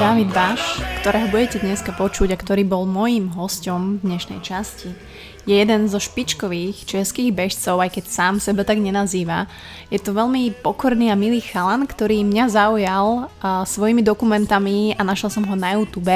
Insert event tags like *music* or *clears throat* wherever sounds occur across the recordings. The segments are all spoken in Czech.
David Baš, ktorého budete dneska počuť a ktorý bol mojím hosťom v dnešnej časti, je jeden zo špičkových českých bežcov, aj keď sám seba tak nenazýva. Je to veľmi pokorný a milý chalan, ktorý mňa zaujal svojimi dokumentami a našla som ho na YouTube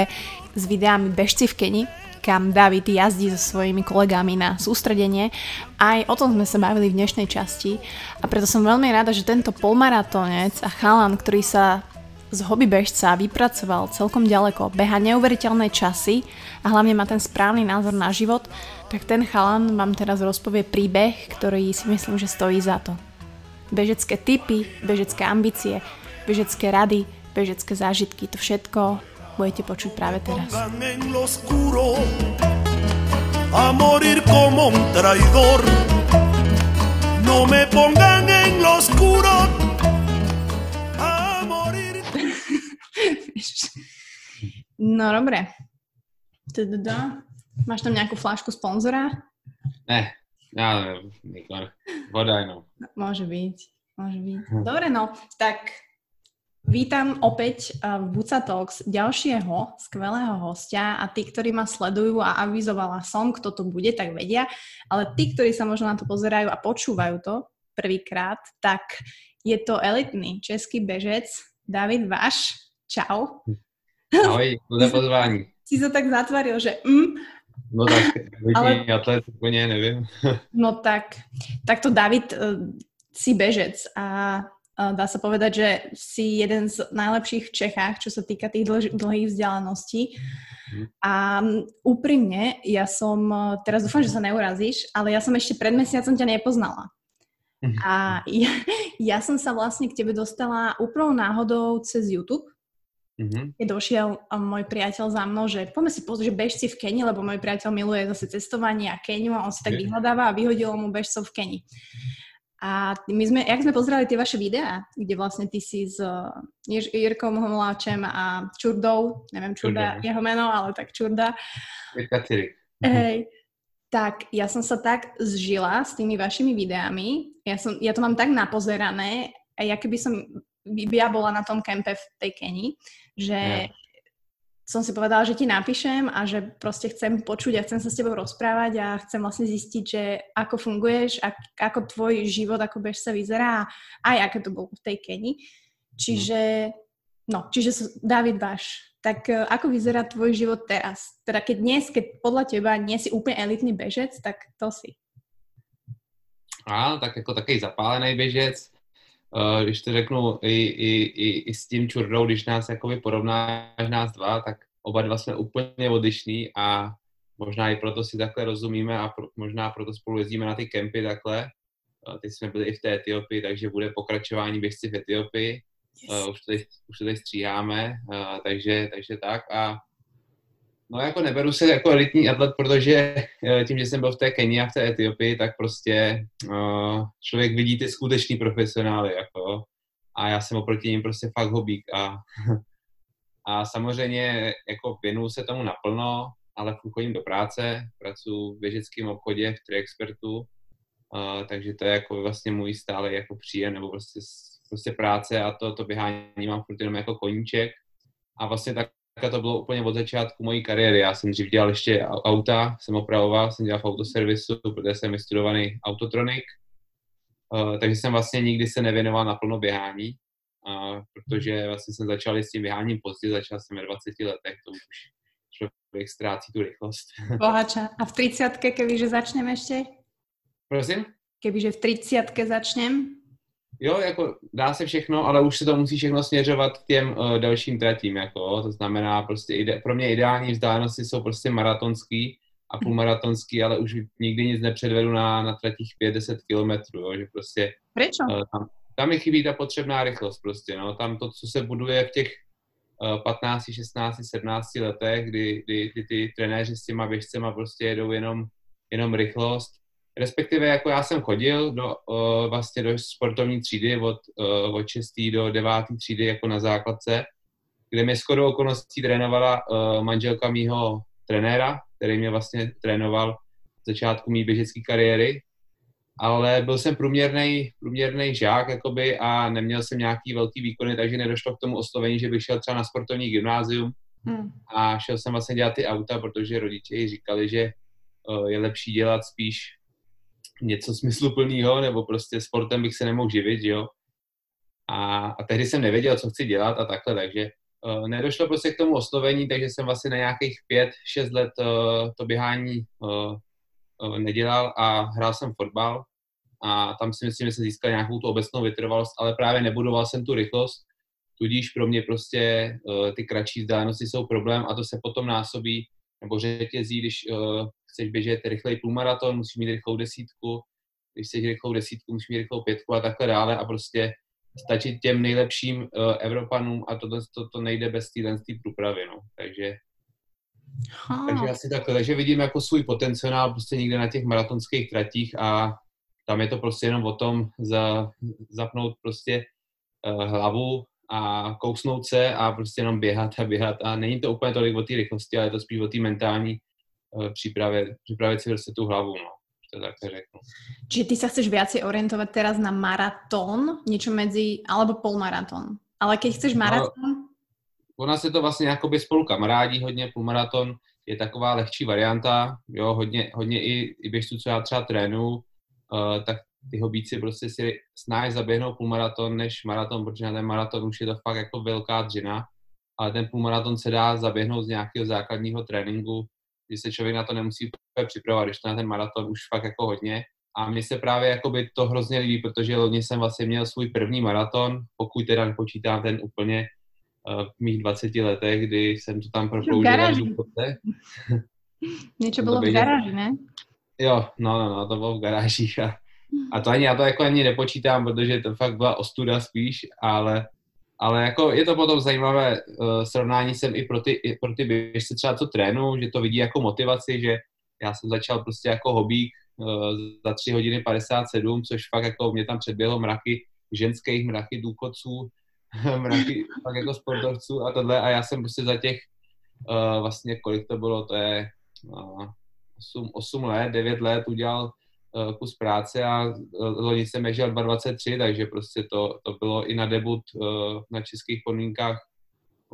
s videami Bežci v Keni, kam David jazdí so svojimi kolegami na sústredenie. Aj o tom sme sa bavili v dnešnej časti a preto som veľmi rada, že tento polmaratónec a chalan, ktorý sa z hobby bežca vypracoval celkom ďaleko, beha neuveriteľné časy a hlavne má ten správny názor na život, tak ten chalan vám teraz rozpovie príbeh, ktorý si myslím, že stojí za to. Bežecké typy, bežecké ambície, bežecké rady, bežecké zážitky, to všetko budete počuť práve teraz. A morir como un traidor No me pongan en lo oscuro *laughs* No dobre. Máš tam nejakú flášku sponzora? Ne, ja neviem, voda jenom. Môže byť, môže byť. Hm. Dobre, no, tak vítam opäť eh, v Buca Talks ďalšieho skvelého hostia a tí, ktorí ma sledujú a avizovala som, kto to bude, tak vedia, ale tí, ktorí sa možno na to pozerajú a počúvajú to prvýkrát, tak je to elitný český bežec David Vaš. Čau. Ahoj, za pozvání. Si to tak zatvaril, že mm. No tak, *laughs* ale... atlet úplně nevím. *laughs* no tak, tak to David, uh, si bežec a dá sa povedať, že si jeden z najlepších v Čechách, čo sa týka tých dlh- dlhých vzdialeností. Mm. A úprimne, ja som, teraz dúfam, že sa neurazíš, ale ja som ešte pred mesiacom ťa nepoznala. Mm. A ja, ja som sa vlastne k tebe dostala úplnou náhodou cez YouTube Mm-hmm. Keď došiel môj priateľ za mnou, že poďme si pozrieť, že bežci v Keni, lebo môj priateľ miluje zase cestovanie a Keniu a on si tak vyhľadáva a vyhodilo mu bežcov v Keni. A my sme, jak sme pozerali tie vaše videá, kde vlastne ty si s Jir- Jirkom Homoláčem a Čurdou, neviem Čurda jeho meno, ale tak Čurda. Hej, tak ja som sa tak zžila s tými vašimi videami. Ja, som, ja to mám tak napozerané a ja keby som ja bola na tom kempe v tej Keni, že yeah. Som si povedala, že ti napíšem a že proste chcem počuť a chcem sa s tebou rozprávať a chcem vlastne zistiť, že ako funguješ, ak, ako tvoj život ako bež sa vyzerá a aj aké to bolo v tej Keni. Čiže, no, čiže David Baš, tak e, ako vyzerá tvoj život teraz? Teda keď dnes, keď podľa teba nie si úplne elitný bežec, tak to si. Áno, tak jako takový zapálený bežec, uh, když to řeknu i, i, i, i s tím Čurdou, když nás jakoby porovnáš nás dva, tak oba dva jsme úplně odlišní a možná i proto si takhle rozumíme a pro, možná proto spolu jezdíme na ty kempy takhle. Uh, teď jsme byli i v té Etiopii, takže bude pokračování běžci v Etiopii. Uh, už, to tady, už to tady stříháme, uh, takže, takže tak a No jako neberu se jako elitní atlet, protože eh, tím, že jsem byl v té Keni a v té Etiopii, tak prostě uh, člověk vidí ty skutečný profesionály, jako, a já jsem oproti ním prostě fakt hobík a, *laughs* a samozřejmě jako věnuju se tomu naplno, ale chodím do práce, pracuji v běžeckém obchodě, v Triexpertu, uh, takže to je jako vlastně můj stále jako příjem, nebo prostě, prostě práce a to, to běhání mám furt jenom jako koníček. A vlastně tak to bylo úplně od začátku mojí kariéry. Já jsem dřív dělal ještě auta, jsem opravoval, jsem dělal v autoservisu, protože jsem vystudovaný autotronik, uh, takže jsem vlastně nikdy se nevěnoval naplno běhání, uh, protože vlastně jsem začal s tím běháním pozdě, začal jsem ve 20 letech, to už člověk ztrácí tu rychlost. *laughs* Bohača. A v 30 kebyže začneme ještě? Prosím? Kebyže v 30 začnem? Jo, jako dá se všechno, ale už se to musí všechno směřovat k těm uh, dalším tratím, jako, to znamená prostě ide, pro mě ideální vzdálenosti jsou prostě maratonský a půlmaratonský, ale už nikdy nic nepředvedu na, na tratích 5-10 kilometrů, jo, že prostě uh, tam, tam mi chybí ta potřebná rychlost prostě, no, tam to, co se buduje v těch uh, 15, 16, 17 letech, kdy, kdy, kdy ty trenéři s těma běžcema prostě jedou jenom, jenom rychlost, respektive jako já jsem chodil do, uh, vlastně do sportovní třídy od, uh, od 6. do 9. třídy jako na základce, kde mě skoro okolností trénovala uh, manželka mýho trenéra, který mě vlastně trénoval v začátku mý běžecké kariéry. ale byl jsem průměrný, průměrný žák jakoby, a neměl jsem nějaký velký výkony, takže nedošlo k tomu oslovení, že bych šel třeba na sportovní gymnázium hmm. a šel jsem vlastně dělat ty auta, protože rodiče říkali, že je lepší dělat spíš něco smysluplného, nebo prostě sportem bych se nemohl živit, jo. A, a tehdy jsem nevěděl, co chci dělat a takhle, takže uh, nedošlo prostě k tomu oslovení, takže jsem vlastně na nějakých pět, šest let uh, to běhání uh, uh, nedělal a hrál jsem fotbal a tam si myslím, že jsem získal nějakou tu obecnou vytrvalost, ale právě nebudoval jsem tu rychlost, tudíž pro mě prostě uh, ty kratší vzdálenosti jsou problém a to se potom násobí nebo řetězí, když uh, chceš běžet rychlej půlmaraton, musíš mít rychlou desítku, když chceš rychlou desítku, musíš mít rychlou pětku a takhle dále a prostě stačit těm nejlepším uh, Evropanům a to, to, to nejde bez téhle průpravy, no. Takže, ha. takže asi takhle, takže vidím jako svůj potenciál prostě někde na těch maratonských tratích a tam je to prostě jenom o tom za, zapnout prostě uh, hlavu a kousnout se a prostě jenom běhat a běhat a není to úplně tolik o té rychlosti, ale je to spíš o té mentální uh, přípravě, připravit si prostě tu hlavu, no to tak řeknu. Čiže ty sa chceš viacej orientovať teraz na maratón, niečo medzi, alebo polmaratón. Ale keď chceš maratón... No, u nás je to vlastně jakoby spolu kamarádi hodně, půlmaraton je taková lehčí varianta, jo, hodně, hodně i, i běžců, co já třeba trénu, uh, tak ty hobíci prostě si snáš zaběhnout půlmaraton než maraton, protože na ten maraton už je to fakt jako velká dřina, ale ten půlmaraton se dá zaběhnout z nějakého základního tréninku, kdy se člověk na to nemusí připravovat, když to na ten maraton už fakt jako hodně. A mně se právě jakoby to hrozně líbí, protože loni jsem vlastně měl svůj první maraton, pokud teda nepočítám ten úplně uh, v mých 20 letech, kdy jsem to tam proploužil v *laughs* Něco bylo v garáži, ne? Jo, no, no, no, to bylo v garážích a, a to ani já to jako ani nepočítám, protože to fakt byla ostuda spíš, ale ale jako je to potom zajímavé uh, srovnání jsem i pro ty, i pro ty běžce třeba co trénu, že to vidí jako motivaci, že já jsem začal prostě jako hobík uh, za 3 hodiny 57, což fakt jako mě tam předběhlo mraky ženských, mraky důchodců, *laughs* mraky fakt jako sportovců a tohle. A já jsem prostě za těch uh, vlastně kolik to bylo, to je uh, 8, 8 let, 9 let udělal kus práce a uh, loni jsem běžel 2.23, takže prostě to, to bylo i na debut uh, na českých podmínkách,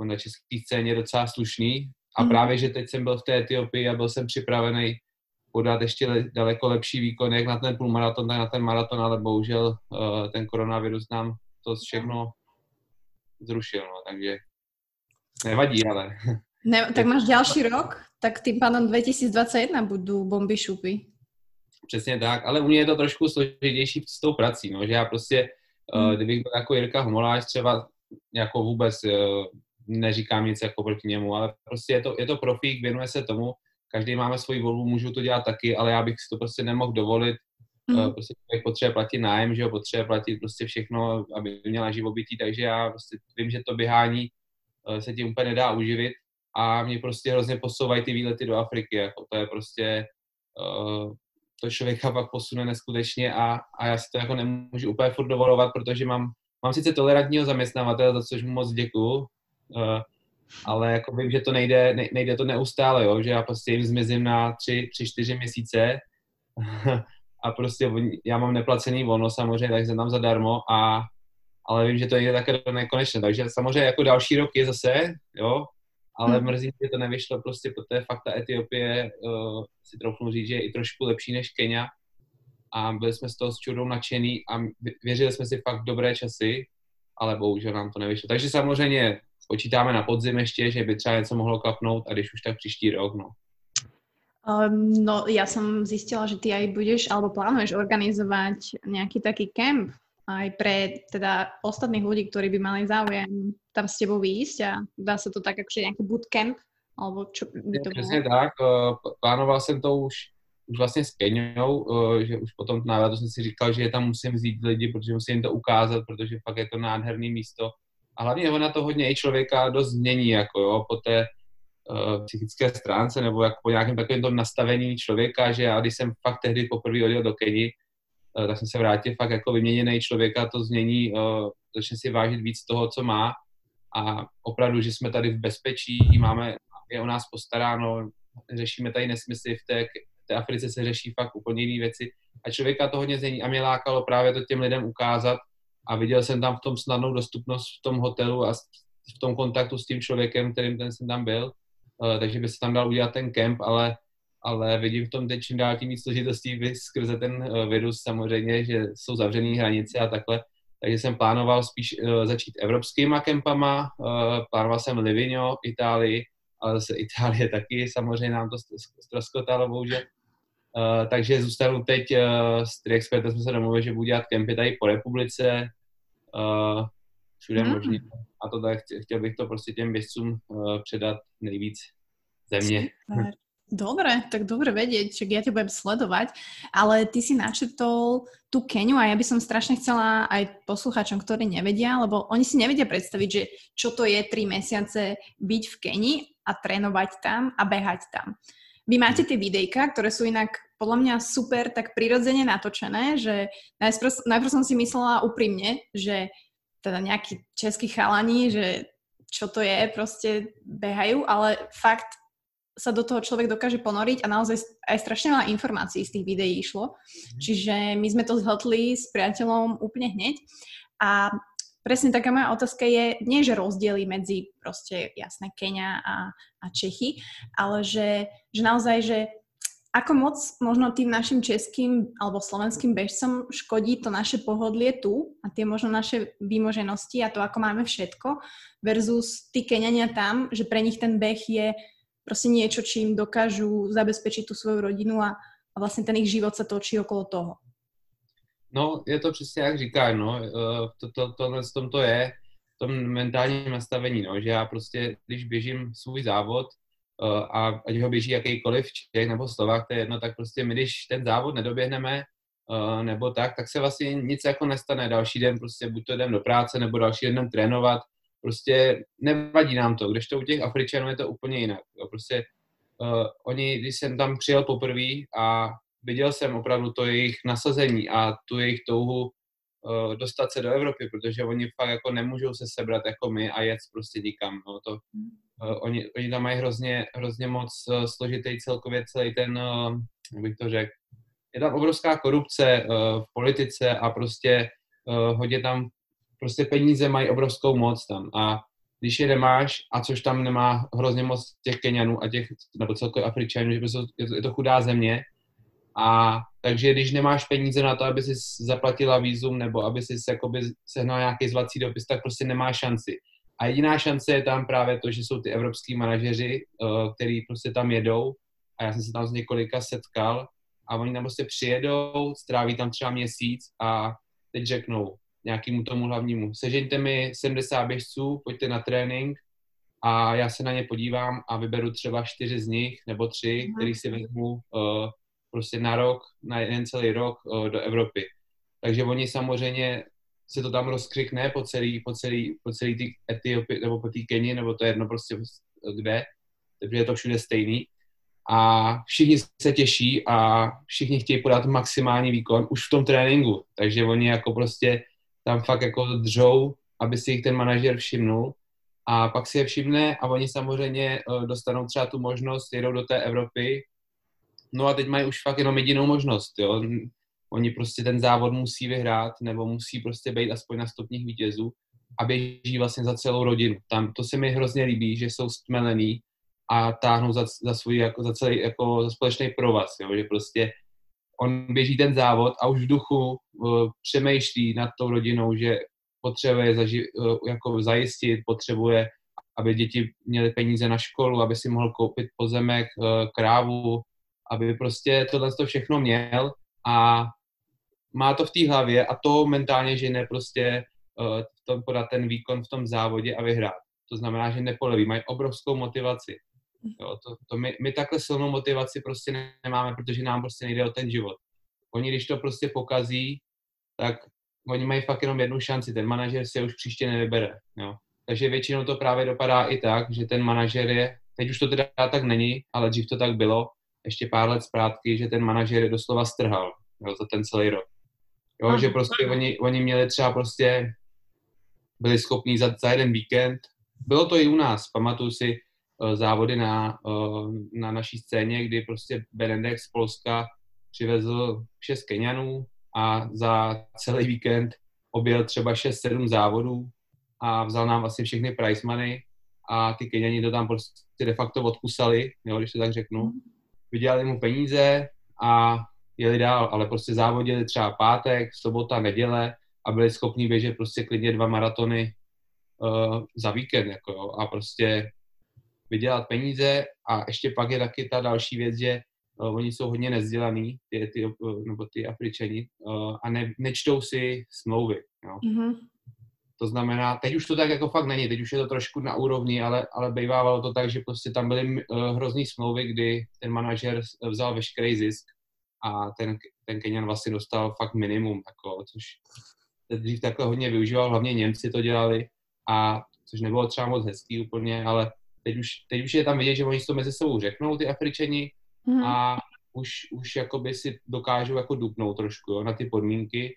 na české scéně docela slušný. A mm. právě, že teď jsem byl v té Etiopii a byl jsem připravený podat ještě le, daleko lepší výkon, jak na ten půlmaraton, tak na ten maraton, ale bohužel ten koronavirus nám to všechno zrušil, no, takže nevadí, ale... Ne, *laughs* tak máš další rok, tak tým pádem 2021 budou bomby šupy přesně tak, ale u mě je to trošku složitější s tou prací, no, že já prostě, hmm. uh, kdybych byl jako Jirka Homoláš třeba jako vůbec uh, neříkám nic jako proti němu, ale prostě je to, je to profík, věnuje se tomu, každý máme svoji volbu, můžu to dělat taky, ale já bych si to prostě nemohl dovolit, mm. uh, prostě potřebuje platit nájem, že jo, potřebuje platit prostě všechno, aby měla živobytí, takže já prostě vím, že to běhání se tím úplně nedá uživit a mě prostě hrozně posouvají ty výlety do Afriky, jako to je prostě uh, to člověka pak posune neskutečně a, a já si to jako nemůžu úplně furt dovolovat, protože mám, mám sice tolerantního zaměstnavatele, za což mu moc děkuju, uh, ale jako vím, že to nejde, ne, nejde to neustále, jo, že já prostě jim zmizím na tři, tři, čtyři měsíce. *laughs* A prostě já mám neplacený volno samozřejmě, takže tam zadarmo a ale vím, že to nejde také do takže samozřejmě jako další rok je zase, jo, ale hmm. mrzí, že to nevyšlo prostě, protože fakt ta Etiopie, uh, si trochu říct, že je i trošku lepší než Kenia a byli jsme z toho s Čudou nadšený a věřili jsme si fakt dobré časy, ale bohužel nám to nevyšlo. Takže samozřejmě počítáme na podzim ještě, že by třeba něco mohlo klapnout a když už tak příští rok, no. Um, no, ja som zistila, že ty aj budeš, alebo plánuješ organizovať nejaký taký kemp aj pre teda ostatných ľudí, ktorí by mali záujem tam s tebou výjsť a dá sa to tak akože nejaký bootcamp, alebo čo by to Přesně tak, eh, plánoval jsem to už, už vlastně s Keňou, eh, že už potom návratu jsem si říkal, že je tam musím vzít lidi, protože musím jim to ukázat, protože fakt je to nádherné místo. A hlavně ona to hodně i člověka dost změní, jako jo, po té uh, psychické stránce nebo jako po nějakém takovém tom nastavení člověka, že já když jsem fakt tehdy poprvé odjel do Keni, tak jsem se vrátil fakt jako vyměněný člověka, to změní, uh, začne si vážit víc toho, co má. A opravdu, že jsme tady v bezpečí, máme, je o nás postaráno, řešíme tady nesmysly, v té, v té Africe se řeší fakt úplně jiné věci. a člověka to hodně zení a mě lákalo právě to těm lidem ukázat. A viděl jsem tam v tom snadnou dostupnost v tom hotelu a v tom kontaktu s tím člověkem, kterým ten jsem tam byl, uh, takže by se tam dal udělat ten kemp, ale, ale vidím v tom teď čím dál tím víc složitostí skrze ten uh, virus samozřejmě, že jsou zavřené hranice a takhle, takže jsem plánoval spíš uh, začít evropskýma kempama, uh, plánoval jsem Livigno, Itálii, ale zase *laughs* Itálie taky, samozřejmě nám to ztroskotalo bohužel. Uh, takže zůstanu teď uh, s Triexpertem jsme se domluvili, že budu dělat kempy tady po republice, uh, všude hmm. možný. A to tak chtěl bych to prostě těm běžcům uh, předat nejvíc země. Super. Dobre, tak dobre vedieť, že ja ťa budem sledovať, ale ty si načetol tú Keniu a ja by som strašne chcela aj poslucháčom, ktorí nevedia, lebo oni si nevedia predstaviť, že čo to je tri mesiace byť v Keni a trénovať tam a behať tam. Vy máte tie videjka, ktoré sú inak podľa mňa super tak prirodzene natočené, že najprv, najprv som si myslela úprimne, že teda nejakí českí chalani, že čo to je, proste behajú, ale fakt sa do toho človek dokáže ponoriť a naozaj aj strašne veľa informácií z tých videí išlo. Mhm. Čiže my sme to zhltli s priateľom úplne hneď. A presne taká moja otázka je, nie že rozdiely medzi proste jasné Kenia a, a Čechy, ale že, že naozaj, že ako moc možno tým našim českým alebo slovenským bežcom škodí to naše pohodlie tu a tie možno naše výmoženosti a to, ako máme všetko versus tí Keniania tam, že pre nich ten beh je prostě niečo, čím dokážu zabezpečit tu svoju rodinu a, a vlastně ten ich život se točí okolo toho. No, je to přesně jak říká, no, eh, to, to, tohle v tom to je, v tom mentálním nastavení, no, že já prostě, když běžím svůj závod, eh, a ať ho běží jakýkoliv Čech nebo Slovák, to je jedno, tak prostě my, když ten závod nedoběhneme, eh, nebo tak, tak se vlastně nic jako nestane. Další den prostě buď to jdem do práce, nebo další den jdem trénovat, prostě nevadí nám to, když to u těch Afričanů je to úplně jinak. Jo. Prostě uh, oni, když jsem tam přijel poprvé a viděl jsem opravdu to jejich nasazení a tu jejich touhu uh, dostat se do Evropy, protože oni fakt jako nemůžou se sebrat jako my a jet prostě nikam. No. To, uh, oni, oni tam mají hrozně, hrozně moc uh, složitý celkově celý ten, uh, jak bych to řekl, je tam obrovská korupce uh, v politice a prostě uh, hodně tam prostě peníze mají obrovskou moc tam. A když je nemáš, a což tam nemá hrozně moc těch Kenianů a těch, nebo celkově Afričanů, že je to, chudá země, a takže když nemáš peníze na to, aby si zaplatila výzum nebo aby si jakoby sehnal nějaký zvací dopis, tak prostě nemáš šanci. A jediná šance je tam právě to, že jsou ty evropský manažeři, uh, který prostě tam jedou. A já jsem se tam s několika setkal. A oni tam prostě přijedou, stráví tam třeba měsíc a teď řeknou, nějakému tomu hlavnímu. Sežeňte mi 70 běžců, pojďte na trénink a já se na ně podívám a vyberu třeba čtyři z nich nebo tři, mm. který si vezmu uh, prostě na rok, na jeden celý rok uh, do Evropy. Takže oni samozřejmě se to tam rozkřikne po celý, po celý, po celý tý Etiopii nebo po té Keni, nebo to je jedno prostě kde, takže je to všude stejný. A všichni se těší a všichni chtějí podat maximální výkon už v tom tréninku. Takže oni jako prostě tam fakt jako držou, aby si jich ten manažer všimnul a pak si je všimne a oni samozřejmě eh, dostanou třeba tu možnost, jedou do té Evropy, no a teď mají už fakt jenom jedinou možnost, jo. Oni prostě ten závod musí vyhrát nebo musí prostě být aspoň na stupních vítězů a běží vlastně za celou rodinu. Tam to se mi hrozně líbí, že jsou stmelený a táhnou za, za svůj, jako za celý, jako za společný provaz, jo, že prostě on běží ten závod a už v duchu uh, přemýšlí nad tou rodinou, že potřebuje zaži- uh, jako zajistit, potřebuje, aby děti měly peníze na školu, aby si mohl koupit pozemek, uh, krávu, aby prostě tohle to všechno měl a má to v té hlavě a to mentálně žene prostě v tom podat ten výkon v tom závodě a vyhrát. To znamená, že nepoleví, mají obrovskou motivaci. Jo, to, to my, my takhle silnou motivaci prostě nemáme, protože nám prostě nejde o ten život. Oni, když to prostě pokazí, tak oni mají fakt jenom jednu šanci, ten manažer si už příště nevybere. Jo. Takže většinou to právě dopadá i tak, že ten manažer je, teď už to teda tak není, ale dřív to tak bylo, ještě pár let zpátky, že ten manažer je doslova strhal jo, za ten celý rok. Jo, že prostě oni, oni měli třeba prostě, byli schopní za, za jeden víkend, bylo to i u nás, pamatuju si, závody na, eh, na naší scéně, kdy prostě Benedek z Polska přivezl šest Kenianů a za celý víkend objel třeba 6-7 závodů a vzal nám asi všechny prize money a ty Keniani to tam prostě de facto odkusali, jo, když to tak řeknu. Vydělali mu peníze a jeli dál, ale prostě závodili třeba pátek, sobota, neděle a byli schopni běžet prostě klidně dva maratony uh, za víkend, jako jo, a prostě vydělat peníze a ještě pak je taky ta další věc, že uh, oni jsou hodně nezdělaný, ty, ty, uh, nebo ty Afričani, uh, a ne, nečtou si smlouvy, jo. Mm-hmm. To znamená, teď už to tak jako fakt není, teď už je to trošku na úrovni, ale, ale bývávalo to tak, že prostě tam byly uh, hrozný smlouvy, kdy ten manažer vzal veškerý zisk a ten, ten Kenian vlastně dostal fakt minimum, jako, což dřív takhle hodně využíval, hlavně Němci to dělali, a což nebylo třeba moc hezký úplně, ale teď už, teď už je tam vidět, že oni si to mezi sebou řeknou, ty Afričani, mm. a už, už jakoby si dokážou jako dupnout trošku jo, na ty podmínky.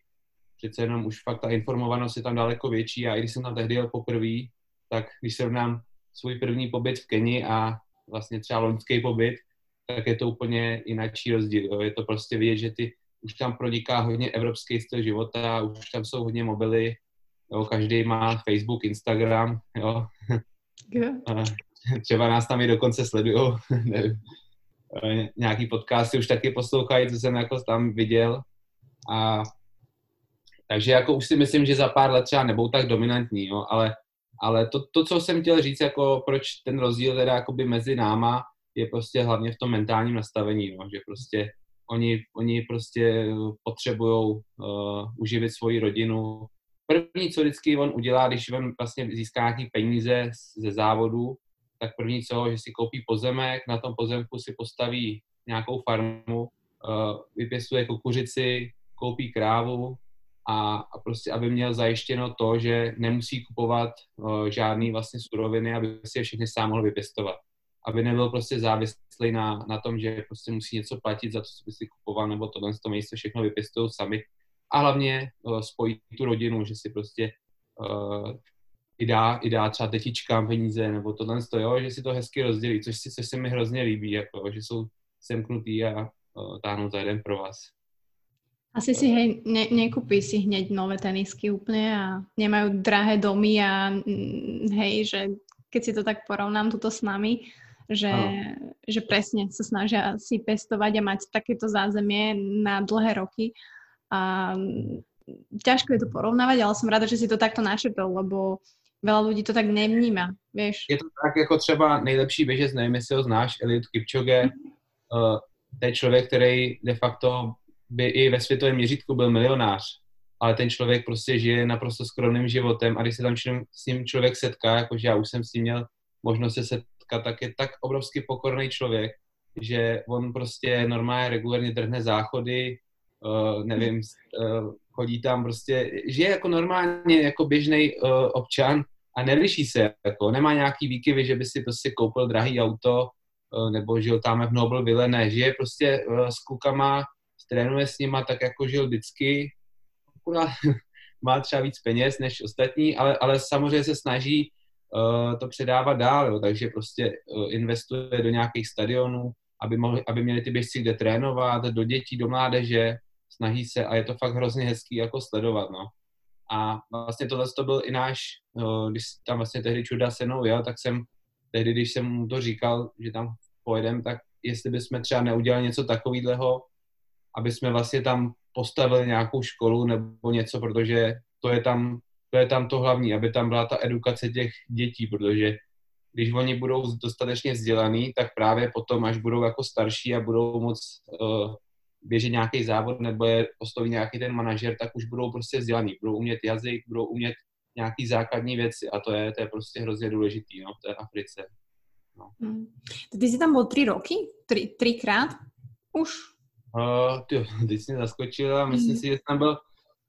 Přece jenom už fakt ta informovanost je tam daleko větší a i když jsem tam tehdy jel poprvé, tak když srovnám svůj první pobyt v Keni a vlastně třeba loňský pobyt, tak je to úplně jináčí rozdíl. Jo. Je to prostě vidět, že ty už tam proniká hodně evropský styl života, už tam jsou hodně mobily, jo, každý má Facebook, Instagram, jo. Yeah. *laughs* Třeba nás tam i dokonce sledují, *laughs* nějaký podcasty už taky poslouchají, co jsem jako tam viděl. A takže jako už si myslím, že za pár let třeba nebudou tak dominantní, jo, ale, ale to, to, co jsem chtěl říct, jako proč ten rozdíl teda jakoby mezi náma je prostě hlavně v tom mentálním nastavení, no, že prostě oni, oni prostě potřebují uh, uživit svoji rodinu. První, co vždycky on udělá, když on vlastně získá nějaký peníze ze závodu, tak první co, že si koupí pozemek, na tom pozemku si postaví nějakou farmu, uh, vypěstuje kukuřici, koupí krávu a, a prostě, aby měl zajištěno to, že nemusí kupovat uh, žádný vlastně suroviny, aby si je všechny sám mohl vypěstovat aby nebyl prostě závislý na, na tom, že prostě musí něco platit za to, co by si kupoval, nebo tohle to místo všechno vypěstují sami. A hlavně uh, spojí tu rodinu, že si prostě i, dá, i dá třeba tetičkám peníze, nebo tohle to, jo, že si to hezky rozdělí, což si, což se mi hrozně líbí, jako, že jsou semknutý a uh, táhnou za jeden pro vás. Asi si hej, ne, nekúpi si hneď nové tenisky úplne a nemajú drahé domy a mm, hej, že keď si to tak porovnám tuto s nami, že, že presne sa snažia si pestovať a mať takéto zázemie na dlhé roky. A ťažko je to porovnávať, ale som rada, že si to takto načetol, lebo veľa ľudí to tak nevníma, vieš. Je to tak jako třeba nejlepší běžec, nevím, jestli ho znáš, Eliud Kipchoge, uh, to je člověk, který de facto by i ve světovém měřítku byl milionář, ale ten člověk prostě žije naprosto skromným životem a když se tam s ním člověk setká, jakože já už jsem s ním měl možnost se Katka, tak je tak obrovský pokorný člověk, že on prostě normálně regulárně drhne záchody, uh, nevím, uh, chodí tam prostě, žije jako normálně, jako běžný uh, občan a neliší se, jako. Nemá nějaký výkyvy, že by si prostě koupil drahý auto, uh, nebo žil tam v Nobleville, ne, žije prostě uh, s klukama, trénuje s nima tak, jako žil vždycky, *laughs* má třeba víc peněz než ostatní, ale, ale samozřejmě se snaží uh, to předávat dál, jo, takže prostě uh, investuje do nějakých stadionů, aby, mohli, aby měli ty běžci kde trénovat, do dětí, do mládeže, snaží se a je to fakt hrozně hezký jako sledovat, no. A vlastně tohle to byl i náš, uh, když tam vlastně tehdy Čuda se mnou jel, tak jsem tehdy, když jsem mu to říkal, že tam pojedem, tak jestli bychom třeba neudělali něco takového, aby jsme vlastně tam postavili nějakou školu nebo něco, protože to je tam to je tam to hlavní, aby tam byla ta edukace těch dětí, protože když oni budou dostatečně vzdělaný, tak právě potom, až budou jako starší a budou moc uh, běžet nějaký závod nebo je postaví nějaký ten manažer, tak už budou prostě vzdělaný, budou umět jazyk, budou umět nějaký základní věci a to je, to je prostě hrozně důležitý no, v té Africe. No. Hmm. Ty jsi tam byl tři roky? Tři, třikrát? Už? Uh, ty, *laughs* ty jsi mě zaskočila, myslím hmm. si, že tam byl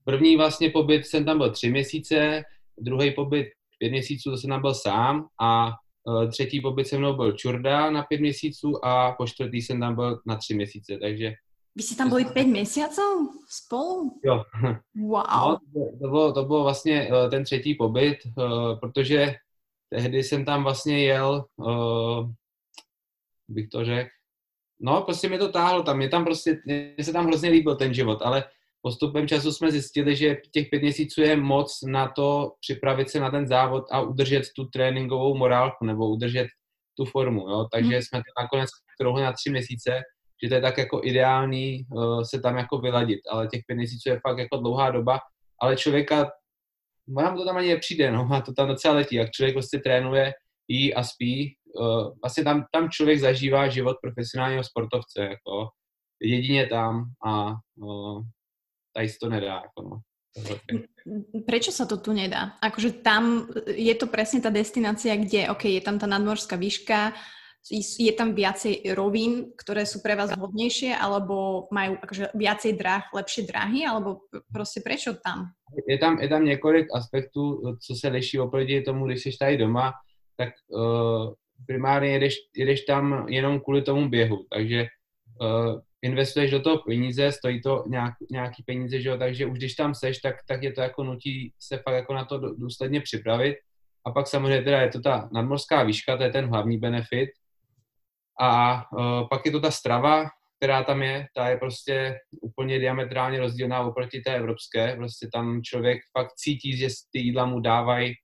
První vlastně pobyt jsem tam byl tři měsíce, druhý pobyt pět měsíců, to jsem tam byl sám a uh, třetí pobyt se mnou byl Čurda na pět měsíců a po čtvrtý jsem tam byl na tři měsíce, takže... Vy jste tam byli pět měsíců spolu? Jo. Wow. No, to, bylo, to bylo vlastně uh, ten třetí pobyt, uh, protože tehdy jsem tam vlastně jel, uh, bych to řekl, no, prostě mi to táhlo tam, mě tam prostě, mě se tam hrozně líbil ten život, ale postupem času jsme zjistili, že těch pět měsíců je moc na to připravit se na ten závod a udržet tu tréninkovou morálku nebo udržet tu formu, jo? takže hmm. jsme to nakonec krouhli na tři měsíce, že to je tak jako ideální uh, se tam jako vyladit, ale těch pět měsíců je fakt jako dlouhá doba, ale člověka, nám to tam ani nepřijde, no, a to tam docela letí, jak člověk prostě trénuje, jí a spí, uh, vlastně tam, tam člověk zažívá život profesionálního sportovce, jako jedině tam a uh, tady se to nedá, jako no. Prečo sa to tu nedá? Akože tam je to presne tá destinácia, kde, OK, je tam tá nadmorská výška, je tam viacej rovín, ktoré sú pre vás vhodnejšie, alebo majú akože viacej dráh, lepšie dráhy, alebo prostě prečo tam? Je tam, je tam několik aspektů, co se liší oproti tomu, když jsi tady doma, tak uh, primárně jedeš, jedeš tam jenom kvůli tomu běhu, takže uh, investuješ do toho peníze, stojí to nějak, nějaký peníze, že jo, takže už když tam seš, tak, tak je to jako nutí se fakt jako na to důsledně připravit. A pak samozřejmě teda je to ta nadmorská výška, to je ten hlavní benefit. A uh, pak je to ta strava, která tam je, ta je prostě úplně diametrálně rozdílná oproti té evropské. Prostě tam člověk fakt cítí, že ty jídla mu dávají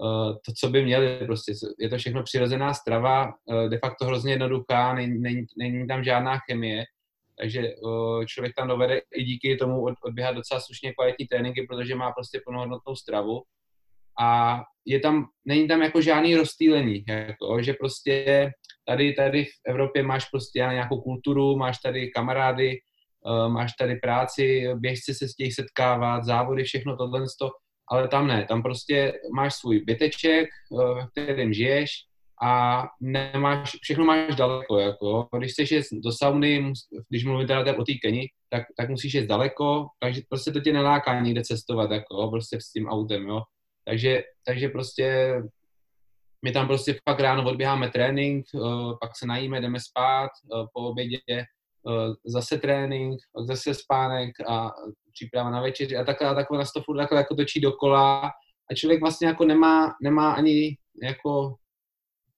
uh, to, co by měli. Prostě je to všechno přirozená strava, uh, de facto hrozně jednoduchá, není, není, není tam žádná chemie takže člověk tam dovede i díky tomu odběhat docela slušně kvalitní tréninky, protože má prostě plnohodnotnou stravu a je tam, není tam jako žádný rozstýlení, jako, že prostě tady, tady v Evropě máš prostě nějakou kulturu, máš tady kamarády, máš tady práci, běžci se s těch setkávat, závody, všechno tohle, ale tam ne, tam prostě máš svůj byteček, v kterém žiješ, a nemáš, všechno máš daleko, jako, když chceš jít do sauny, když mluvím teda o té Keni, tak, tak musíš jít daleko, takže prostě to tě neláká někde cestovat, jako, prostě s tím autem, jo. Takže, takže prostě my tam prostě fakt ráno odběháme trénink, uh, pak se najíme, jdeme spát, uh, po obědě uh, zase trénink, pak zase spánek a příprava na večeři a takhle, takhle nás to furt takhle jako točí dokola a člověk vlastně jako nemá, nemá ani jako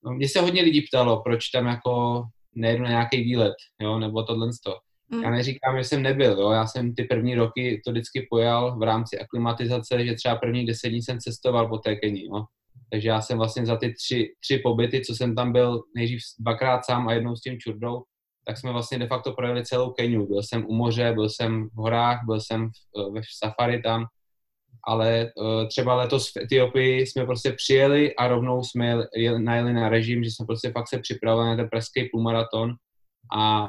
No, mně se hodně lidí ptalo, proč tam jako nejedu na nějaký výlet, jo, nebo tohle to. Mm. Já neříkám, že jsem nebyl, jo, já jsem ty první roky to vždycky pojal v rámci aklimatizace, že třeba první deset dní jsem cestoval po té Keni, jo. Takže já jsem vlastně za ty tři, tři pobyty, co jsem tam byl nejdřív dvakrát sám a jednou s tím čurdou, tak jsme vlastně de facto projeli celou Keniu. Byl jsem u moře, byl jsem v horách, byl jsem v, ve safari tam ale uh, třeba letos v Etiopii jsme prostě přijeli a rovnou jsme jeli, najeli na režim, že jsme prostě fakt se připravili na ten pražský půlmaraton a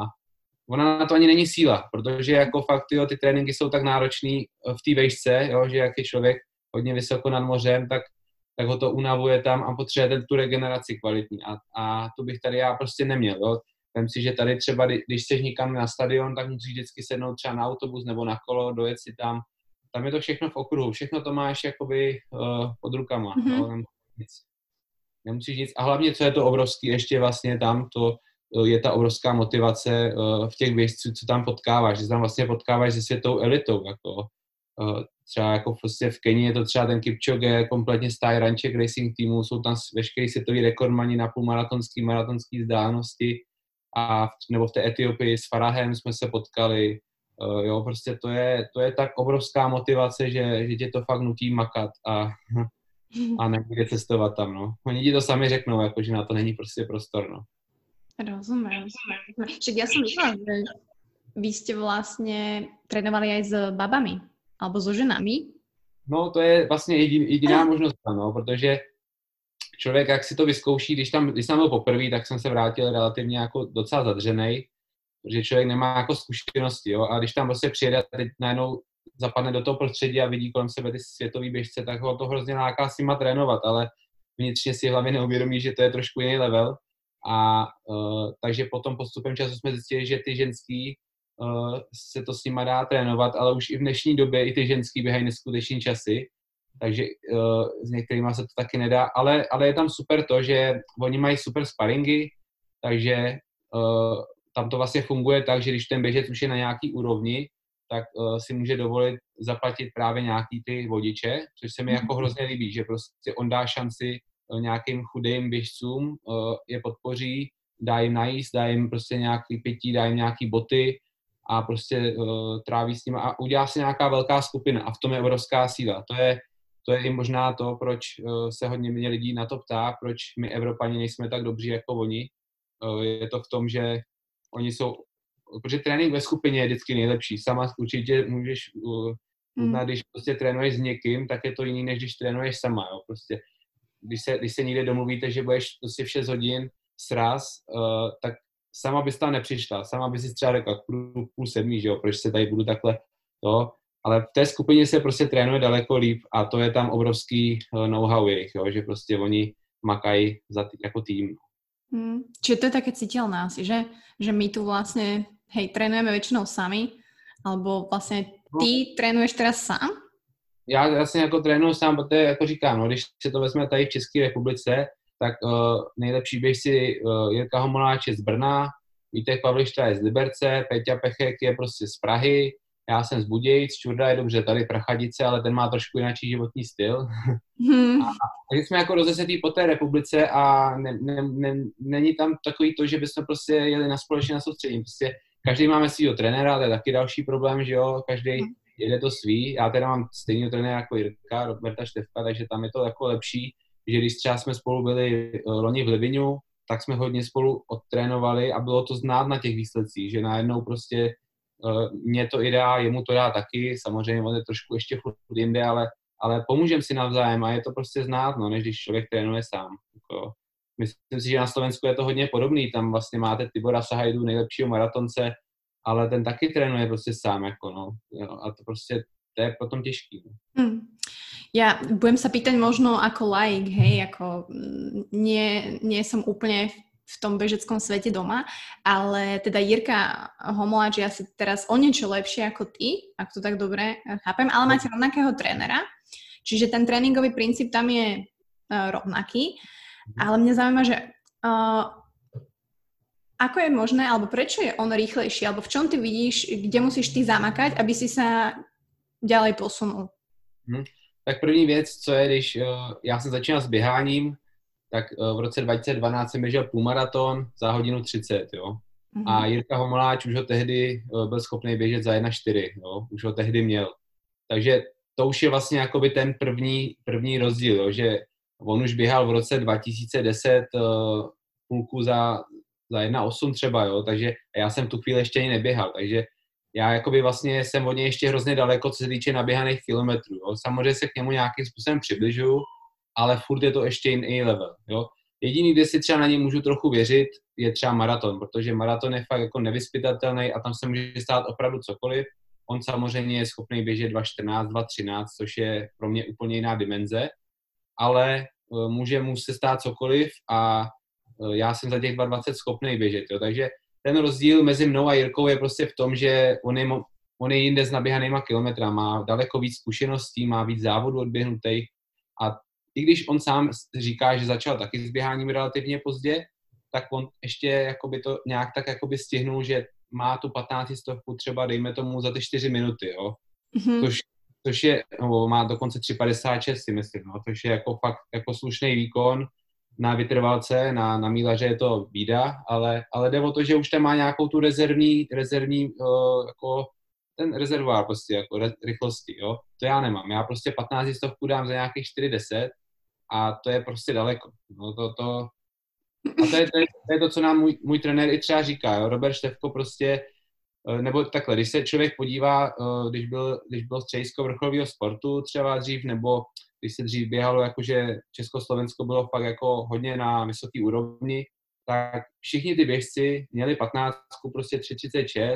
ona na to ani není síla, protože jako fakt jo, ty tréninky jsou tak náročný eh, v té vejšce, jo, že jak je člověk hodně vysoko nad mořem, tak, tak ho to unavuje tam a potřebuje tu regeneraci kvalitní a, a to bych tady já prostě neměl. Jo. Vem si, že tady třeba, když chceš někam na stadion, tak musíš vždycky sednout třeba na autobus nebo na kolo, dojet si tam, tam je to všechno v okruhu, všechno to máš jakoby uh, pod rukama, mm-hmm. no, nic. nemusíš nic. A hlavně, co je to obrovský ještě vlastně tam, to uh, je ta obrovská motivace uh, v těch běžců, co tam potkáváš, že tam vlastně potkáváš se světou elitou, jako uh, třeba jako prostě v Keni je to třeba ten Kipchoge, kompletně stáj Ranček Racing týmu, jsou tam veškerý světový rekordmani na půlmaratonský, maratonský vzdálenosti a v, nebo v té Etiopii s Farahem jsme se potkali, Uh, jo, prostě to je, to je tak obrovská motivace, že, že tě to fakt nutí makat a, a nebude cestovat tam, no. Oni ti to sami řeknou, jako, že na to není prostě prostor, no. Rozumím. Však ja som myslela, že vy ste vlastne trénovali aj s babami, alebo so ženami. No, to je vlastně jedin, jediná možnost, no, protože člověk, jak si to vyzkouší, když tam, když tam byl poprvé, tak jsem se vrátil relativně jako docela zadřenej, protože člověk nemá jako zkušenosti, jo, a když tam prostě přijede a teď najednou zapadne do toho prostředí a vidí kolem sebe ty světový běžce, tak ho to hrozně láká s nima trénovat, ale vnitřně si hlavně neuvědomí, že to je trošku jiný level. A uh, takže potom postupem času jsme zjistili, že ty ženský uh, se to s nima dá trénovat, ale už i v dnešní době i ty ženský běhají neskuteční časy, takže uh, s některými se to taky nedá, ale, ale je tam super to, že oni mají super sparingy, takže uh, tam to vlastně funguje tak, že když ten běžec už je na nějaký úrovni, tak uh, si může dovolit zaplatit právě nějaký ty vodiče, což se mi jako mhm. hrozně líbí, že prostě on dá šanci uh, nějakým chudým běžcům, uh, je podpoří dá jim najíst, dá jim prostě nějaký pití, dá jim nějaký boty a prostě uh, tráví s nimi a udělá se nějaká velká skupina a v tom je obrovská síla. To je, to je i možná to, proč uh, se hodně mě lidí na to ptá, proč my Evropani nejsme tak dobří jako oni. Uh, je to v tom, že oni jsou, protože trénink ve skupině je vždycky nejlepší. Sama určitě můžeš uh, uznat, hmm. když prostě trénuješ s někým, tak je to jiný, než když trénuješ sama. Jo? Prostě, když se, když se někde domluvíte, že budeš prostě v 6 hodin sraz, uh, tak sama bys tam nepřišla, sama bys si třeba řekla, půl, půl sedmí, že jo, proč se tady budu takhle to, ale v té skupině se prostě trénuje daleko líp a to je tam obrovský uh, know-how jejich, jo, že prostě oni makají za tý, jako tým. Hmm. Čiže to je také citeľné asi, že, že my tu vlastně, hej, trénujeme většinou sami, alebo vlastně no. ty no. trénuješ teraz sám? Já vlastně jako trénuju sám, protože jako říkám, no, když se to vezme tady v České republice, tak uh, nejlepší běžci uh, Jirka Homoláč je z Brna, Vítek Pavlišta je z Liberce, Peťa Pechek je prostě z Prahy, já jsem z Budějic, Čurda je dobře tady Prachadice, ale ten má trošku jiný životní styl. Hmm. A, takže jsme jako rozesetý po té republice a ne, ne, ne, není tam takový to, že bychom prostě jeli na společně na soustředění. Prostě každý máme svého trenéra, to je taky další problém, že jo, každý hmm. jede to svý. Já teda mám stejný trenéra jako Jirka, Roberta Števka, takže tam je to jako lepší, že když třeba jsme spolu byli eh, loni v Livinu, tak jsme hodně spolu odtrénovali a bylo to znát na těch výsledcích, že najednou prostě uh, mě to i dá, jemu to dá taky, samozřejmě on je trošku ještě furt jinde, ale, ale pomůžeme si navzájem a je to prostě znát, no, než když člověk trénuje sám. Jako, myslím si, že na Slovensku je to hodně podobný, tam vlastně máte Tibora Sahajdu, nejlepšího maratonce, ale ten taky trénuje prostě sám, jako no, a to prostě, to je potom těžký. No. Hmm. Ja budem sa pýtať možno ako laik, hej, ako mm, nie, nie som úplne v tom bežeckom svete doma, ale teda Jirka Homoláč je asi teraz o niečo lepšie ako ty, ak to tak dobre chápem, ale máte rovnakého trénera, čiže ten tréningový princíp tam je uh, rovnaký, mhm. ale mňa zaujíma, že uh, ako je možné, alebo prečo je on rýchlejší, alebo v čom ty vidíš, kde musíš ty zamakať, aby si sa ďalej posunul? Hmm. Tak první věc, co je, když uh, já jsem začínal s běháním, tak uh, v roce 2012 jsem běžel půlmaraton za hodinu 30, jo. Mm-hmm. A Jirka Homoláč už ho tehdy uh, byl schopný běžet za 1,4, jo. Už ho tehdy měl. Takže to už je vlastně jakoby ten první, první rozdíl, jo, že on už běhal v roce 2010 uh, půlku za, za 1,8 třeba, jo, takže já jsem tu chvíli ještě ani neběhal, takže já jakoby vlastně jsem od něj ještě hrozně daleko, co se týče naběhaných kilometrů. Jo. Samozřejmě se k němu nějakým způsobem přibližuju, ale furt je to ještě jiný level. Jo. Jediný, kde si třeba na něj můžu trochu věřit, je třeba maraton, protože maraton je fakt jako nevyspytatelný a tam se může stát opravdu cokoliv. On samozřejmě je schopný běžet 2.14, 2.13, což je pro mě úplně jiná dimenze, ale e, může mu se stát cokoliv a e, já jsem za těch 2.20 schopný běžet. Jo. Takže ten rozdíl mezi mnou a Jirkou je prostě v tom, že on je, on je jinde s naběhanýma kilometra, má daleko víc zkušeností, má víc závodů odběhnutých a i když on sám říká, že začal taky s běháním relativně pozdě, tak on ještě jakoby to nějak tak jakoby stihnul, že má tu 15 stovku třeba, dejme tomu, za ty 4 minuty, jo. Mm-hmm. Což, což je, no, má dokonce 3,56 si myslím, no, což je jako fakt jako slušný výkon na vytrvalce, na, na mílaře je to bída, ale, ale jde o to, že už tam má nějakou tu rezervní, rezervní uh, jako ten rezervoár prostě jako re, rychlosti, jo. To já nemám. Já prostě 15 stovku dám za nějakých 4,10 a to je prostě daleko. No to, to, a to je, to, je, to, je to, co nám můj, můj trenér i třeba říká, jo. Robert Števko prostě, eh, nebo takhle, když se člověk podívá, eh, když byl, když byl středisko vrcholového sportu třeba dřív, nebo když se dřív běhalo, jakože Československo bylo fakt jako hodně na vysoké úrovni, tak všichni ty běžci měli 15 prostě 3,36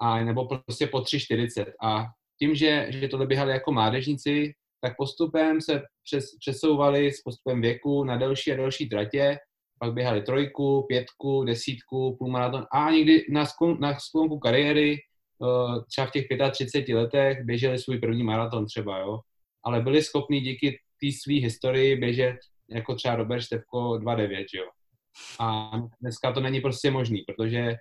a nebo prostě po 3,40 a tím, že, že tohle běhali jako mládežníci, tak postupem se přes, přesouvali s postupem věku na delší a delší tratě, pak běhali trojku, pětku, desítku, půlmaraton a někdy na, sklon, na sklonku kariéry, eh, třeba v těch 35 letech, běželi svůj první maraton třeba, jo ale byli schopni díky té své historii běžet jako třeba Robert Števko 2.9, jo. A dneska to není prostě možný, protože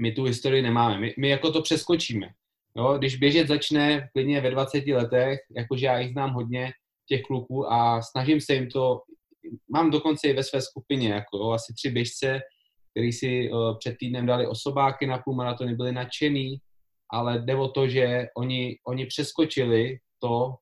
my tu historii nemáme. My, my jako to přeskočíme. Jo? Když běžet začne klidně ve 20 letech, jakože já jich znám hodně, těch kluků a snažím se jim to mám dokonce i ve své skupině, jako jo, asi tři běžce, který si uh, před týdnem dali osobáky na půlmaratony, byli nadšený, ale jde o to, že oni, oni přeskočili to,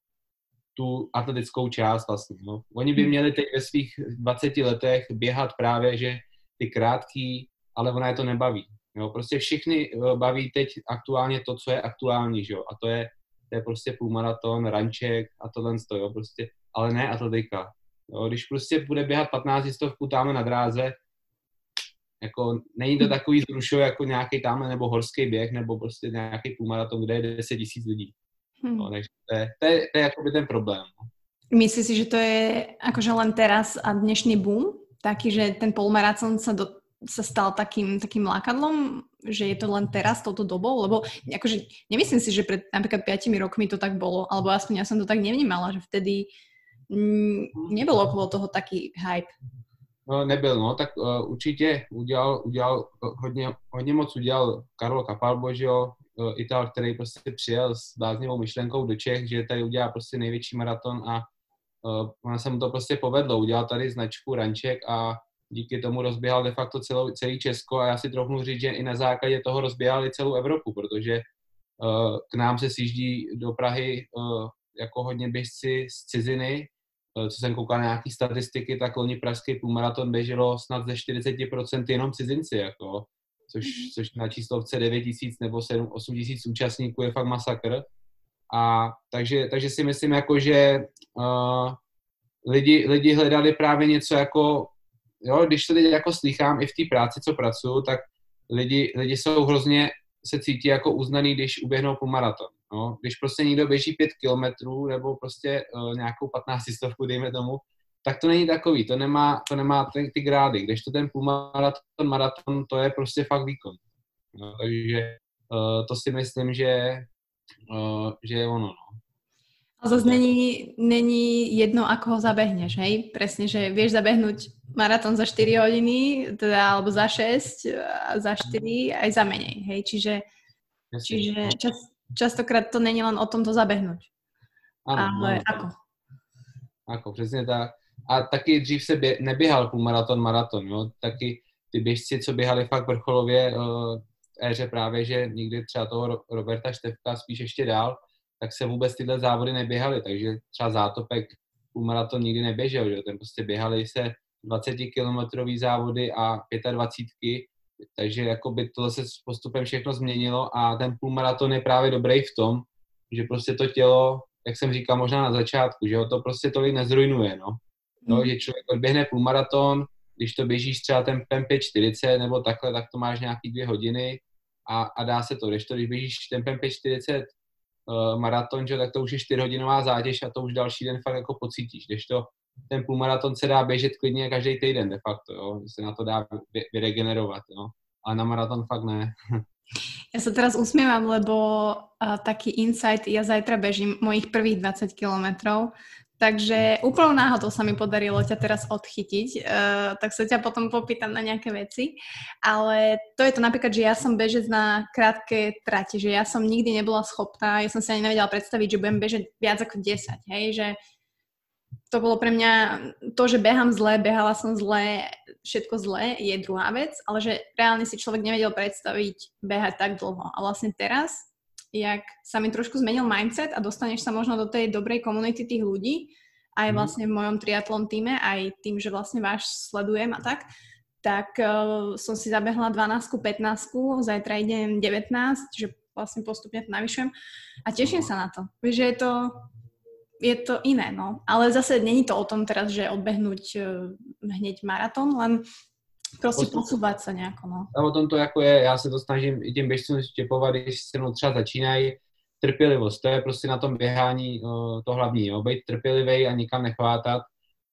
tu atletickou část vlastně. No. Oni by hmm. měli teď ve svých 20 letech běhat právě, že ty krátký, ale ona je to nebaví. Jo. Prostě všichni eh, baví teď aktuálně to, co je aktuální, že jo? a to je, to je prostě půlmaraton, ranček a tohle jo, prostě, ale ne atletika. Jo. Když prostě bude běhat 15 stovku tam na dráze, jako není to takový zrušo jako nějaký tam nebo horský běh nebo prostě nějaký půlmaraton, kde je 10 tisíc lidí. Hmm. No, takže to je, to je, to je akoby ten problém. No. Myslíš si, že to je akože len teraz a dnešný boom? Taký, že ten polmaratón sa, do, sa stal takým, takým lákadlom, že je to len teraz, touto dobou? Lebo akože, nemyslím si, že pred napríklad 5 rokmi to tak bolo, alebo aspoň ja som to tak nevnímala, že vtedy mm, nebolo okolo toho taký hype. No, nebyl, no, tak uh, určitě udělal, udělal hodně, hodně moc udělal Karlo Kapalbo, že jo, Ital, který prostě přijel s bláznivou myšlenkou do Čech, že tady udělá prostě největší maraton a uh, ona se mu to prostě povedlo. Udělal tady značku Ranček a díky tomu rozběhal de facto celou, celý Česko a já si trochu říct, že i na základě toho rozběhal i celou Evropu, protože uh, k nám se sjíždí do Prahy uh, jako hodně běžci z ciziny, Eh, co jsem koukal na nějaké statistiky, tak loni pražský půlmaraton běželo snad ze 40% jenom cizinci, jako, což, mm-hmm. což na číslovce 9 tisíc nebo 7, 8 tisíc účastníků je fakt masakr. A takže, takže si myslím, jako, že uh, lidi, lidi hledali právě něco jako, jo, když to teď jako slychám i v té práci, co pracuju, tak lidi, lidi jsou hrozně, se cítí jako uznaný, když uběhnou půlmaraton. No, když prostě někdo běží pět kilometrů nebo prostě uh, nějakou 15 stovku, dejme tomu, tak to není takový, to nemá, to nemá ty, ty grády, když to ten půlmaraton, maraton, to je prostě fakt výkon. No, takže uh, to si myslím, že, uh, že je ono. No. A zase není, není jedno, ako ho zabehneš, hej? Presne, že vieš zabehnúť maratón za 4 hodiny, teda, alebo za 6, za 4, aj za menej, hej? Čiže, čiže čas, častokrát to není len o tom to zabehnúť. Ano, Ale ano. ako? Ako, přesně tak. A taky dřív se bě, neběhal půlmaraton, maraton, jo? Taky ty běžci, co běhali fakt vrcholově uh, v éře právě, že někdy třeba toho Roberta Števka spíš ještě dál, tak se vůbec tyhle závody neběhaly, takže třeba zátopek půlmaraton nikdy neběžel, že ten prostě běhali se 20 kilometrový závody a 25 takže jakoby to se s postupem všechno změnilo a ten půlmaraton je právě dobrý v tom, že prostě to tělo, jak jsem říkal možná na začátku, že ho to prostě tolik nezrujnuje, no. No že člověk odběhne půlmaraton, když to běžíš třeba ten 5.40 nebo takhle, tak to máš nějaký dvě hodiny a, a dá se to. Když to, když běžíš tempem 5.40 uh, maraton, že, tak to už je 4 hodinová zátěž a to už další den fakt jako pocítíš. Když to ten půlmaraton se dá běžet klidně každý týden de facto, jo? se na to dá vyregenerovat, jo? ale na maraton fakt ne. *laughs* Ja sa teraz usmievam, lebo uh, taký insight, ja zajtra bežím mojich prvých 20 kilometrov, takže úplnou náhodou sa mi podarilo ťa teraz odchytiť, uh, tak sa ťa potom popýtam na nejaké veci, ale to je to napríklad, že ja som bežec na krátke trati, že ja som nikdy nebola schopná, ja som si ani nevedela predstaviť, že budem bežať viac ako 10, hej, že to bolo pre mňa, to, že behám zle, behala som zle, všetko zle, je druhá vec, ale že reálne si človek nevedel predstaviť behať tak dlho. A vlastne teraz, jak sa mi trošku zmenil mindset a dostaneš sa možno do tej dobrej komunity tých ľudí, aj mhm. vlastne v mojom triatlon týme, aj tým, že vlastne váš sledujem a tak, tak uh, som si zabehla 12 15 zajtra idem 19, že vlastne postupne to navyšujem a teším sa na to. Vieš, že je to je to iné, no. Ale zase není to o tom teraz, že odbehnúť uh, hneď maratón, len prostě posouvat se nějak, no. A o tom to jako je, já se to snažím i těm běžcům štěpovat, když se mnou třeba začínají, trpělivost, to je prostě na tom běhání uh, to hlavní, jo, být trpělivý a nikam nechvátat.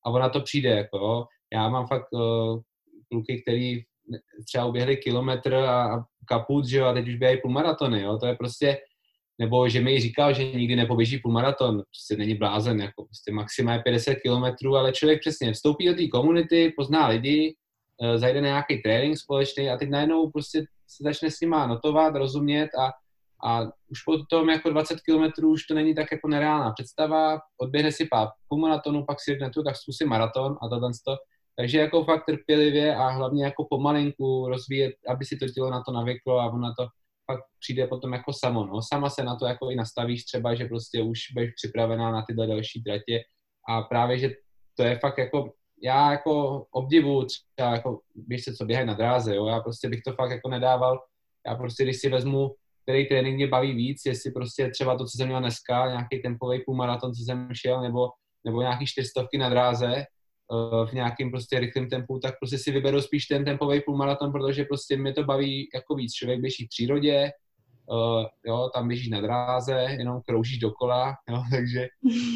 A ona to přijde, jako jo. Já mám fakt uh, kluky, který třeba uběhli kilometr a, a kaput, že jo, a teď už běhají půl maratony, jo, to je prostě, nebo že mi říkal, že nikdy nepoběží půlmaraton, prostě není blázen, jako prostě maximálně 50 km, ale člověk přesně vstoupí do té komunity, pozná lidi, eh, zajde na nějaký trénink společný a teď najednou prostě se začne s nima notovat, rozumět a, A už potom jako 20 km už to není tak jako nereálná představa, odběhne si pár půl maratonu, pak si řekne tu, tak zkusím maraton a tohle to. Takže jako fakt trpělivě a hlavně jako pomalinku rozvíjet, aby si to tělo na to navyklo a ono to pak přijde potom jako samo. No. Sama se na to jako i nastavíš třeba, že prostě už budeš připravená na tyhle další tratě a právě, že to je fakt jako, já jako obdivu třeba jako, se, co běhají na dráze, jo, já prostě bych to fakt jako nedával, já prostě, když si vezmu, který trénink mě baví víc, jestli prostě třeba to, co jsem měl dneska, nějaký tempový půlmaraton, co jsem šel, nebo, nebo nějaký čtyřstovky na dráze, Eh, v nějakém prostě rychlém tempu, tak prostě si vyberu spíš ten tempový půlmaraton, protože prostě mě to baví jako víc. Člověk běží v přírodě, uh, jo, tam běžíš na dráze, jenom kroužíš dokola, *laughs* jo, takže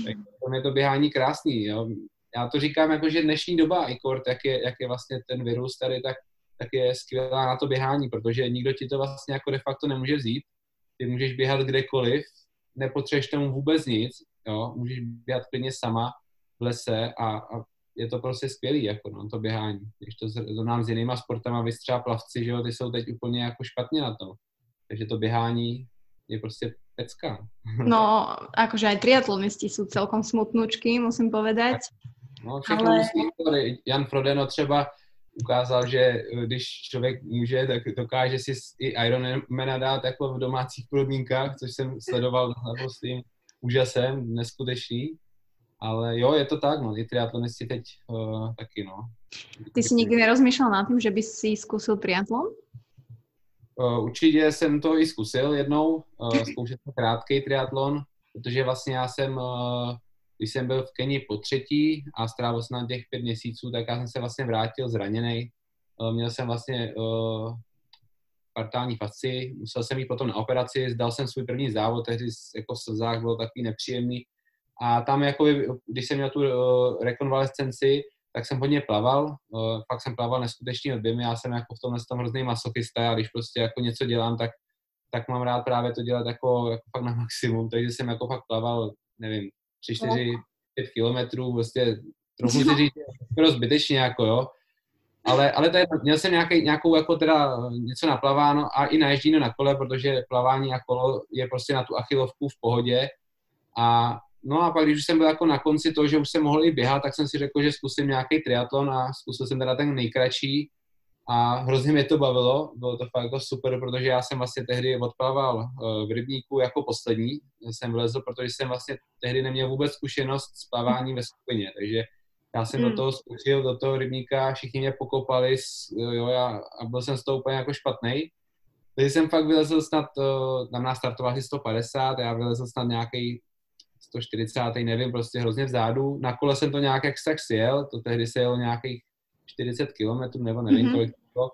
tak to je to běhání krásný, jo. Já to říkám jako, že dnešní doba, i kort, jak je, jak je vlastně ten virus tady, tak, tak je skvělá na to běhání, protože nikdo ti to vlastně jako de facto nemůže vzít. Ty můžeš běhat kdekoliv, nepotřebuješ tomu vůbec nic, jo, můžeš běhat klidně sama v lese a, a je to prostě skvělý, jako no, to běhání. Když to zrovnám s jinýma sportama, vy třeba plavci, že jo, ty jsou teď úplně jako špatně na to. Takže to běhání je prostě pecka. No, *laughs* akože aj triatlonisti sú celkom smutnučky, musím povedať. No, všechno ale... musí, Jan Frodeno třeba ukázal, že když člověk může, tak dokáže si i Ironmana dát jako v domácích podmínkách, což jsem sledoval jako s tím úžasem, neskutečný. Ale jo, je to tak, no, i triatlonisti teď uh, taky, no. Ty jsi nikdy nerozmýšlel nad tím, že bys si zkusil triatlon? Uh, určitě jsem to i zkusil jednou, uh, zkoušet krátký triatlon, protože vlastně já jsem, uh, když jsem byl v Keni po třetí a strávil jsem na těch pět měsíců, tak já jsem se vlastně vrátil zraněný. Uh, měl jsem vlastně uh, partální fasci, musel jsem jít potom na operaci, zdal jsem svůj první závod, tehdy jako slzách bylo takový nepříjemný, a tam, jako, když jsem měl tu uh, rekonvalescenci, tak jsem hodně plaval, uh, fakt jsem plaval neskutečný objemy, já jsem jako v tomhle tom hrozný masochista a když prostě jako něco dělám, tak, tak mám rád právě to dělat jako, jako fakt na maximum, takže jsem jako fakt plaval, nevím, 3, 4, 5 kilometrů, prostě trochu si *laughs* říct, skoro zbytečně jako jo, ale, ale to je, měl jsem nějaký, nějakou jako teda něco naplaváno a i naježděno na kole, protože plavání a kolo je prostě na tu achilovku v pohodě. A No a pak, když už jsem byl jako na konci toho, že už jsem mohl i běhat, tak jsem si řekl, že zkusím nějaký triatlon a zkusil jsem teda ten nejkratší a hrozně mě to bavilo, bylo to fakt jako super, protože já jsem vlastně tehdy odplaval eh, v rybníku jako poslední, jsem vlezl, protože jsem vlastně tehdy neměl vůbec zkušenost s plaváním ve skupině, takže já jsem hmm. do toho zkusil, do toho rybníka, všichni mě pokopali, jo, já, a byl jsem z toho úplně jako špatný. Takže jsem fakt vylezl snad, eh, tam nás startovali 150, já vylezl snad nějaký 140. nevím, prostě hrozně vzadu. Na kole jsem to nějak extra sjel, to tehdy se jelo nějakých 40 km, nebo nevím, mm-hmm. kolik to.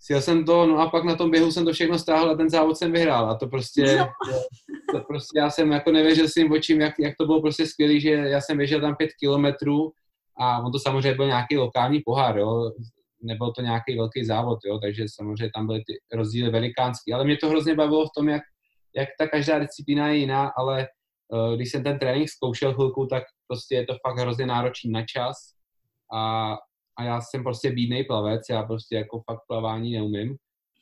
Sjel jsem to, no a pak na tom běhu jsem to všechno stáhl a ten závod jsem vyhrál. A to prostě, no. to prostě já jsem jako nevěřil svým očím, jak, jak to bylo prostě skvělé, že já jsem běžel tam 5 kilometrů a on to samozřejmě byl nějaký lokální pohár, jo. Nebyl to nějaký velký závod, jo, takže samozřejmě tam byly ty rozdíly velikánský. Ale mě to hrozně bavilo v tom, jak, jak ta každá disciplína je jiná, ale Eh, když jsem ten trénink zkoušel chvilku, tak prostě je to fakt hrozně náročný na čas a, a já jsem prostě bídnej plavec, já prostě jako fakt plavání neumím.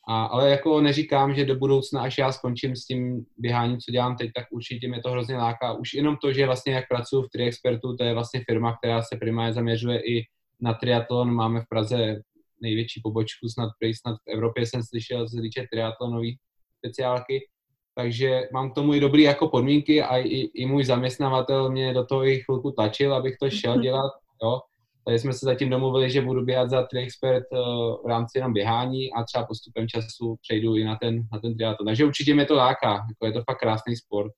A, ale jako neříkám, že do budoucna, až já skončím s tím běháním, co dělám teď, tak určitě mě to hrozně láká. Už jenom to, že vlastně jak pracuji v Triexpertu, to je vlastně firma, která se primárně zaměřuje i na triatlon. Máme v Praze největší pobočku, snad, snad v Evropě jsem slyšel, co se týče triatlonové speciálky takže mám k tomu i dobrý jako podmínky a i, i můj zaměstnavatel mě do toho i chvilku tlačil, abych to šel *laughs* dělat, jo. Takže jsme se zatím domluvili, že budu běhat za triexpert uh, v rámci jenom běhání a třeba postupem času přejdu i na ten, na ten triatlon. Takže určitě mě to láká, jako je to fakt krásný sport.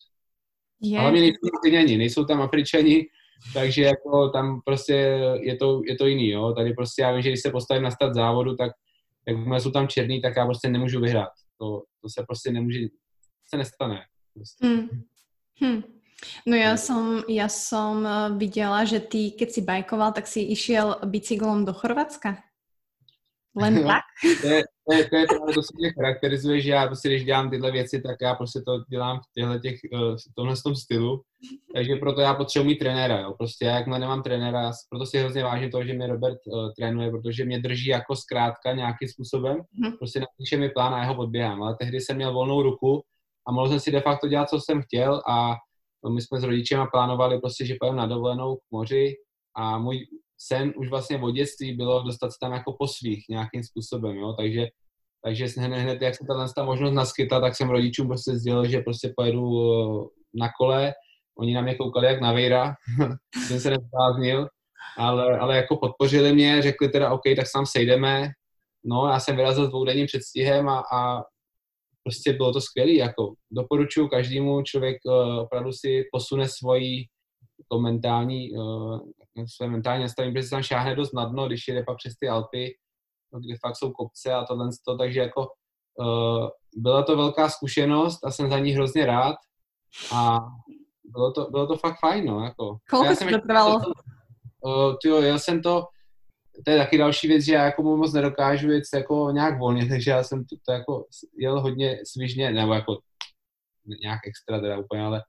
Je. Ale mě nejsou Afričani, nejsou tam Afričani, takže jako tam prostě je to, je to jiný, jo. Tady prostě já vím, že když se postavím na start závodu, tak jak jsou tam černý, tak já prostě nemůžu vyhrát. To, to se prostě nemůže, se nestane. Prostě. Hmm. No ja som, ja som eh, videla, že ty, keď si bajkoval, tak si išiel bicyklom do Chorvatska. Len *laughs* no, tak? To je, to je, to je právě to, co mě charakterizuje, že já prostě, když dělám tyhle věci, tak já prostě to dělám v těchto těch, uh, tomhle tom stylu. Takže proto já potřebuji mít trenéra, jo. Prostě já jakmile nemám trenéra, proto si hrozně vážím toho, že mě Robert uh, trénuje, protože mě drží jako zkrátka nějakým způsobem. Mm. Prostě napíše mi plán a já ho odběhám. Ale tehdy jsem měl volnou ruku a mohl jsem si de facto dělat, co jsem chtěl a my jsme s rodičema plánovali prostě, že pojem na dovolenou k moři a můj sen už vlastně od dětství bylo dostat se tam jako po svých nějakým způsobem, jo, takže takže hned, hned jak se tato ta možnost naskytla, tak jsem rodičům prostě sdělil, že prostě pojedu na kole. Oni na mě koukali jak na Vejra, *laughs* jsem se nezbláznil, ale, ale jako podpořili mě, řekli teda OK, tak tam sejdeme. No, já jsem vyrazil s dvoudenním předstihem a, a prostě bylo to skvělé. Jako doporučuji každému, člověk uh, opravdu si posune svoji to mentální, uh, své mentální nastavení, protože se tam šáhne dost nadno, když jede pak přes ty Alpy, kde fakt jsou kopce a tohle, to, takže jako uh, byla to velká zkušenost a jsem za ní hrozně rád a bylo to, bylo to fakt fajn, no, jako. Kolik to trvalo? Uh, tyjo, já jsem to, to je taky další věc, že já jako moc nedokážu jet jako nějak volně, *laughs* takže já jsem to, to jako jel hodně svižně, nebo jako nějak extra teda úplně, ale,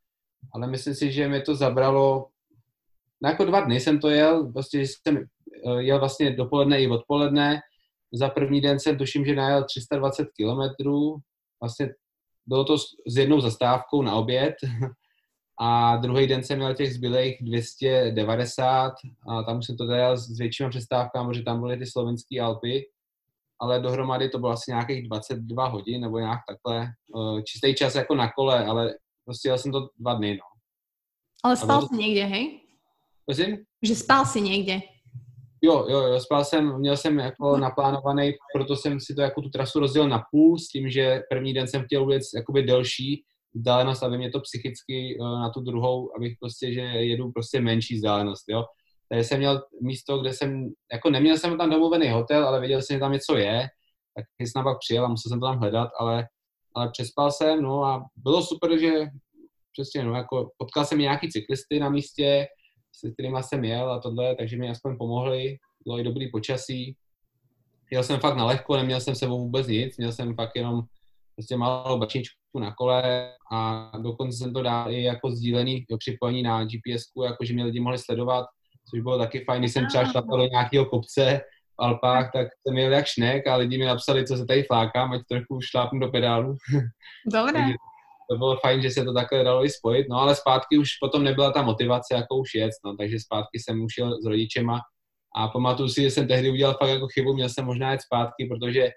ale myslím si, že mi to zabralo, na jako dva dny jsem to jel, prostě jsem eh, jel vlastně dopoledne i odpoledne, za první den jsem tuším, že najel 320 kilometrů, vlastně bylo to s jednou zastávkou na oběd *laughs* a druhý den jsem měl těch zbylých 290 a tam už jsem to dal s většíma přestávkami, protože tam byly ty slovenské Alpy, ale dohromady to bylo asi nějakých 22 hodin nebo nějak takhle. Eh, čistý čas jako na kole, ale prostě jel jsem to dva dny, no. Ale spal jsi někde, hej? Prosím? Že spal si někde. Jo, jo, jo, spal jsem, měl jsem jako mhm. naplánovaný, proto jsem si to jako tu trasu rozdělil na půl s tím, že první den jsem chtěl ujet jakoby delší vzdálenost, aby mě to psychicky uh, na tu druhou, abych prostě, že jedu prostě menší vzdálenost, jo. Takže jsem měl místo, kde jsem, jako neměl jsem tam domluvený hotel, ale věděl jsem, že tam něco je, tak jsem pak přijel a musel jsem to tam hledat, ale, ale přespal jsem, no a bylo super, že přesně, no, jako potkal jsem nějaký cyklisty na místě, se kterými jsem jel a tohle, takže mi aspoň pomohli, bylo i dobrý počasí. Jel jsem fakt na lehko, neměl jsem sebou vůbec nic, měl jsem fakt jenom prostě malou bačničku na kole a dokonce jsem to dal i jako sdílený jo, připojení na gps jako že mě lidi mohli sledovat, což bylo taky fajn, když jsem třeba šlapal do nějakého kopce v Alpách, tak jsem jel jak šnek a lidi mi napsali, co se tady flákám, ať trochu šlápnu do pedálu. *laughs* Dobré. To bylo fajn, že se to takhle dalo i spojit, no ale zpátky už potom nebyla ta motivace, jako už jet, no, takže zpátky jsem už jel s rodičema. A pamatuju si, že jsem tehdy udělal fakt jako chybu, měl jsem možná jet zpátky, protože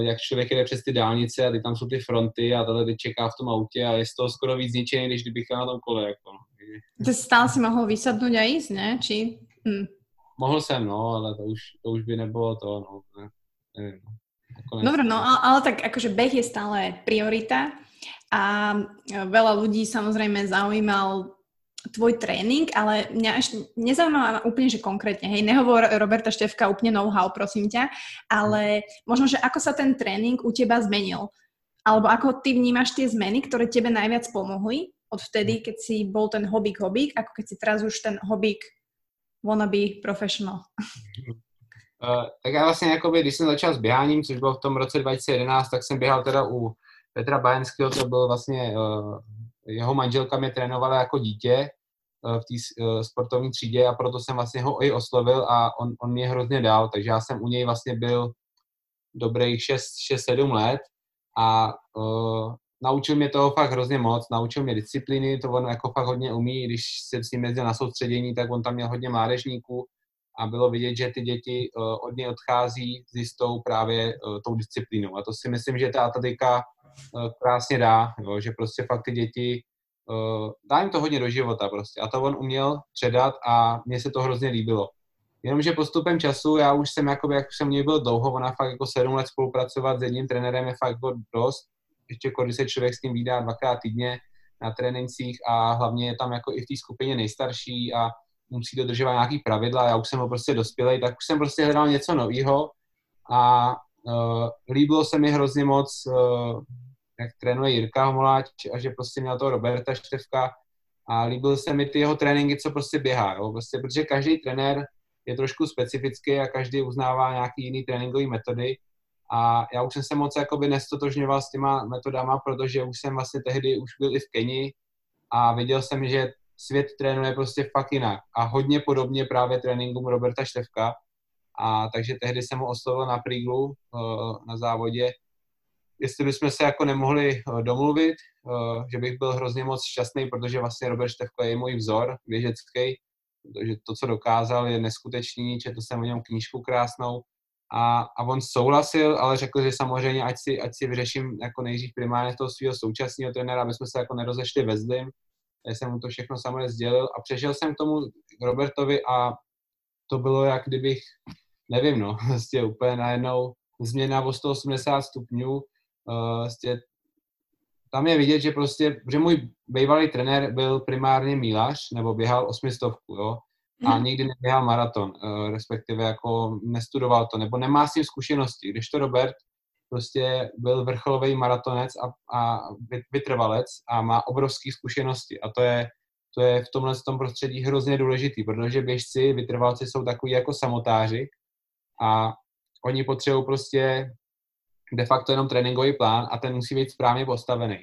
jak člověk jede přes ty dálnice a ty tam jsou ty fronty a tohle čeká v tom autě a je z toho skoro víc zničený, než kdybych na tom kole. Jako. Ty stále si mohl vysadnout a jíst, ne? Či... Hm. Mohl jsem, no, ale to už, to už by nebylo to, no. Ne, nevím, no. Dobre, no ale, ale tak akože beh je stále priorita a veľa ľudí samozrejme zaujímal tvoj tréning, ale mňa ešte nezaujíma úplne, že konkrétne, hej, nehovor Roberta Števka úplne know-how, prosím ťa, ale možno, že ako sa ten tréning u teba zmenil, alebo ako ty vnímaš tie zmeny, ktoré tebe najviac pomohli od vtedy, keď si bol ten hobík hobík, ako keď si teraz už ten hobík wannabe professional. Uh, *laughs* tak já vlastně, jakoby, když jsem začal s běháním, což bylo v tom roce 2011, tak jsem běhal teda u Petra Bajenského, to byl vlastně, uh, jeho manželka mě trénovala jako dítě uh, v té uh, sportovní třídě a proto jsem vlastně ho i oslovil a on, on mě hrozně dal, takže já jsem u něj vlastně byl dobrých 6-7 let a uh, naučil mě toho fakt hrozně moc, naučil mě disciplíny, to on jako fakt hodně umí, když jsem s ním jezdil na soustředění, tak on tam měl hodně mládežníků a bylo vidět, že ty děti uh, od něj odchází s jistou právě uh, tou disciplínou. A to si myslím, že ta atletika uh, krásně dá, jo, že prostě fakt ty děti, dá jim to hodně do života prostě. A to on uměl předat a mně se to hrozně líbilo. Jenomže postupem času, já už jsem, jakoby, jak jsem mě byl dlouho, ona fakt jako sedm let spolupracovat s jedním trenérem je fakt jako dost. Ještě když se člověk s ním vydá dvakrát týdně na trénincích a hlavně je tam jako i v té skupině nejstarší a musí dodržovat nějaký pravidla, já už jsem byl prostě dospělý, tak už jsem prostě hledal něco nového a uh, líbilo se mi hrozně moc, uh, jak trénuje Jirka Homoláč a že prostě měl toho Roberta Števka a líbilo se mi ty jeho tréninky, co prostě běhá, jo? Prostě, protože každý trenér je trošku specifický a každý uznává nějaký jiný tréninkové metody. A já už jsem se moc jakoby nestotožňoval s těma metodama, protože už jsem vlastně tehdy už byl i v Keni a viděl jsem, že svět trénuje prostě fakt jinak a hodně podobně právě tréninkům Roberta Števka. A takže tehdy jsem ho oslovil na Príglu uh, na závodě jestli bychom se jako nemohli domluvit, že bych byl hrozně moc šťastný, protože vlastně Robert Števko je můj vzor běžecký, protože to, co dokázal, je neskutečný, četl jsem o něm knížku krásnou a, a on souhlasil, ale řekl, že samozřejmě, ať si, ať si vyřeším jako nejdřív primárně toho svého současného trenéra, aby jsme se jako nerozešli ve zlým. Já jsem mu to všechno samozřejmě sdělil a přešel jsem k tomu Robertovi a to bylo jak kdybych, nevím no, vlastně *laughs* úplně najednou změna o 180 stupňů, vlastně tam je vidět, že prostě, že můj bývalý trenér byl primárně mílař, nebo běhal osmistovku, jo, a mhm. nikdy neběhal maraton, uh, respektive jako nestudoval to, nebo nemá s tím zkušenosti. Když to Robert prostě byl vrcholový maratonec a, a vytrvalec a má obrovské zkušenosti a to je, to je v tomhle tom prostředí hrozně důležitý, protože běžci, vytrvalci jsou takový jako samotáři a oni potřebují prostě de facto jenom tréninkový plán a ten musí být správně postavený.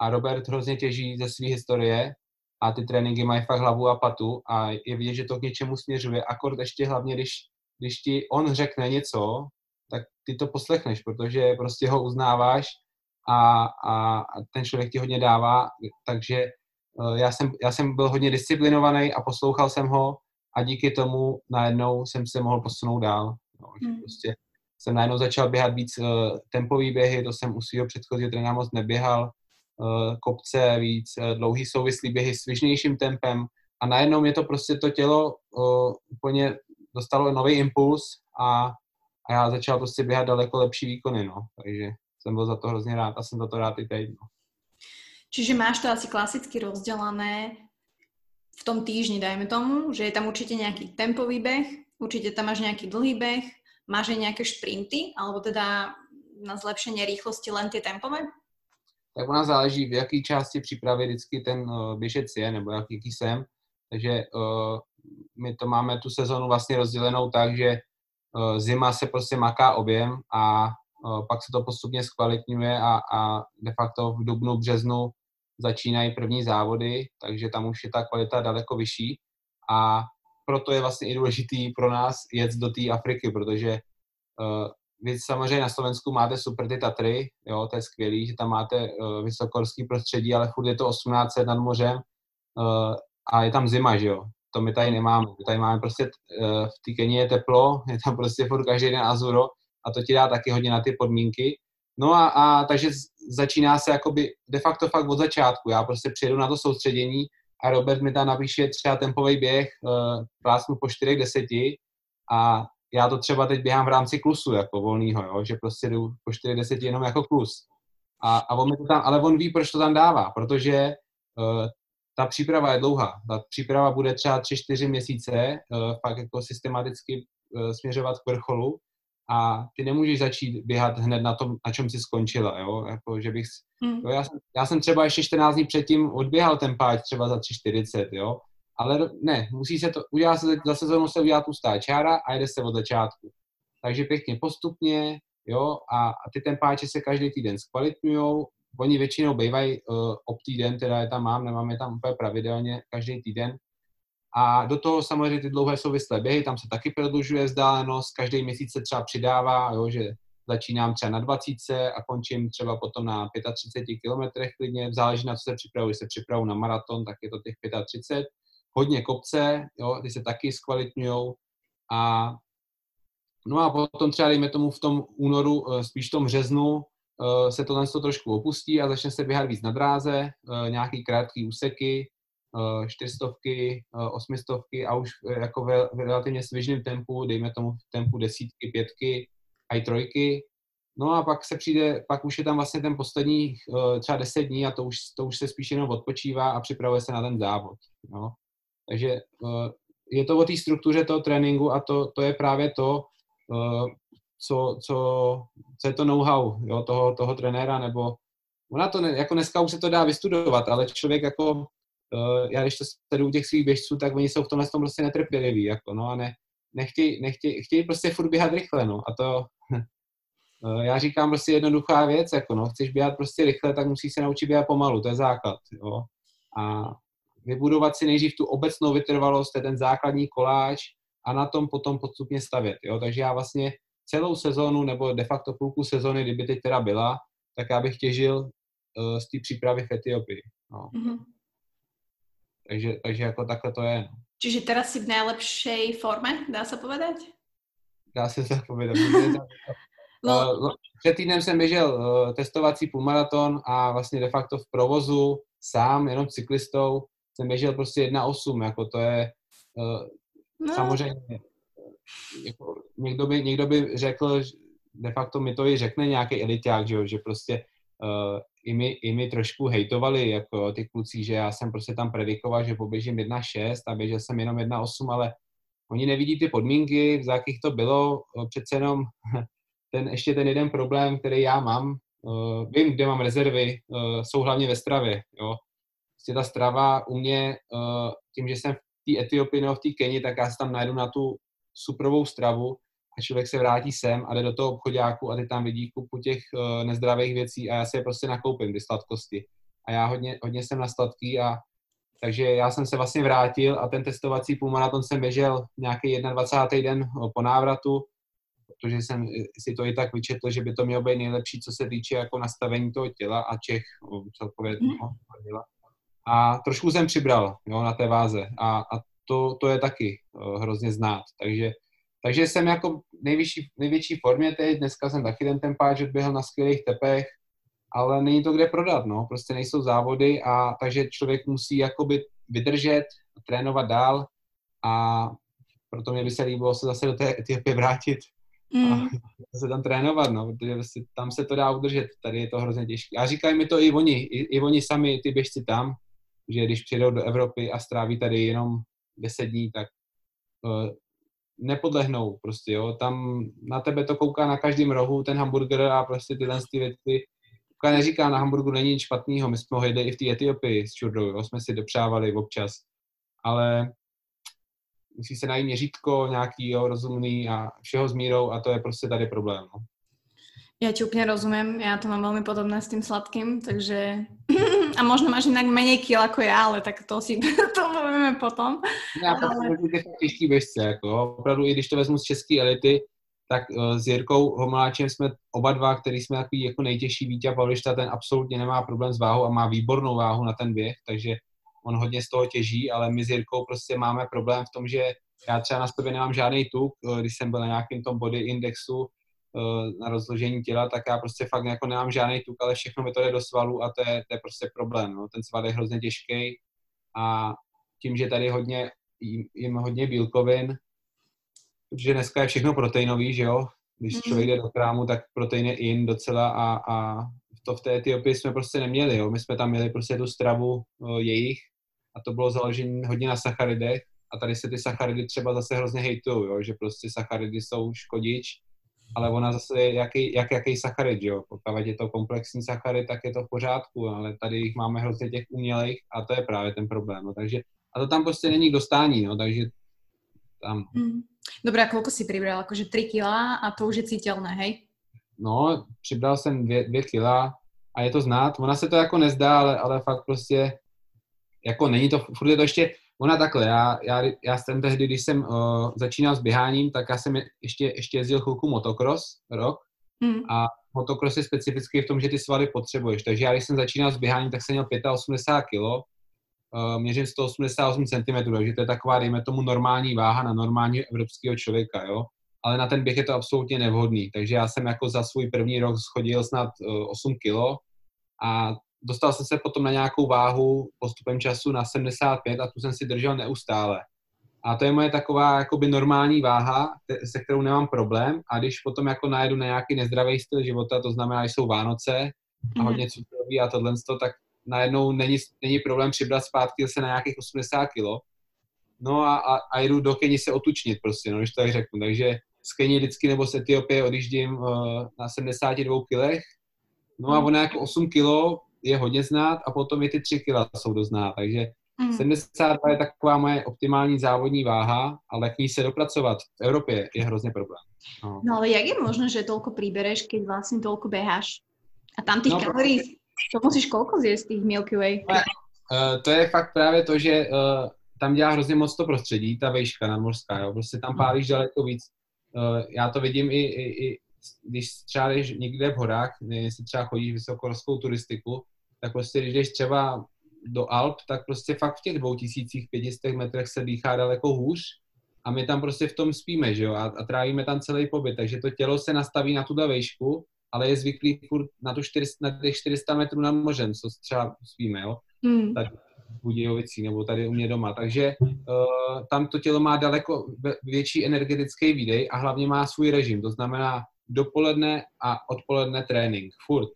A Robert hrozně těží ze své historie a ty tréninky mají fakt hlavu a patu a je vidět, že to k něčemu směřuje. Akord ještě hlavně, když, když ti on řekne něco, ty to poslechneš, protože prostě ho uznáváš a, a, a ten člověk ti hodně dává, takže uh, já jsem, já jsem byl hodně disciplinovaný a poslouchal jsem ho a díky tomu najednou jsem se mohl posunout dál. No, hmm. prostě jsem najednou začal běhat víc uh, tempový běhy, to jsem u svého předchozího trenéra moc neběhal, uh, kopce, víc uh, dlouhý souvislý běhy s vyžnějším tempem a najednou mě to prostě to tělo uh, úplně dostalo nový impuls a, a já začal prostě běhat daleko lepší výkony, no. Takže jsem byl za to hrozně rád a jsem za to rád i teď, no. Čiže máš to asi klasicky rozdělané v tom týždni, dajme tomu, že je tam určitě nějaký tempový beh, určitě tam máš nějaký dlhý beh, Máš aj nejaké šprinty, alebo teda na zlepšení rychlosti len ty tempové? Tak ona záleží, v jaké části přípravy vždycky ten uh, běžec je, nebo jaký, jsem. Takže uh, my to máme tu sezonu vlastně rozdělenou tak, že zima se prostě maká objem a uh, pak se to postupně zkvalitňuje a, a de facto v dubnu, březnu začínají první závody, takže tam už je ta kvalita daleko vyšší a proto je vlastně i důležitý pro nás jet do té Afriky, protože uh, vy samozřejmě na Slovensku máte super ty Tatry, jo, to je skvělý, že tam máte uh, vysokorský prostředí, ale furt je to 1800 nad mořem uh, a je tam zima, že jo. To my tady nemáme. My tady máme prostě, uh, v té Keni je teplo, *laughs* je tam prostě furt každý den azuro a to ti dá taky hodně na ty podmínky. No a, a takže začíná se jakoby de facto fakt od začátku. Já prostě přijedu na to soustředění a Robert mi tam napíše třeba tempový běh, uh, plásnu po 4 deseti a já to třeba teď běhám v rámci klusu jako volnýho, jo, že prostě jdu po 4 deseti jenom jako klus. A, a on mi to tam, ale on ví, proč to tam dává, protože uh, ta příprava je dlouhá. Ta příprava bude třeba 3-4 měsíce, uh, fakt jako systematicky uh, směřovat k vrcholu a ty nemůžeš začít běhat hned na tom, na čem jsi skončila, jo, jako, že bych, hmm. jo, já, jsem, já jsem třeba ještě 14 dní předtím odběhal ten páč třeba za 3,40, jo, ale ne, musí se to, udělá se za sezónu se udělá tu čára a jede se od začátku. Takže pěkně postupně, jo, a, a ty tempáče se každý týden zkvalitňují, oni většinou bývají uh, ob týden, teda je tam mám, nemám je tam úplně pravidelně každý týden, a do toho samozřejmě ty dlouhé souvislé běhy, tam se taky prodlužuje vzdálenost, každý měsíc se třeba přidává, jo, že začínám třeba na 20 a končím třeba potom na 35 kilometrech klidně, záleží na co se připravuji, se připravu na maraton, tak je to těch 35. Hodně kopce, jo, ty se taky zkvalitňují a no a potom třeba dejme tomu v tom únoru, eh, spíš v tom březnu, eh, se to trošku opustí a začne se běhat víc na dráze, eh, nějaký krátký úseky, Eh, čtyřstovky, eh, osmistovky a už eh, jako v relativně svižném tempu, dejme tomu tempu desítky, pětky a i trojky. No a pak se přijde, pak už je tam vlastně ten poslední třeba deset dní a to už, to už se spíš jenom odpočívá a připravuje se na ten závod. No. Takže je to o té struktuře toho tréninku a to, to je právě to, co, co, co je to know-how jo, toho, toho trenéra, nebo ona to, ne, jako dneska už se to dá vystudovat, ale člověk jako uh, já když to sleduju těch svých běžců, tak oni jsou v tomhle tom prostě netrpěliví, jako, no a ne, nechtějí, nechtěj, chtějí prostě furt běhat rychle, no a to, uh, *laughs* já říkám prostě jednoduchá věc, jako no, chceš běhat prostě rychle, tak musíš se naučit běhat pomalu, to je základ, jo, a vybudovat si nejdřív tu obecnou vytrvalost, to je ten základní koláč a na tom potom postupně stavět, jo, takže já vlastně celou sezónu nebo de facto půlku sezóny, kdyby teď teda byla, tak já bych těžil uh, z té přípravy v Etiopii. No. Mm-hmm. Takže, takže jako takhle to je. No. Čiže teraz si v nejlepší forme, dá se povedať? Dá se to povedat. *laughs* no. Uh, před týdnem jsem běžel uh, testovací půlmaraton a vlastně de facto v provozu sám, jenom cyklistou, jsem běžel prostě 1.8, jako to je uh, no. samozřejmě, jako, někdo, by, někdo by řekl, de facto mi to i řekne nějaký eliták, že, že prostě uh, i, my, i my trošku hejtovali jako ty kluci, že já jsem prostě tam predikoval, že poběžím 1.6 a běžel jsem jenom 1.8, ale oni nevidí ty podmínky, za jakých to bylo, přece jenom *laughs* ten, ještě ten jeden problém, který já mám, uh, vím, kde mám rezervy, uh, jsou hlavně ve stravě, jo. Prostě ta strava u mě, uh, tím, že jsem v té Etiopii nebo v té Keni, tak já se tam najdu na tu suprovou stravu a člověk se vrátí sem a jde do toho obchodáku a ty tam vidí kupu těch uh, nezdravých věcí a já si je prostě nakoupím, ty sladkosti. A já hodně, hodně jsem na sladký a takže já jsem se vlastně vrátil a ten testovací půlmaraton jsem běžel nějaký 21. den po návratu, protože jsem si to i tak vyčetl, že by to mělo být nejlepší, co se týče jako nastavení toho těla a Čech celkově mm. no, těla. A trošku jsem přibral jo, na té váze a, a to, to je taky uh, hrozně znát. Takže, takže jsem jako nejvyšší, největší formě teď, dneska jsem taky ten tempáč odběhl na skvělých tepech, ale není to kde prodat, no, prostě nejsou závody a takže člověk musí jakoby vydržet, trénovat dál a proto mě by se líbilo se zase do té Etiopie vrátit mm. a *laughs* se tam trénovat, no, protože vlastně tam se to dá udržet, tady je to hrozně těžké. A říkají mi to i oni, i, i oni sami, ty běžci tam, že když přijdou do Evropy a stráví tady jenom 10 dní, tak uh, nepodlehnou prostě, jo. Tam na tebe to kouká na každém rohu, ten hamburger a prostě tyhle ty věci. Kouká neříká, na hamburgu není nic špatného, my jsme ho jedli i v té Etiopii s čurdou, jo, jsme si dopřávali občas. Ale musí se najít měřítko nějaký, jo, rozumný a všeho s mírou a to je prostě tady problém, no. Ja ti úplne rozumiem, ja to mám veľmi podobné s tým sladkým, takže *clears throat* a možno máš inak menej kil ako ja, ale tak to si *laughs* to povieme potom. Já ale... ty těžký běžce, jako opravdu i když to vezmu z české elity, tak uh, s Jirkou Homoláčem jsme oba dva, který jsme takový jako nejtěžší Vítě Pavlišta, ten absolutně nemá problém s váhou a má výbornou váhu na ten běh, takže on hodně z toho těží, ale my s Jirkou prostě máme problém v tom, že já třeba na sobě nemám žádný tuk, eh, když jsem byl na nějakém tom body indexu, Eh, na rozložení těla, tak já prostě fakt jako nemám žádný tuk, ale všechno mi to jde do svalů a to je, to je prostě problém. No. Ten sval je hrozně těžký a tím, že tady hodně, jim hodně bílkovin, protože dneska je všechno proteinový, že jo? Když mm. člověk jde do krámu, tak protein je in docela a, a to v té Etiopii jsme prostě neměli, jo? My jsme tam měli prostě tu stravu o, jejich a to bylo založené hodně na sacharidech a tady se ty sacharidy třeba zase hrozně hejtují, jo? že prostě sacharidy jsou škodič ale ona zase je jaký, jak jaký sacharid, jo. Pokud je to komplexní sacharid, tak je to v pořádku, ale tady jich máme hrozně těch umělých a to je právě ten problém. No. Takže, a to tam prostě není k dostání, no, takže tam. Mm. Dobré, a koľko si přibral? Jakože 3 kila a to už je cítelné, hej? No, přibral jsem 2 kila a je to znát. Ona se to jako nezdá, ale, ale fakt prostě jako není to, furt je to ještě, Ona takhle, já, já, já jsem tehdy, když jsem uh, začínal s běháním, tak já jsem ještě, ještě jezdil chvilku motocross, rok, mm. a motocross je specifický v tom, že ty svaly potřebuješ. Takže já, když jsem začínal s běháním, tak jsem měl 85 kg, uh, měřím 188 cm, takže to je taková, dejme tomu, normální váha na normálního evropského člověka, jo. Ale na ten běh je to absolutně nevhodný. Takže já jsem jako za svůj první rok schodil snad uh, 8 kg a dostal jsem se potom na nějakou váhu postupem času na 75 a tu jsem si držel neustále. A to je moje taková jakoby normální váha, se kterou nemám problém. A když potom jako najedu na nějaký nezdravý styl života, to znamená, že jsou Vánoce a mhm. hodně cukroví a tohle, tak najednou není, není problém přibrat zpátky zase na nějakých 80 kg. No a, a, a jdu do Keni se otučnit prostě, no, když to tak řeknu. Takže z Keni vždycky nebo z Etiopie odjíždím uh, na 72 kilech. No a mhm. ona jako 8 kilo je hodně znát a potom i ty 3 kila jsou dost znát, takže mm. 72 je taková moje optimální závodní váha, ale k ní se dopracovat v Evropě je hrozně problém. No, no ale jak je možné, že tolko príbereš, keď vlastně tolko běháš? A tam těch no, kalorií, to musíš kolko zjesť těch Milky Way? Uh, to je fakt právě to, že uh, tam dělá hrozně moc to prostředí, ta vejška nadmořská, jo. Prostě tam pálíš daleko víc. Uh, já to vidím i, i, i když třeba jdeš někde v horách, jestli třeba chodíš vysokohorskou turistiku, tak prostě když jdeš třeba do Alp, tak prostě fakt v těch 2500 metrech se dýchá daleko hůř. A my tam prostě v tom spíme, že jo, a, a trávíme tam celý pobyt, takže to tělo se nastaví na tuhle vejšku, ale je zvyklý furt na, tu 400, na těch 400 metrů nad mořem, co třeba spíme, jo, hmm. v Budějovicí nebo tady u mě doma, takže uh, tam to tělo má daleko větší energetický výdej a hlavně má svůj režim, to znamená dopoledne a odpoledne trénink, furt.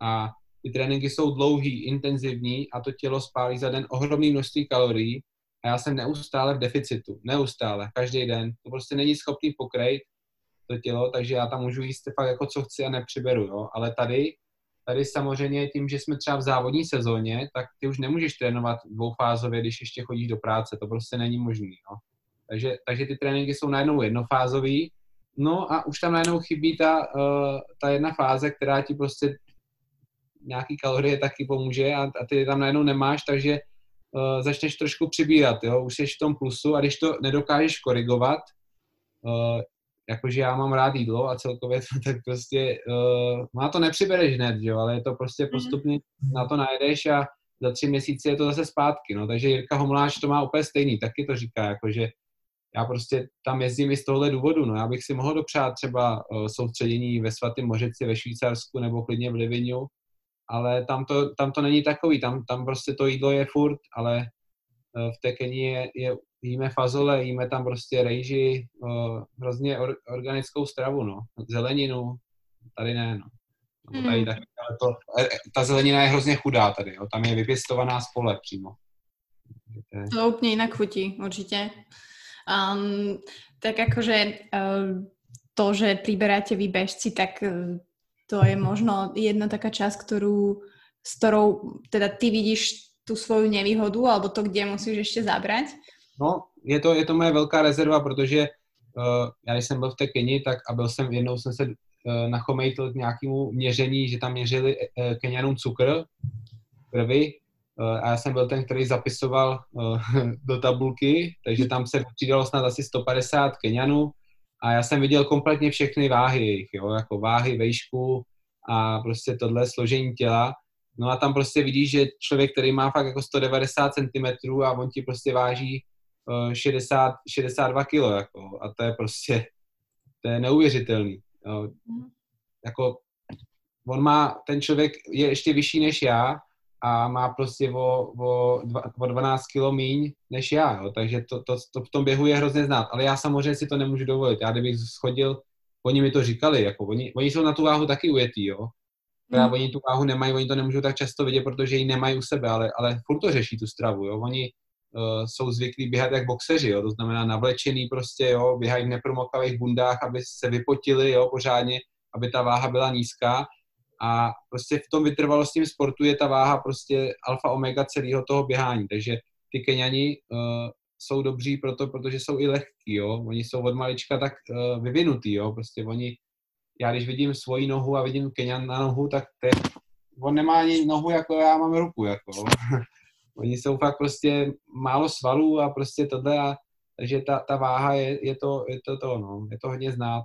A ty tréninky jsou dlouhý, intenzivní a to tělo spálí za den ohromné množství kalorií a já jsem neustále v deficitu, neustále, každý den. To prostě není schopný pokrejt to tělo, takže já tam můžu jíst fakt jako co chci a nepřiberu, jo. Ale tady, tady samozřejmě tím, že jsme třeba v závodní sezóně, tak ty už nemůžeš trénovat dvoufázově, když ještě chodíš do práce, to prostě není možný, jo. Takže, takže ty tréninky jsou najednou jednofázový, no a už tam najednou chybí ta, uh, ta jedna fáze, která ti prostě nějaký kalorie taky pomůže a, a ty tam najednou nemáš, takže uh, začneš trošku přibírat, jo, už jsi v tom plusu a když to nedokážeš korigovat, uh, jakože já mám rád jídlo a celkově to, tak prostě uh, má to nepřibereš hned, jo, ale je to prostě mhm. postupně na to najedeš a za tři měsíce je to zase zpátky, no, takže Jirka Homláč to má úplně stejný, taky to říká, jakože já prostě tam jezdím i z tohohle důvodu, no, já bych si mohl dopřát třeba uh, soustředění ve Svatém Mořici ve Švýcarsku nebo klidně v Livinu, ale tam to, tam to není takový, tam, tam prostě to jídlo je furt, ale uh, v té Keni je, je jíme fazole, jíme tam prostě rejži, uh, hrozně or, organickou stravu, no. Zeleninu, tady ne, no. Tady hmm. tak, ale to, e, ta zelenina je hrozně chudá tady, jo. tam je vypěstovaná z pole přímo. To úplně jinak chutí, určitě. Um, tak akože uh, to, že priberáte vy bežci, tak uh, to je možno jedna taká časť, ktorú, s ktorou teda ty vidíš tu svoju nevýhodu, alebo to, kde musíš ešte zabrať? No, je to, je to moje velká rezerva, protože uh, já když jsem byl v té Keni, tak a byl jsem, jednou jsem se uh, nachomejtl k nějakému měření, že tam měřili uh, Kenianům cukr uh, a já jsem byl ten, který zapisoval *laughs* do tabulky, takže tam se přidalo snad asi 150 Kenianů a já jsem viděl kompletně všechny váhy jejich, jo, jako váhy, vejšku a prostě tohle složení těla. No a tam prostě vidíš, že člověk, který má fakt jako 190 cm a on ti prostě váží 60, 62 kilo, jako, a to je prostě, to je neuvěřitelný. Jo. Mhm. Jako, on má, ten člověk je ještě vyšší než já a má prostě o, o, o 12 kilo míň než já, jo. takže to, to, to v tom běhu je hrozně znát, ale já samozřejmě si to nemůžu dovolit. Já kdybych schodil, oni mi to říkali, jako oni, oni jsou na tu váhu taky ujetý, jo. Právě mm. oni tu váhu nemají, oni to nemůžou tak často vidět, protože ji nemají u sebe, ale, ale furt to řeší tu stravu, jo. Oni, uh, jsou zvyklí běhat jak boxeři, jo, to znamená navlečený prostě, jo, běhají v nepromokavých bundách, aby se vypotili, jo, pořádně, aby ta váha byla nízká a prostě v tom vytrvalostním sportu je ta váha prostě alfa omega celého toho běhání, takže ty Keniani uh, jsou dobří proto, protože jsou i lehký, jo, oni jsou od malička tak uh, vyvinutý, jo, prostě oni, já když vidím svoji nohu a vidím Kenian na nohu, tak to je, on nemá ani nohu, jako já mám ruku, jako. *laughs* Oni jsou fakt prostě málo svalů a prostě tohle a takže ta, ta váha je, je, to, je to to, no, je to hodně znát.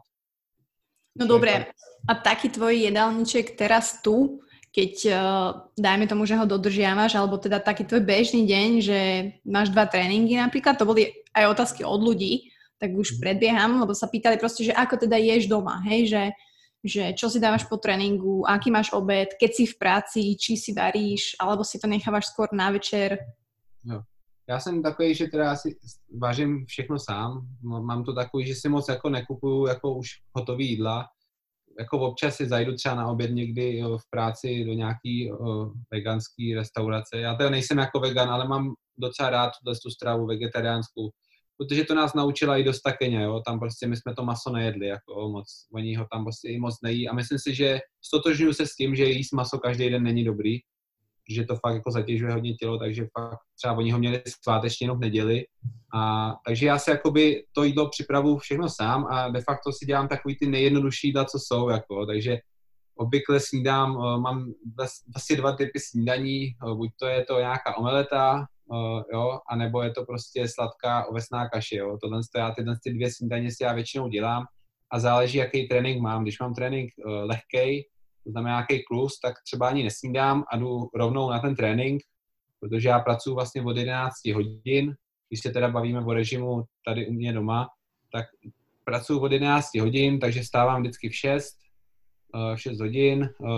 No dobré, a taký tvoj jedálniček teraz tu, keď uh, dajme tomu, že ho dodržiavaš, alebo teda taký tvoj bežný deň, že máš dva tréningy napríklad, to boli aj otázky od ľudí, tak už mhm. predbieham, lebo sa pýtali proste, že ako teda ješ doma, hej, že že čo si dávaš po tréninku, aký máš obed, keď si v práci, či si varíš, alebo si to nechávaš skôr na večer. Jo. Já jsem takový, že teda si vařím všechno sám. Mám to takový, že si moc jako nekupuju jako už hotový jídla. Jako občas si zajdu třeba na oběd někdy v práci do nějaký uh, veganský restaurace. Já teda nejsem jako vegan, ale mám docela rád tu stravu vegetariánskou protože to nás naučila i dost Keně, jo, tam prostě my jsme to maso nejedli, jako moc, oni ho tam prostě i moc nejí a myslím si, že stotožňuji se s tím, že jíst maso každý den není dobrý, že to fakt jako zatěžuje hodně tělo, takže fakt třeba oni ho měli svátečně jenom v neděli a takže já si jakoby to jídlo připravu všechno sám a de facto si dělám takový ty nejjednodušší jídla, co jsou, jako, takže obvykle snídám, eh, mám vlastně dva typy snídaní, eh, buď to je to nějaká omeleta, uh, jo, anebo je to prostě sladká ovesná kaše, jo. Tohle já tyhle ty dvě snídaně si já většinou dělám. a záleží, jaký trénink mám. Když mám trénink lehký, to znamená nějaký klus, tak třeba ani nesnídám a jdu rovnou na ten trénink, protože já pracuji vlastně od 11 hodin, když se teda bavíme o režimu tady u mě doma, tak pracuji od 11 hodin, takže stávám vždycky v 6, uh, 6 hodin. Uh,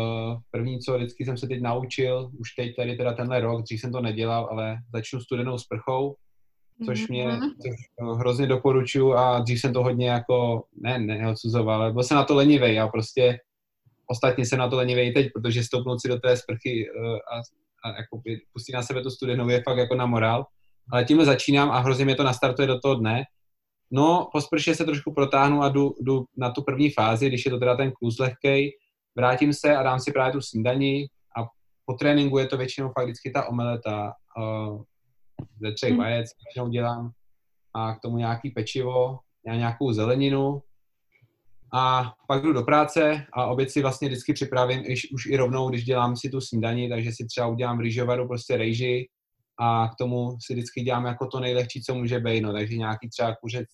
první, co vždycky jsem se teď naučil, už teď tady teda tenhle rok, dřív jsem to nedělal, ale začnu studenou sprchou, což mě mm-hmm. což hrozně doporučuji a dřív jsem to hodně jako, ne, neodsuzoval, ale byl jsem na to lenivej a prostě ostatně jsem na to lenivej teď, protože stoupnout si do té sprchy uh, a, a jako pustit na sebe tu studenou je fakt jako na morál. Ale tímhle začínám a hrozně mě to nastartuje do toho dne. No, po sprše se trošku protáhnu a jdu, jdu na tu první fázi, když je to teda ten kluz lehkej, vrátím se a dám si právě tu snídaní a po tréninku je to většinou fakt vždycky ta omeleta, uh, ze třech hmm. vajec většinou dělám a k tomu nějaký pečivo, já nějakou zeleninu a pak jdu do práce a oběd si vlastně vždycky připravím iš, už i rovnou, když dělám si tu snídaní, takže si třeba udělám rýžovaru, prostě rejži a k tomu si vždycky dělám jako to nejlehčí, co může být, no, takže nějaký třeba kuře,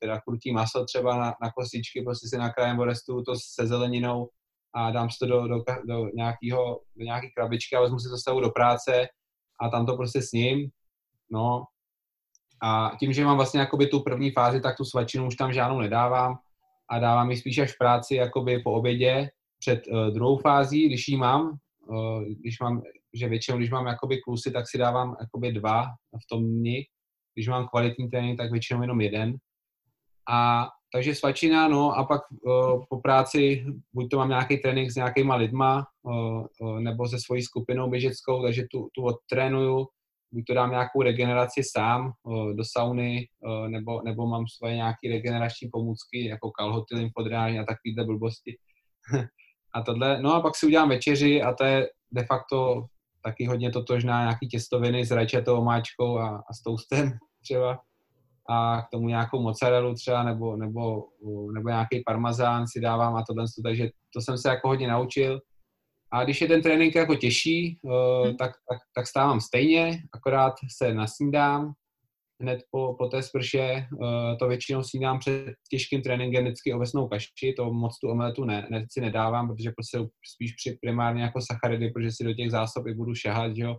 teda krutý maso třeba na, na kostičky, prostě si nakrájem restu to se zeleninou a dám si to do, do, do, nějakého, do nějaký krabičky a vezmu si to stavu do práce a tam to prostě s ním No. A tím, že mám vlastně jakoby tu první fázi, tak tu svačinu už tam žádnou nedávám a dávám ji spíš až v práci jakoby po obědě před uh, druhou fází, když ji mám, uh, když mám, že většinou, když mám jakoby klusy, tak si dávám jakoby dva v tom dni, když mám kvalitní trénink, tak většinou jenom jeden. A takže svačina, no a pak uh, po práci buď to mám nějaký trénink s nějakýma lidma, uh, uh, nebo se svojí skupinou běžeckou, takže tu, tu odtrénuju, buď to dám nějakou regeneraci sám do sauny, nebo, nebo mám svoje nějaké regenerační pomůcky, jako kalhoty, lymfodrány a takovýhle blbosti. *laughs* a tohle. No a pak si udělám večeři a to je de facto taky hodně totožná nějaký těstoviny s rajčatou omáčkou a, a s toastem *laughs* třeba a k tomu nějakou mozzarellu třeba nebo, nebo, nebo nějaký parmazán si dávám a tohle, takže to jsem se jako hodně naučil a když je ten trénink jako těžší, uh, tak, tak, tak stávám stejně, akorát se nasnídám hned po, po té sprše. Uh, to většinou snídám před těžkým tréninkem vždycky ovesnou kaši, to moc tu omeletu ne, ne, si nedávám, protože prostě spíš při primárně jako sacharidy, protože si do těch zásob i budu šahat, jo,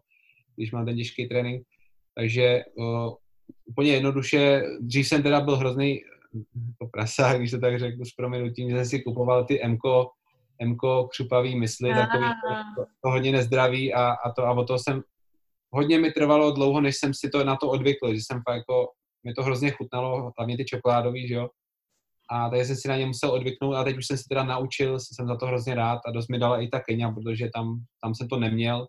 když mám ten těžký trénink. Takže uh, úplně jednoduše, dřív jsem teda byl hrozný jako prasa, když to tak řeknu s proměnutím, že jsem si kupoval ty MKO Mko, křupavý mysli, takový to, to hodně nezdravý a, a to a o to jsem, hodně mi trvalo dlouho, než jsem si to na to odvykl, že jsem fakt jako, mi to hrozně chutnalo, hlavně ty čokoládový, že jo. A takže jsem si na ně musel odvyknout a teď už jsem si teda naučil, jsem za to hrozně rád a dost mi dala i ta Kenia, protože tam, tam jsem to neměl.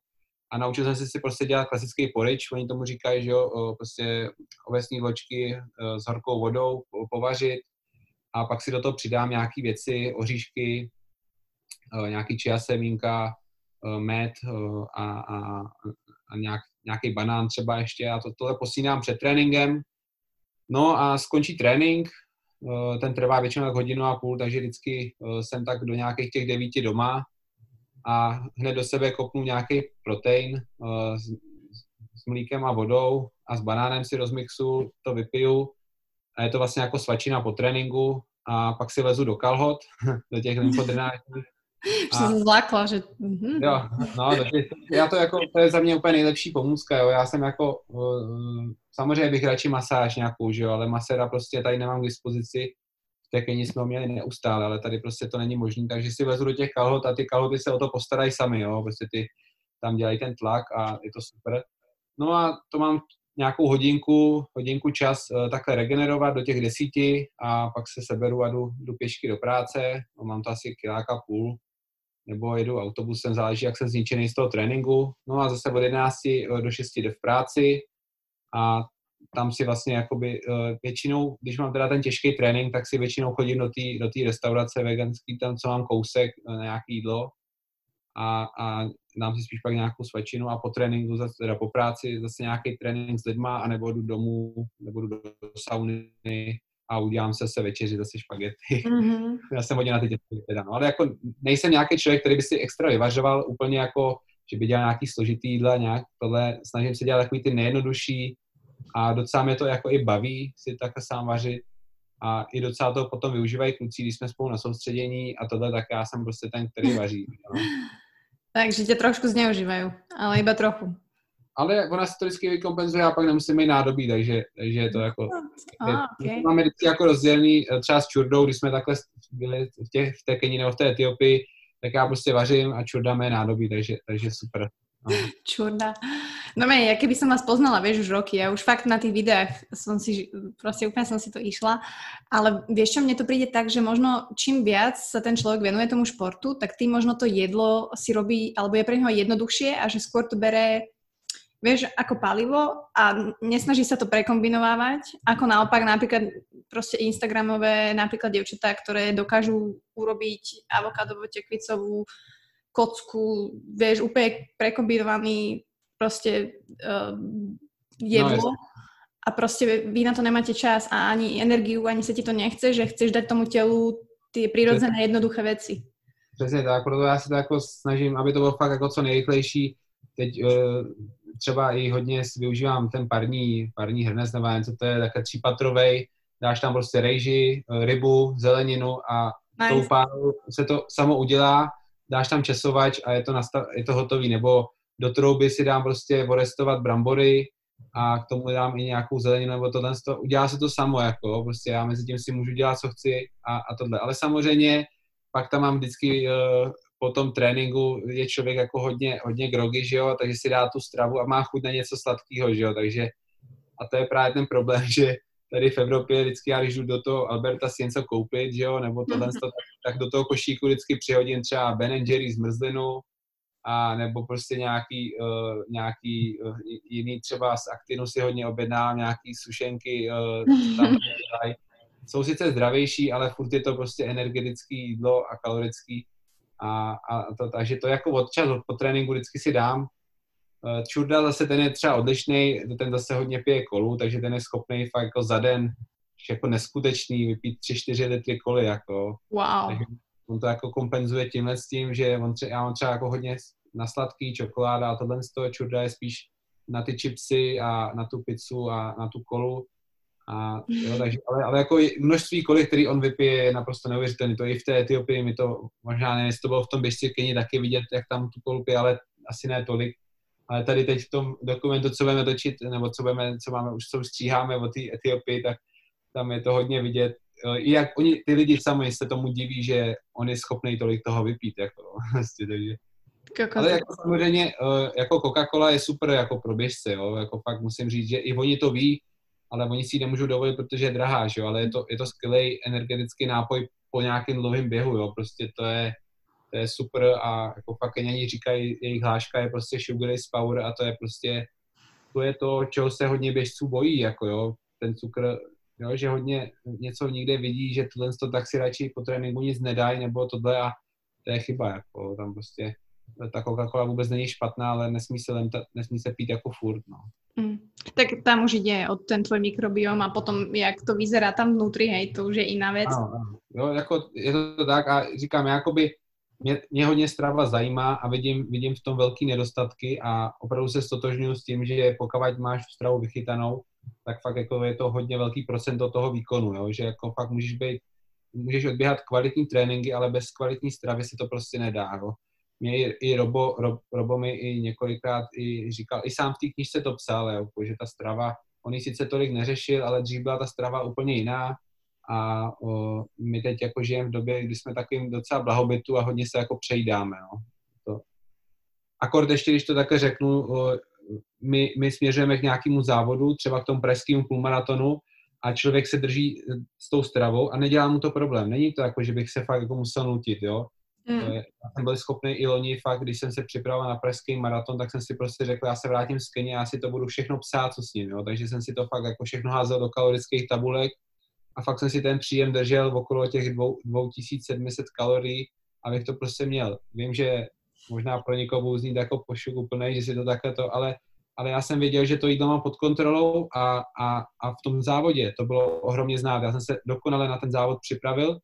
A naučil jsem se si prostě dělat klasický porič, oni tomu říkají, že jo, prostě ovesní vločky e, s horkou vodou povařit a pak si do toho přidám nějaké věci, oříšky, nějaký čia semínka, eh, med eh, a, a, a nějak, nějaký banán třeba ještě a to, tohle posínám před tréninkem. No a skončí trénink, ten trvá většinou tak hodinu a půl, takže vždycky jsem tak do nějakých těch devíti doma a hned do sebe kopnu nějaký protein s, s mlíkem a vodou a s banánem si rozmixu, to vypiju a je to vlastně jako svačina po tréninku a pak si lezu do kalhot, *laughs* do těch lymfodrenážních Už jsem se zlákla, že... Mm-hmm. Jo, no, já to jako, to je za mě úplně nejlepší pomůcka, jo. Já jsem jako, uh, samozřejmě bych radši masáž nějakou, že jo, ale maséra prostě tady nemám k dispozici. V té jsme ho měli neustále, ale tady prostě to není možné, takže si vezu do těch kalhot a ty kalhoty se o to postarají sami, jo, prostě ty tam dělají ten tlak a je to super. No a to mám nějakou hodinku, hodinku čas uh, takhle regenerovat do těch desíti a pak se seberu a jdu, jdu pěšky do práce, mám to asi kiláka půl, nebo jedu autobusem, záleží, jak jsem zničený z toho tréninku. No a zase od 11 eh, do 6 jde v práci a tam si vlastně jakoby uh, většinou, když mám teda ten těžký trénink, tak si většinou chodím do té do restaurace veganský, tam co mám kousek eh, nějaký jídlo a, a dám si spíš pak nějakou svačinu a po tréninku, zase, teda po práci zase nějaký trénink s lidma, a nebo jdu domů, nebo jdu do sauny, a udělám se se večeři zase špagety. Mm-hmm. *laughs* Já jsem hodně na ty děti teda, no. Ale jako nejsem nějaký člověk, který by si extra vyvařoval úplně jako, že by dělal nějaký složitý jídla, nějak tohle. Snažím se dělat takový ty nejjednodušší a docela mě to jako i baví si takhle sám vařit. a i docela to potom využívají kluci, když jsme spolu na soustředění a tohle, tak já jsem prostě ten, který vaří. *laughs* No. Takže tě trošku zneužívají, ale iba trochu. Ale ona se to vždycky vykompenzuje a pak nemusím mít nádobí, takže, takže je to jako... Ah, okay. Máme vždycky jako rozdělený eh, třeba s čurdou, když jsme takhle byli v, těch, v té Keni nebo v té Etiopii, tak já prostě vařím a čurda mé nádobí, takže, takže super. No. *laughs* Čurda. No mej, ja keby som vás poznala, vieš, už roky, ja už fakt na tých videách som si, proste úplne som si to išla, ale vieš čo, mne to príde tak, že možno čím viac sa ten človek venuje tomu športu, tak tým možno to jedlo si robí, alebo je pre neho jednoduchšie a že skôr to bere vieš, ako palivo a nesnaží sa to prekombinovávať, ako naopak napríklad proste Instagramové napríklad devčatá, ktoré dokážu urobiť avokádovo tekvicovú kocku, vieš, úplne prekombinovaný proste uh, jedlo no, a proste vy na to nemáte čas a ani energiu, ani sa ti to nechce, že chceš dať tomu telu ty prirodzené jednoduché veci. Přesně tak, proto já se to jako snažím, aby to bylo fakt jako co nejrychlejší. Teď uh, třeba i hodně využívám ten parní, parní hrnec, nebo něco, to je také třípatrovej, dáš tam prostě rejži, eh, rybu, zeleninu a nice. tou páru se to samo udělá, dáš tam česovač a je to, nastav, je to hotový, nebo do trouby si dám prostě vorestovat brambory a k tomu dám i nějakou zeleninu nebo tohle, to, udělá se to samo, jako, prostě já mezi tím si můžu dělat, co chci a, a tohle, ale samozřejmě pak tam mám vždycky uh, po tom tréninku je člověk jako hodně, hodně grogy, že jo, takže si dá tu stravu a má chuť na něco sladkého, že jo, takže a to je právě ten problém, *laughs* že tady v Evropě vždycky já, když jdu do toho Alberta si něco koupit, že jo, nebo tohle, tak, tak do toho košíku vždycky přihodím třeba Ben Jerry zmrzlinu, a nebo prostě nějaký, uh, nějaký uh, jiný třeba z Actinu si hodně objednám, nějaký sušenky, uh, tam *laughs* jsou sice zdravější, ale furt je to prostě energetický jídlo a kalorický, a, a to, takže to jako odčas po tréninku vždycky si dám. Eh, Čurda zase ten je třeba odlišný, ten zase hodně pije kolu, takže ten je schopný fakt jako za den jako neskutečný vypít 3-4 litry koly, jako. Wow. Takže on to jako kompenzuje tímhle s tím, že on třeba, já mám třeba jako hodně na sladký, čokoláda a tohle z toho čurda je spíš na ty chipsy a na tu pizzu a na tu kolu a, jo, takže, ale, ale jako množství kolik, který on vypije, je naprosto neuvěřitelné. To i v té Etiopii mi to, možná ne, to bylo v tom běžci Keni taky vidět, jak tam tu kolu pije, ale asi ne tolik. Ale tady teď v tom dokumentu, co budeme točit, nebo co, budeme, co máme, už co stříháme o té Etiopii, tak tam je to hodně vidět. I jak oni, ty lidi sami se tomu diví, že on je schopný tolik toho vypít, jako, vlastně, *laughs* takže. Ale jako samozřejmě, eh, jako Coca-Cola je super jako pro běžce, jo, jako fakt musím říct, že i oni to ví, ale oni si ji nemůžou dovolit, protože je drahá, že jo? ale je to, je to skvělý energetický nápoj po nějakém dlouhém běhu, jo? prostě to je, to je super a jako fakt Keňani říkají, jejich hláška je prostě sugar is power a to je prostě, to je to, čeho se hodně běžců bojí, jako jo, ten cukr, jo, že hodně něco někde vidí, že tohle to tak si radši po tréninku nic nedají, nebo tohle a to je chyba, jako tam prostě ta Coca-Cola vůbec není špatná, ale nesmí se, len, nesmí se pít jako furt, no. Mm. Tak tam už ide o ten tvoj mikrobiom a potom, jak to vyzerá tam vnútri, hej, to už je iná věc. Ano, ano. Jo, jako je to tak a říkám, jakoby mě, mě hodně strava zajímá a vidím, vidím v tom velký nedostatky a opravdu se stotožňuji s tím, že pokud máš stravu vychytanou, tak fakt jako je to hodně velký procento toho výkonu, jo? že jako fakt můžeš být, můžeš odběhat kvalitní tréninky, ale bez kvalitní stravy se to prostě nedá. Jo? Mě i, i Robo, Rob, Robo mi i několikrát i říkal, i sám v té knižce to psal, jo, že ta strava, on ji sice tolik neřešil, ale dřív byla ta strava úplně jiná a o, my teď jako žijeme v době, kdy jsme takovým docela blahobytu a hodně se jako přejídáme, no. To. Akord ještě, když to také řeknu, o, my, my směřujeme k nějakému závodu, třeba k tomu pražskému půlmaratonu a člověk se drží s tou stravou a nedělá mu to problém. Není to jako, že bych se fakt jako musel nutit, jo Mm. Já jsem byl schopný i loni fakt, když jsem se připravoval na pražský maraton, tak jsem si prostě řekl, já se vrátím z Kenya, já si to budu všechno psát, co s ním, jo? takže jsem si to fakt jako všechno házel do kalorických tabulek a fakt jsem si ten příjem držel v okolo těch 2700 kalorií, abych to prostě měl. Vím, že možná pro někoho znít jako pošuk úplný, že si to takhle to, ale, ale já jsem věděl, že to jídlo mám pod kontrolou a, a, a v tom závodě to bylo ohromně znát. Já jsem se dokonale na ten závod připravil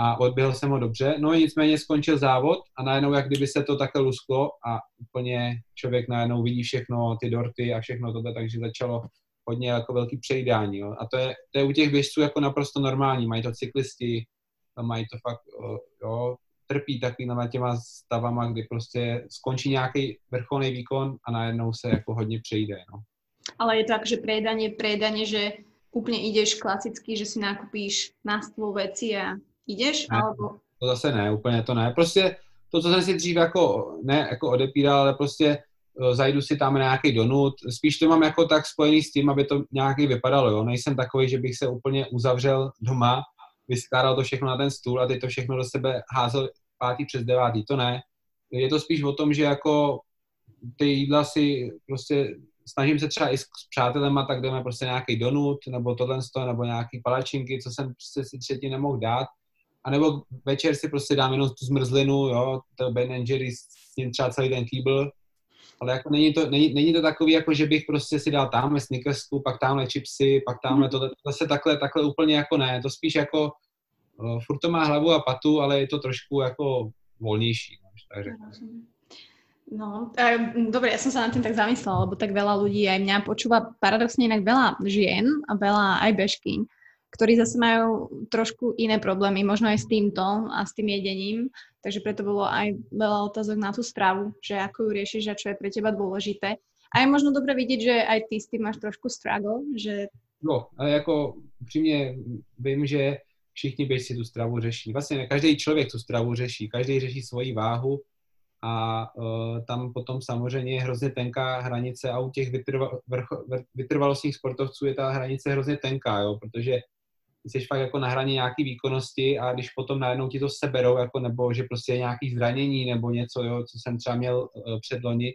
a odběhl jsem ho dobře. No nicméně skončil závod a najednou jak kdyby se to takhle lusklo a úplně člověk najednou vidí všechno, ty dorty a všechno tohle, takže začalo hodně jako velký přejídání. Jo. A to je, to je u těch běžců jako naprosto normální. Mají to cyklisti, mají to fakt, jo, trpí takovýma těma stavama, kdy prostě skončí nějaký vrcholný výkon a najednou se jako hodně přejde. No. Ale je tak, že prejedanie, prejedanie, že úplně ideš klasicky, že si nakupíš na stůl věci a jdeš, ne, alebo... To zase ne, úplně to ne. Prostě to, co jsem si dřív jako, ne jako odepíral, ale prostě uh, zajdu si tam na nějaký donut. Spíš to mám jako tak spojený s tím, aby to nějaký vypadalo, jo. Nejsem takový, že bych se úplně uzavřel doma, vyskládal to všechno na ten stůl a teď to všechno do sebe házel pátý přes devátý, to ne. Je to spíš o tom, že jako ty jídla si prostě snažím se třeba i s, s přátelema, tak jdeme prostě nějaký donut, nebo tohle, nebo nějaký palačinky, co jsem prostě si třetí nemohl dát. A nebo večer si prostě dám jenom tu zmrzlinu, jo, to Ben Jerry s ním třeba celý ten kýbl. Ale jako není to, není, není to takový, jako že bych prostě si dal tamhle snickersku, pak tamhle chipsy, pak tamhle to, to zase takhle, takhle úplně jako ne. To spíš jako, uh, furt to má hlavu a patu, ale je to trošku jako volnější, no, tak řeknu. No, e, dobre, ja som sa nad tým tak zamyslela, lebo tak veľa ľudí aj mňa počúva paradoxne inak veľa žien a veľa aj bežkyň, ktorí zase majú trošku iné problémy, možno aj s týmto a s tým jedením, takže preto bolo aj veľa otázok na tú stravu, že ako ju riešiš a čo je pre teba dôležité. A je možno dobre vidieť, že aj ty s tým máš trošku struggle, že... No, ale jako upřímně vím, že všichni běžci tu stravu řeší. Vlastně každý člověk tu stravu řeší, každý řeší svoji váhu, a uh, tam potom samozřejmě je hrozně tenká hranice a u těch vytrva, vrcho, vytrvalostních sportovců je ta hranice hrozně tenká, jo, protože jsi fakt jako na hraně nějaký výkonnosti a když potom najednou ti to seberou, jako nebo že prostě je nějaký zranění nebo něco, jo, co jsem třeba měl uh, před loni,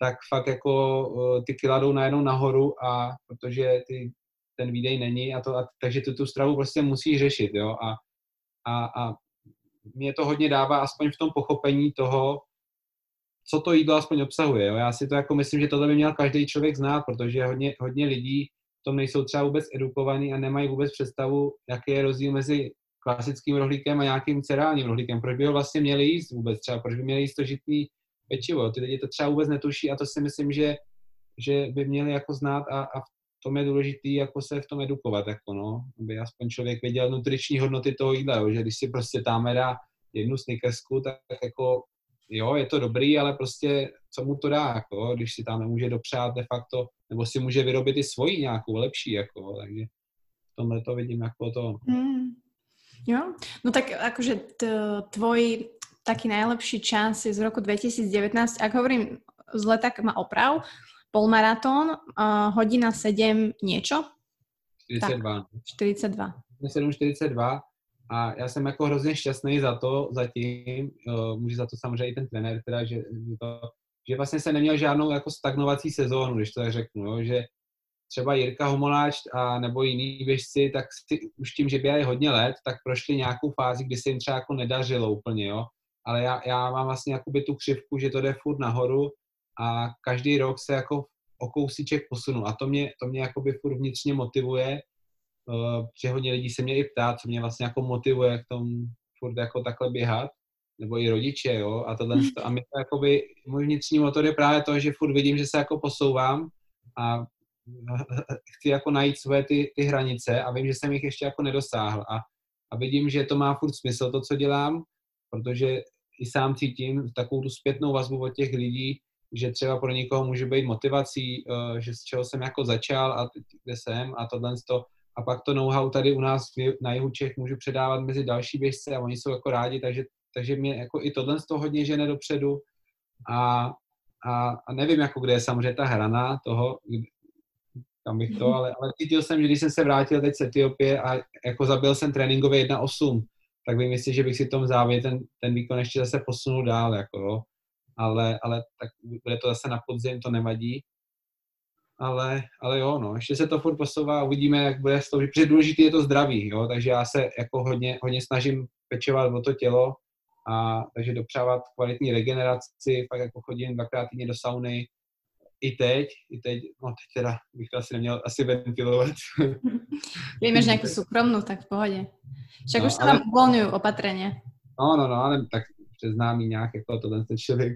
tak fakt jako uh, ty kila jdou najednou nahoru a protože ty, ten výdej není a to, a, takže tu, tu stravu prostě musíš řešit, jo, a, a, a mě to hodně dává aspoň v tom pochopení toho, co to jídlo aspoň obsahuje. Jo? Já si to jako myslím, že tohle by měl každý člověk znát, protože hodně, hodně lidí tom nejsou třeba vůbec edukovaní a nemají vůbec představu, jaký je rozdíl mezi klasickým rohlíkem a nějakým cerálním rohlíkem. Proč by ho vlastně měli jíst vůbec třeba, proč by měli jíst to žitný pečivo. Ty lidi to třeba vůbec netuší a to si myslím, že, že by měli jako znát a, a v tom je důležité jako se v tom edukovat, jako no, aby aspoň člověk věděl nutriční hodnoty toho jídla, jo, že když si prostě tam dá jednu snickersku, tak jako jo, je to dobrý, ale prostě co mu to dá, jako, když si tam nemůže dopřát de facto, nebo si může vyrobit i svoji nějakou lepší, jako, takže v tomhle to vidím jako to. Mm. Jo, no tak akože tvoj taký najlepší čas je z roku 2019, ak hovorím zle, tak ma oprav, polmaratón, uh, hodina 7 niečo? 42. Tak, 42. 7,42 a já jsem jako hrozně šťastný za to zatím, může za to samozřejmě i ten trenér, teda, že, že, to, že vlastně se neměl žádnou jako stagnovací sezónu, když to tak řeknu, jo, že třeba Jirka Homoláč a nebo jiný běžci, tak si, už tím, že běhají hodně let, tak prošli nějakou fázi, kdy se jim třeba jako nedařilo úplně, jo. Ale já, já mám vlastně jakoby tu křivku, že to jde furt nahoru a každý rok se jako o kousíček posunu a to mě, to mě jakoby furt vnitřně motivuje uh, že hodně lidí se mě i ptá, co mě vlastně jako motivuje k tomu furt jako takhle běhat, nebo i rodiče, jo, a tohle, a mě to jakoby, můj vnitřní motor je právě to, že furt vidím, že se jako posouvám a chci jako najít své ty, ty hranice a vím, že jsem jich ještě jako nedosáhl. A, a vidím, že to má furt smysl to, co dělám, protože i sám cítím takovou tu zpětnou vazbu od těch lidí, že třeba pro někoho může být motivací, eh, že z čeho jsem jako začal a kde jsem a tohle to a pak to know-how tady u nás na jihu Čech můžu předávat mezi další běžce a oni jsou jako rádi, takže, takže mě jako i tohle z toho hodně žene dopředu. A, a, a nevím, jako kde je samozřejmě ta hrana toho, kam bych to, ale, ale cítil jsem, že když jsem se vrátil teď z Etiopie a jako zabil jsem tréninkově 1.8, tak vím jestli, že bych si tom závěr ten, ten výkon ještě zase posunul dál, jako jo. Ale, ale tak bude to zase na podzim, to nevadí ale, ale jo, no, ještě se to furt posouvá a uvidíme, jak bude s tou, protože důležité je to zdraví, jo, takže já se jako hodně, hodně snažím pečovat o to tělo a takže dopřávat kvalitní regeneraci, pak jako chodím dvakrát týdně do sauny, i teď, i teď, no teď teda bych to asi neměl asi ventilovat. *laughs* Vy máš nějakou soukromnou, tak v pohodě. Však no, už se ale... tam uvolňují opatřeně. No, no, no, ale tak přes známý nějak jako to ten člověk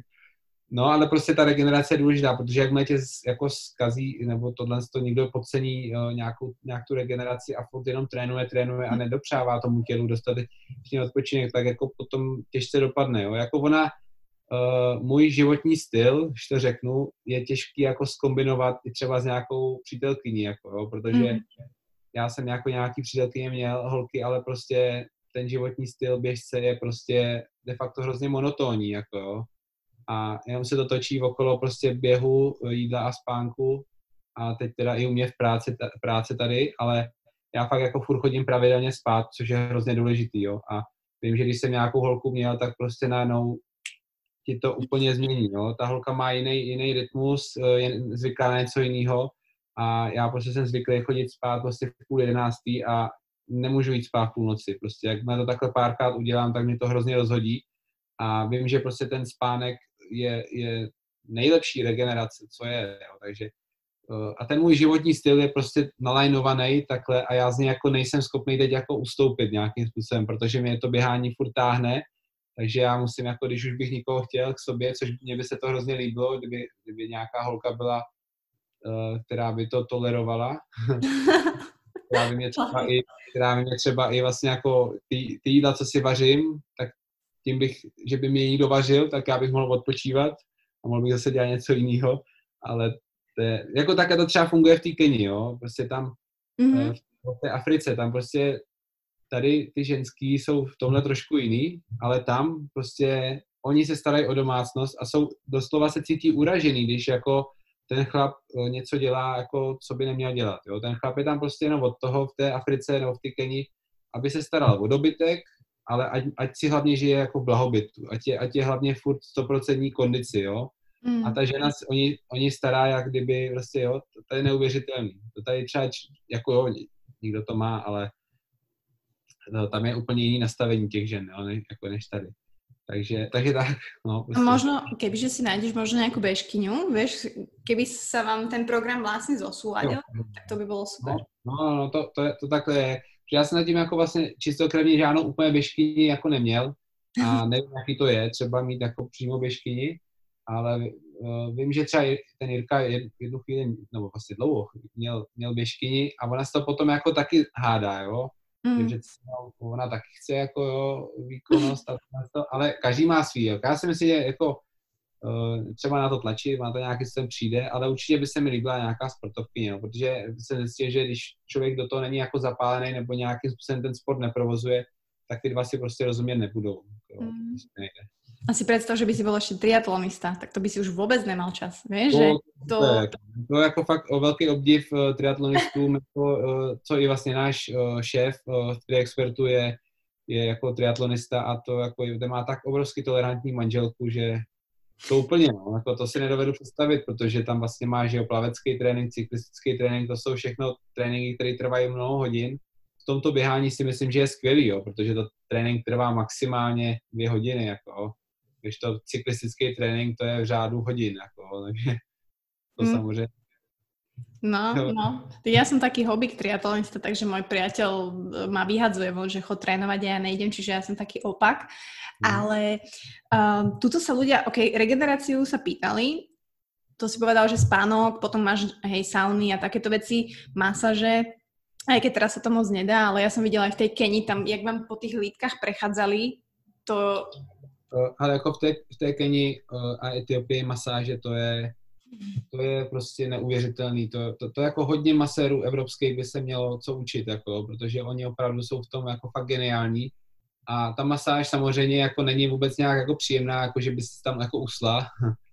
No, ale prostě ta regenerace je důležitá, protože jak tě jako zkazí, nebo tohle to někdo podcení uh, nějakou, nějak tu regeneraci a furt jenom trénuje, trénuje a nedopřává tomu tělu dostatečný odpočinek, tak jako potom těžce dopadne, jo. Jako ona, uh, můj životní styl, když to řeknu, je těžký jako skombinovat i třeba s nějakou přítelkyní, jako, jo, protože mm. já jsem jako nějaký přítelkyně měl, holky, ale prostě ten životní styl běžce je prostě de facto hrozně monotónní, jako jo a jenom se to točí okolo prostě běhu, jídla a spánku. A teď teda i u mě v práci, ta, práce tady, ale já fakt jako furt chodím pravidelně spát, což je hrozně důležitý, jo, a vím, že když jsem nějakou holku měl, tak prostě najednou ti to úplně změní, jo, ta holka má jiný, jiný rytmus, eh, je zvyklá na něco jiného. A já prostě jsem zvyklý chodit spát prostě v půl jedenáctý a nemůžu jít spát v půlnoci, prostě jak to takhle párkrát udělám, tak mě to hrozně rozhodí. A vím, že prostě ten spánek je, je nejlepší regenerace, co je. Jo. Takže eh, a ten můj životní styl je prostě nalajnovaný takhle a já z něj jako nejsem schopný teď jako ustoupit nějakým způsobem, protože mě to běhání furt táhne, takže já musím jako, když už bych někoho chtěl k sobě, což mě by se to hrozně líbilo, kdyby, kdyby nějaká holka byla, uh, která by to tolerovala, *laughs* která by mě třeba i, která by mě třeba i vlastně jako ty, ty jídla, co si vařím, tak tím bych, že by mě někdo vařil, tak já bych mohl odpočívat a mohl bych zase dělat něco jiného, ale to je, jako také to třeba funguje v té Keni, jo, prostě tam mm-hmm. v té Africe, tam prostě tady ty ženský jsou v tomhle trošku jiný, ale tam prostě oni se starají o domácnost a jsou doslova se cítí uražený, když jako ten chlap eh, něco dělá, jako co by neměl dělat. Jo? Ten chlap je tam prostě jenom od toho v té Africe nebo v té Keni, aby se staral o dobytek, ale ať, ať si hlavně žije jako v blahobytu, ať je, ať je hlavně furt 100% kondici, jo. Mm. A ta žena, oni, oni stará, jak kdyby, prostě, jo, to, to je neuvěřitelný. To tady třeba, jako jo, někdo to má, ale no, tam je úplně jiný nastavení těch žen, jo, než, jako než tady. Takže, takže tak, no. Prostě. Možno, kebyže si nájdeš možno nějakou bežkyňu, víš, keby se vám ten program vlastně zosúladil, tak to by bylo super. No, no, no to, to, je, to takhle je že já jsem tím jako vlastně čistokrevně žádnou úplně běžkyni jako neměl a nevím, jaký to je, třeba mít jako přímo běžkyni, ale uh, vím, že třeba ten Jirka jednu chvíli, nebo vlastně dlouho, měl, měl běžkyni a ona se to potom jako taky hádá, jo. Mm. Takže ona taky chce jako jo, výkonnost, a to, ale každý má svý. Jo. Já si myslím, že jako třeba na to tlačit, na to nějaký systém přijde, ale určitě by se mi líbila nějaká sportovkyně, no, protože se zjistí, že když člověk do toho není jako zapálený nebo nějakým způsobem ten sport neprovozuje, tak ty dva si prostě rozumět nebudou. Jo, mm. Prostě a si představ, že by si byl ještě triatlonista, tak to by si už vůbec nemal čas, víš? To, že to... To, je, to jako fakt velký obdiv uh, triatlonistům, jako, uh, co i vlastně náš šéf uh, expertu je, je jako triatlonista a to jako, má tak obrovsky tolerantní manželku, že to úplně, no, jako to si nedovedu představit, protože tam vlastně máš že plavecký trénink, cyklistický trénink, to jsou všechno tréninky, které trvají mnoho hodin. V tomto běhání si myslím, že je skvělý, jo, protože to trénink trvá maximálně dvě hodiny, jako, když to cyklistický trénink, to je v řádu hodin, jako, takže to hmm. samozřejmě No, no. Ja som taký hobby triatlonista, takže môj priateľ e, ma vyhadzuje von, že chod trénovať a ja nejdem, čiže ja som taký opak. Mm. Ale um, tuto sa ľudia, ok, regeneráciu sa pýtali, to si povedal, že spánok, potom máš, hej, sauny a takéto veci, masaže, aj keď teraz sa to moc nedá, ale ja som videla aj v tej Keni, tam, jak vám po tých lítkach prechádzali, to... Ale jako v té, v té Keni a Etiopii masáže, to je to je prostě neuvěřitelný. To, to, to jako hodně masérů evropských by se mělo co učit, jako, protože oni opravdu jsou v tom jako fakt geniální. A ta masáž samozřejmě jako není vůbec nějak jako příjemná, jako že bys tam jako usla.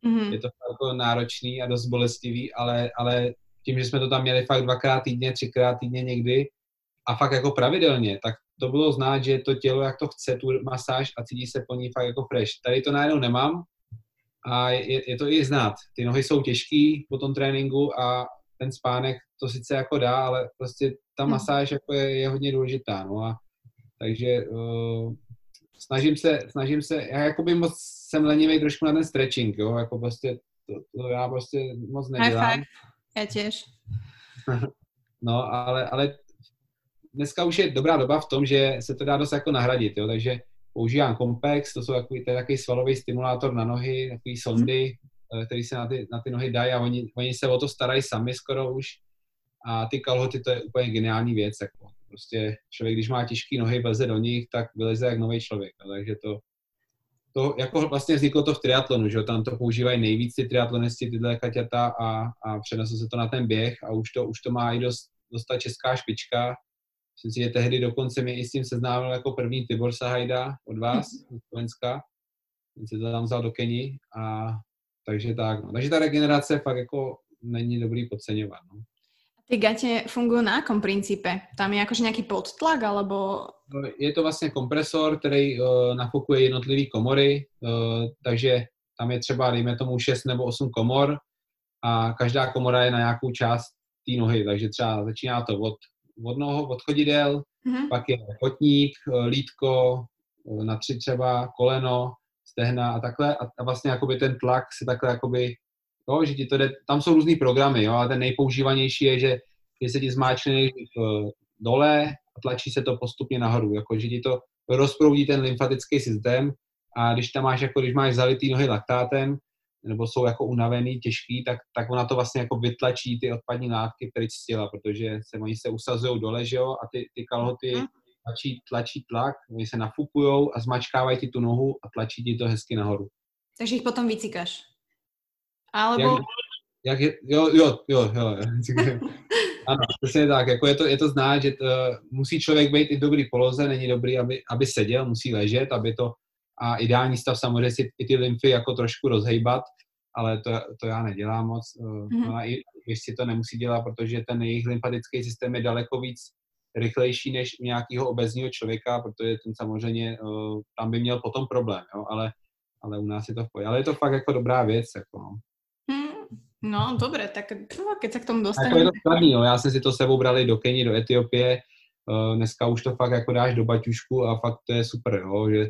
Mm-hmm. Je to jako náročný a dost bolestivý, ale, ale tím, že jsme to tam měli fakt dvakrát týdně, třikrát týdně někdy a fakt jako pravidelně, tak to bylo znát, že to tělo, jak to chce, tu masáž a cítí se po ní fakt jako fresh. Tady to najednou nemám, a je, je to i znát. Ty nohy jsou těžký po tom tréninku a ten spánek to sice jako dá, ale prostě ta hmm. masáž jako je, je hodně důležitá, no a takže uh, snažím se, snažím se, já jako by moc jsem lenivý trošku na ten stretching, jo, jako prostě to, to já prostě moc nedělám. High Já těž. *laughs* no, ale, ale dneska už je dobrá doba v tom, že se to dá dost jako nahradit, jo, takže používám Compex, to jsou takový, to je takový svalový stimulátor na nohy, takový sondy, eh, který se na ty, na ty nohy dají a oni, oni se o to starají sami skoro už. A ty kalhoty, to je úplně geniální věc. Jako. Prostě člověk, když má těžké nohy, vleze do nich, tak vyleze jak nový člověk. No, takže to, to, jako vlastně vzniklo to v triatlonu, že tam to používají nejvíc ty triatlonisti, tyhle kaťata a, a přeneslo se to na ten běh a už to, už to má i dost, dost ta česká špička. Myslím si, že tehdy dokonce mi i s tím seznámil jako první Tibor Sahajda od vás, z Slovenska. Ten se to tam vzal do Keni a takže tak. No. Takže ta regenerace fakt jako není dobrý podceňovat. No. Ty gate fungují na jakom principe? Tam je jakože nějaký podtlak, alebo... No, je to vlastně kompresor, který uh, nafukuje jednotlivé komory, uh, takže tam je třeba, dejme tomu, 6 nebo 8 komor a každá komora je na nějakou část té nohy, takže třeba začíná to od, od noho, od chodidel, mm-hmm. pak je kotník, eh, lítko, na tři třeba, koleno, stehna a takhle a, a vlastně jakoby ten tlak se takhle jakoby jo, že ti to jde, tam jsou různý programy, jo, a ten nejpoužívanější je, že, že se ti zmáčkne dole a tlačí se to postupně nahoru, jako, že ti to rozproudí ten lymfatický systém a když tam máš, jako když máš zalitý nohy laktátem, nebo jsou jako unavený, těžký, tak, tak ona to vlastně jako vytlačí ty odpadní látky pryč z těla, protože se oni se usazují dole, že jo, a ty, ty kalhoty mhm. tlačí, tlačí tlak, oni se nafukujou a zmačkávají ti tu nohu a tlačí ti to hezky nahoru. Takže jich potom vycíkáš. Alebo... Jak, jak je, jo, jo, jo, jo. *laughs* ano, přesně tak. Jako je, to, je to znát, že to, musí člověk být i v dobrý poloze, není dobrý, aby, aby seděl, musí ležet, aby to, a ideální stav samozřejmě si i ty lymfy jako trošku rozhejbat, ale to, to já nedělám moc. Mm-hmm. Ona i si to nemusí dělat, protože ten jejich lymfatický systém je daleko víc rychlejší než u nějakého obezního člověka, protože ten samozřejmě tam by měl potom problém, jo? Ale, ale u nás je to v pohodě. Ale je to fakt jako dobrá věc. Jako, no. No, dobre, tak keď sa k tomu dostaneme... Jako je to skladný, jo. Já jsem si to sebou brali do Keni, do Etiopie. Uh, dneska už to fakt jako dáš do baťušku a fakt to je super, jo, že,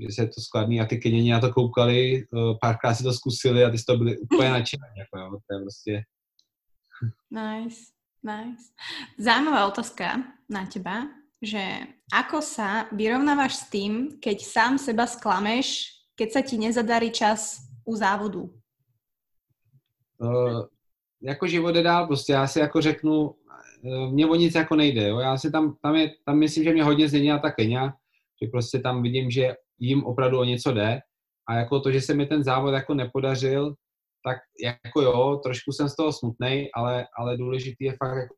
že se to skladný a ty Keněni na to koukali, uh, párkrát si to zkusili a ty to byli úplně *laughs* nadšení, jako jo, to je prostě... Nice, nice. Zaujímavá otázka na teba, že ako sa vyrovnávaš s tým, keď sám seba sklameš, keď sa ti nezadarí čas u závodu? uh, jako život jde dál, prostě já si jako řeknu, uh, mě o nic jako nejde, jo? já si tam, tam, je, tam myslím, že mě hodně změnila ta Kenia, že prostě tam vidím, že jim opravdu o něco jde. A jako to, že se mi ten závod jako nepodařil, tak jako jo, trošku jsem z toho smutný, ale, ale důležitý je fakt jako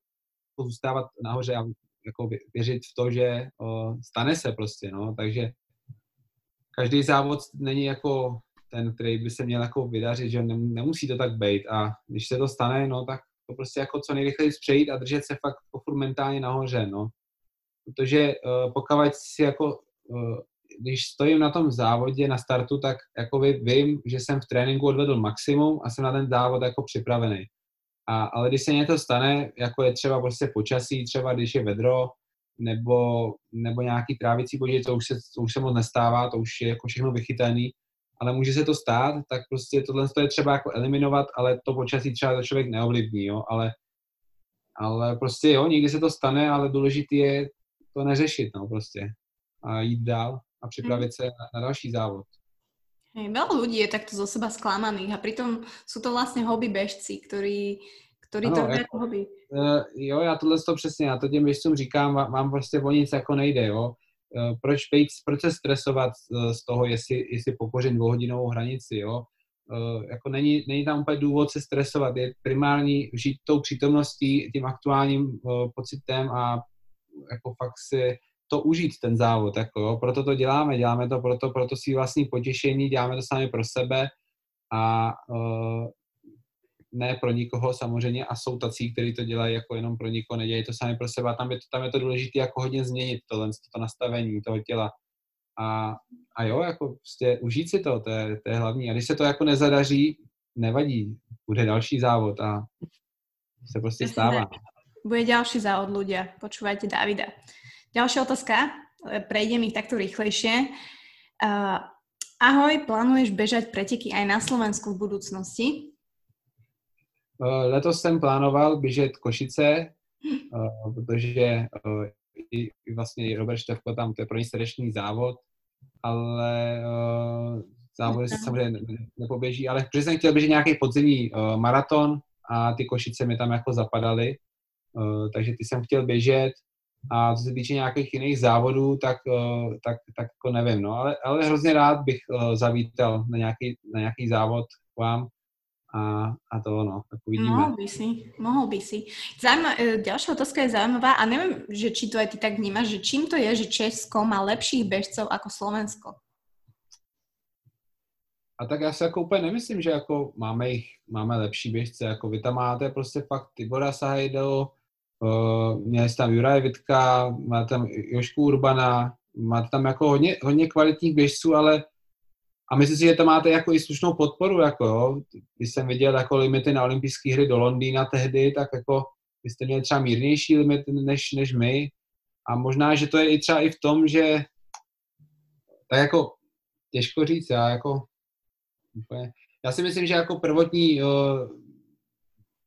zůstávat nahoře a jako věřit v to, že uh, stane se prostě, no, takže každý závod není jako ten, který by se měl jako vydařit, že nemusí to tak být. A když se to stane, no tak to prostě jako co nejrychleji přejít a držet se fakt jako mentálně nahoře, no. Protože uh, pokud si jako, uh, když stojím na tom závodě na startu, tak jako vím, že jsem v tréninku odvedl maximum a jsem na ten závod jako připravený. A, ale když se něco stane, jako je třeba prostě počasí, třeba když je vedro, nebo, nebo nějaký trávicí bodě, to už, se, to už se moc nestává, to už je jako všechno vychytaný, ale může se to stát, tak prostě tohle je třeba jako eliminovat, ale to počasí třeba to člověk neovlivní, jo, ale, ale prostě jo, někdy se to stane, ale důležité je to neřešit, no prostě a jít dál a připravit se na, na další závod. Hej, veľa ľudí je takto zo seba sklamaných a pritom sú to vlastne hobby bežci, ktorí, ktorí ano, to jako, jako hobby. Uh, jo, já tohle to přesně, já to těm běžcům říkám, vám prostě o nic jako nejde, jo. Eh, proč, být, proč se stresovat eh, z toho, jestli, jestli pokořím dvouhodinovou hranici, jo? Jako není, není tam úplně důvod se stresovat, je primární žít tou přítomností, tím aktuálním pocitem a jako fakt si to užít, ten závod, jako jo? proto to děláme, děláme to proto, proto si vlastní potěšení, děláme to sami pro sebe a ne pro nikoho samozřejmě a jsou tací, kteří to dělají jako jenom pro nikoho, nedělají to sami pro sebe a tam je to, tam je to důležité jako hodně změnit tohle, to nastavení toho těla a, a jo, jako prostě užít si to, to je, to je hlavní a když se to jako nezadaří, nevadí, bude další závod a se prostě stává. Bude další závod, ľudia. Počúvajte Davida. Ďalšia otázka, prejdem ich takto rýchlejšie. Uh, ahoj, plánuješ bežať preteky aj na Slovensku v budúcnosti? Eh, letos jsem plánoval běžet Košice, eh, protože eh, i vlastně Robert Števko tam, to je pro ně srdeční závod ale uh, závody se samozřejmě nepoběží, ale protože jsem chtěl běžet nějaký podzimní uh, maraton a ty košice mi tam jako zapadaly, uh, takže ty jsem chtěl běžet a co se týče nějakých jiných závodů, tak, uh, tak, tak jako nevím, no, ale, ale hrozně rád bych uh, zavítal na nějaký, na nějaký závod k vám a, a to no, tak uvidíme. Mohol by si, mohol by si. Zaujíma, ďalšia otázka je zaujímavá a neviem, že či to aj ty tak vnímaš, že čím to je, že Česko má lepších bežcov ako Slovensko? A tak já si jako úplně nemyslím, že jako máme jich, máme lepší běžce, jako vy tam máte prostě fakt Tibora Sahajdo, uh, měli tam Juraj Vitka, máte tam Jošku Urbana, máte tam jako hodně, hodně kvalitních běžců, ale a myslím si, že to máte jako i slušnou podporu, jako jo. Když jsem viděl jako limity na olympijské hry do Londýna tehdy, tak jako vy jste měli třeba mírnější limit než, než my. A možná, že to je i třeba i v tom, že tak jako těžko říct, já jako já si myslím, že jako prvotní uh,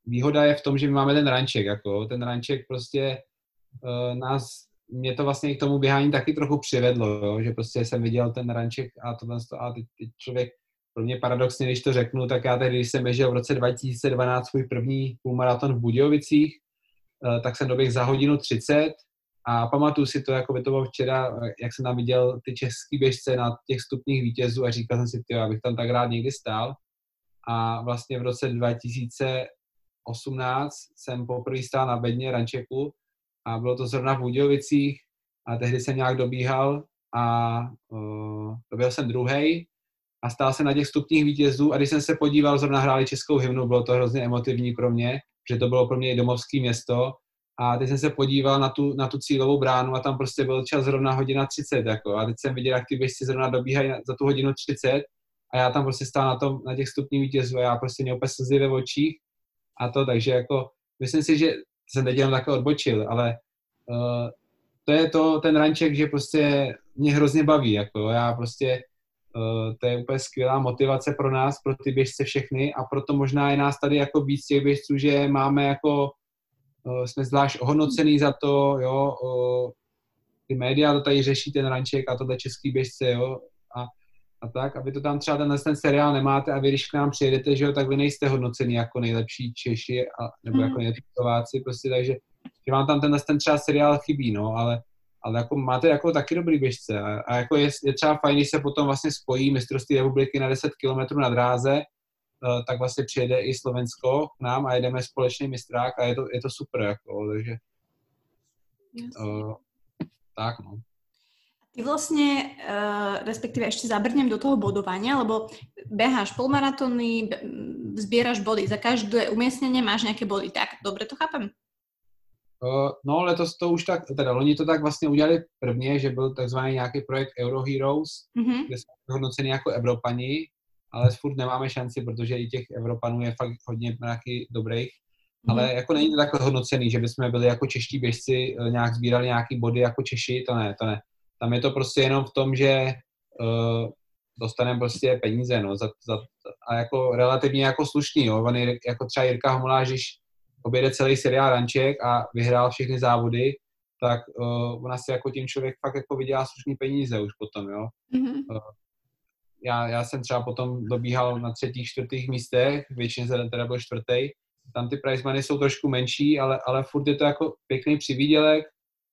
výhoda je v tom, že my máme ten ranček, jako ten ranček prostě uh, nás mě to vlastně k tomu běhání taky trochu přivedlo, jo? že prostě jsem viděl ten ranček a to a teď, teď člověk, pro mě paradoxně, když to řeknu, tak já teď, když jsem běžel v roce 2012 svůj první půlmaraton v Budějovicích, eh, tak jsem doběhl za hodinu 30 a pamatuju si to, jako by to bylo včera, jak jsem tam viděl ty český běžce na těch stupních vítězů a říkal jsem si, ty, abych tam tak rád někdy stál. A vlastně v roce 2018 jsem poprvé stál na bedně rančeku a bylo to zrovna v Budějovicích a tehdy jsem nějak dobíhal a uh, byl jsem druhý a stál jsem na těch stupních vítězů a když jsem se podíval, zrovna hráli českou hymnu, bylo to hrozně emotivní pro mě, že to bylo pro mě i domovské město a teď jsem se podíval na tu, na tu cílovou bránu a tam prostě byl čas zrovna hodina 30, jako, a teď jsem viděl, jak ty běžci zrovna dobíhají za tu hodinu 30 a já tam prostě stál na, tom, na těch stupních vítězů a já prostě měl úplně slzy ve očích a to, takže jako myslím si, že jsem teď jenom takhle odbočil, ale uh, to je to, ten ranček, že prostě mě hrozně baví, jako. Já prostě, uh, to je úplně skvělá motivace pro nás, pro ty běžce všechny a proto možná je nás tady jako víc těch běžců, že máme jako, uh, jsme zvlášť ohodnocený za to, jo, uh, ty média to tady řeší ten ranček a tohle český běžce, jo, a tak, aby to tam třeba ten, ten seriál nemáte a vy, když k nám přijedete, že jo, tak vy nejste hodnoceni jako nejlepší Češi a, nebo mm. jako nejlepší Slováci, prostě takže že vám tam ten, ten třeba seriál chybí, no, ale, ale jako máte jako taky dobrý běžce a, a jako je, je třeba fajn, když se potom vlastně spojí mistrovství republiky na 10 km na dráze, tak vlastně přijede i Slovensko k nám a jedeme společný mistrák a je to, je to super, jako, takže uh, tak, no. Ty vlastne, uh, respektíve ešte zabrnem do toho bodovania, lebo beháš polmaratóny, zbieraš body. Za každé umiestnenie máš nejaké body. Tak, dobre to chápem? Uh, no, letos to už tak, teda loni to tak vlastně udělali prvně, že byl takzvaný nějaký projekt Euro Heroes, mm-hmm. kde jsme hodnoceni jako Evropani, ale furt nemáme šanci, protože i těch Evropanů je fakt hodně nějaký dobrých. Mm-hmm. Ale jako není to takhle hodnocený, že bychom byli jako čeští běžci, eh, nějak sbírali nějaký body jako Češi, to ne, to ne. Tam je to prostě jenom v tom, že uh, dostaneme prostě peníze, no, za, za, a jako relativně jako slušný, jo. On je, jako třeba Jirka Homoláš, když objede celý seriál Ranček a vyhrál všechny závody, tak uh, ona si jako tím člověk fakt jako vydělá slušný peníze už potom, jo. Mm-hmm. Uh, já, já jsem třeba potom dobíhal na třetích, čtvrtých místech, většině jsem teda byl čtvrtý, tam ty prize money jsou trošku menší, ale, ale furt je to jako pěkný přivídělek,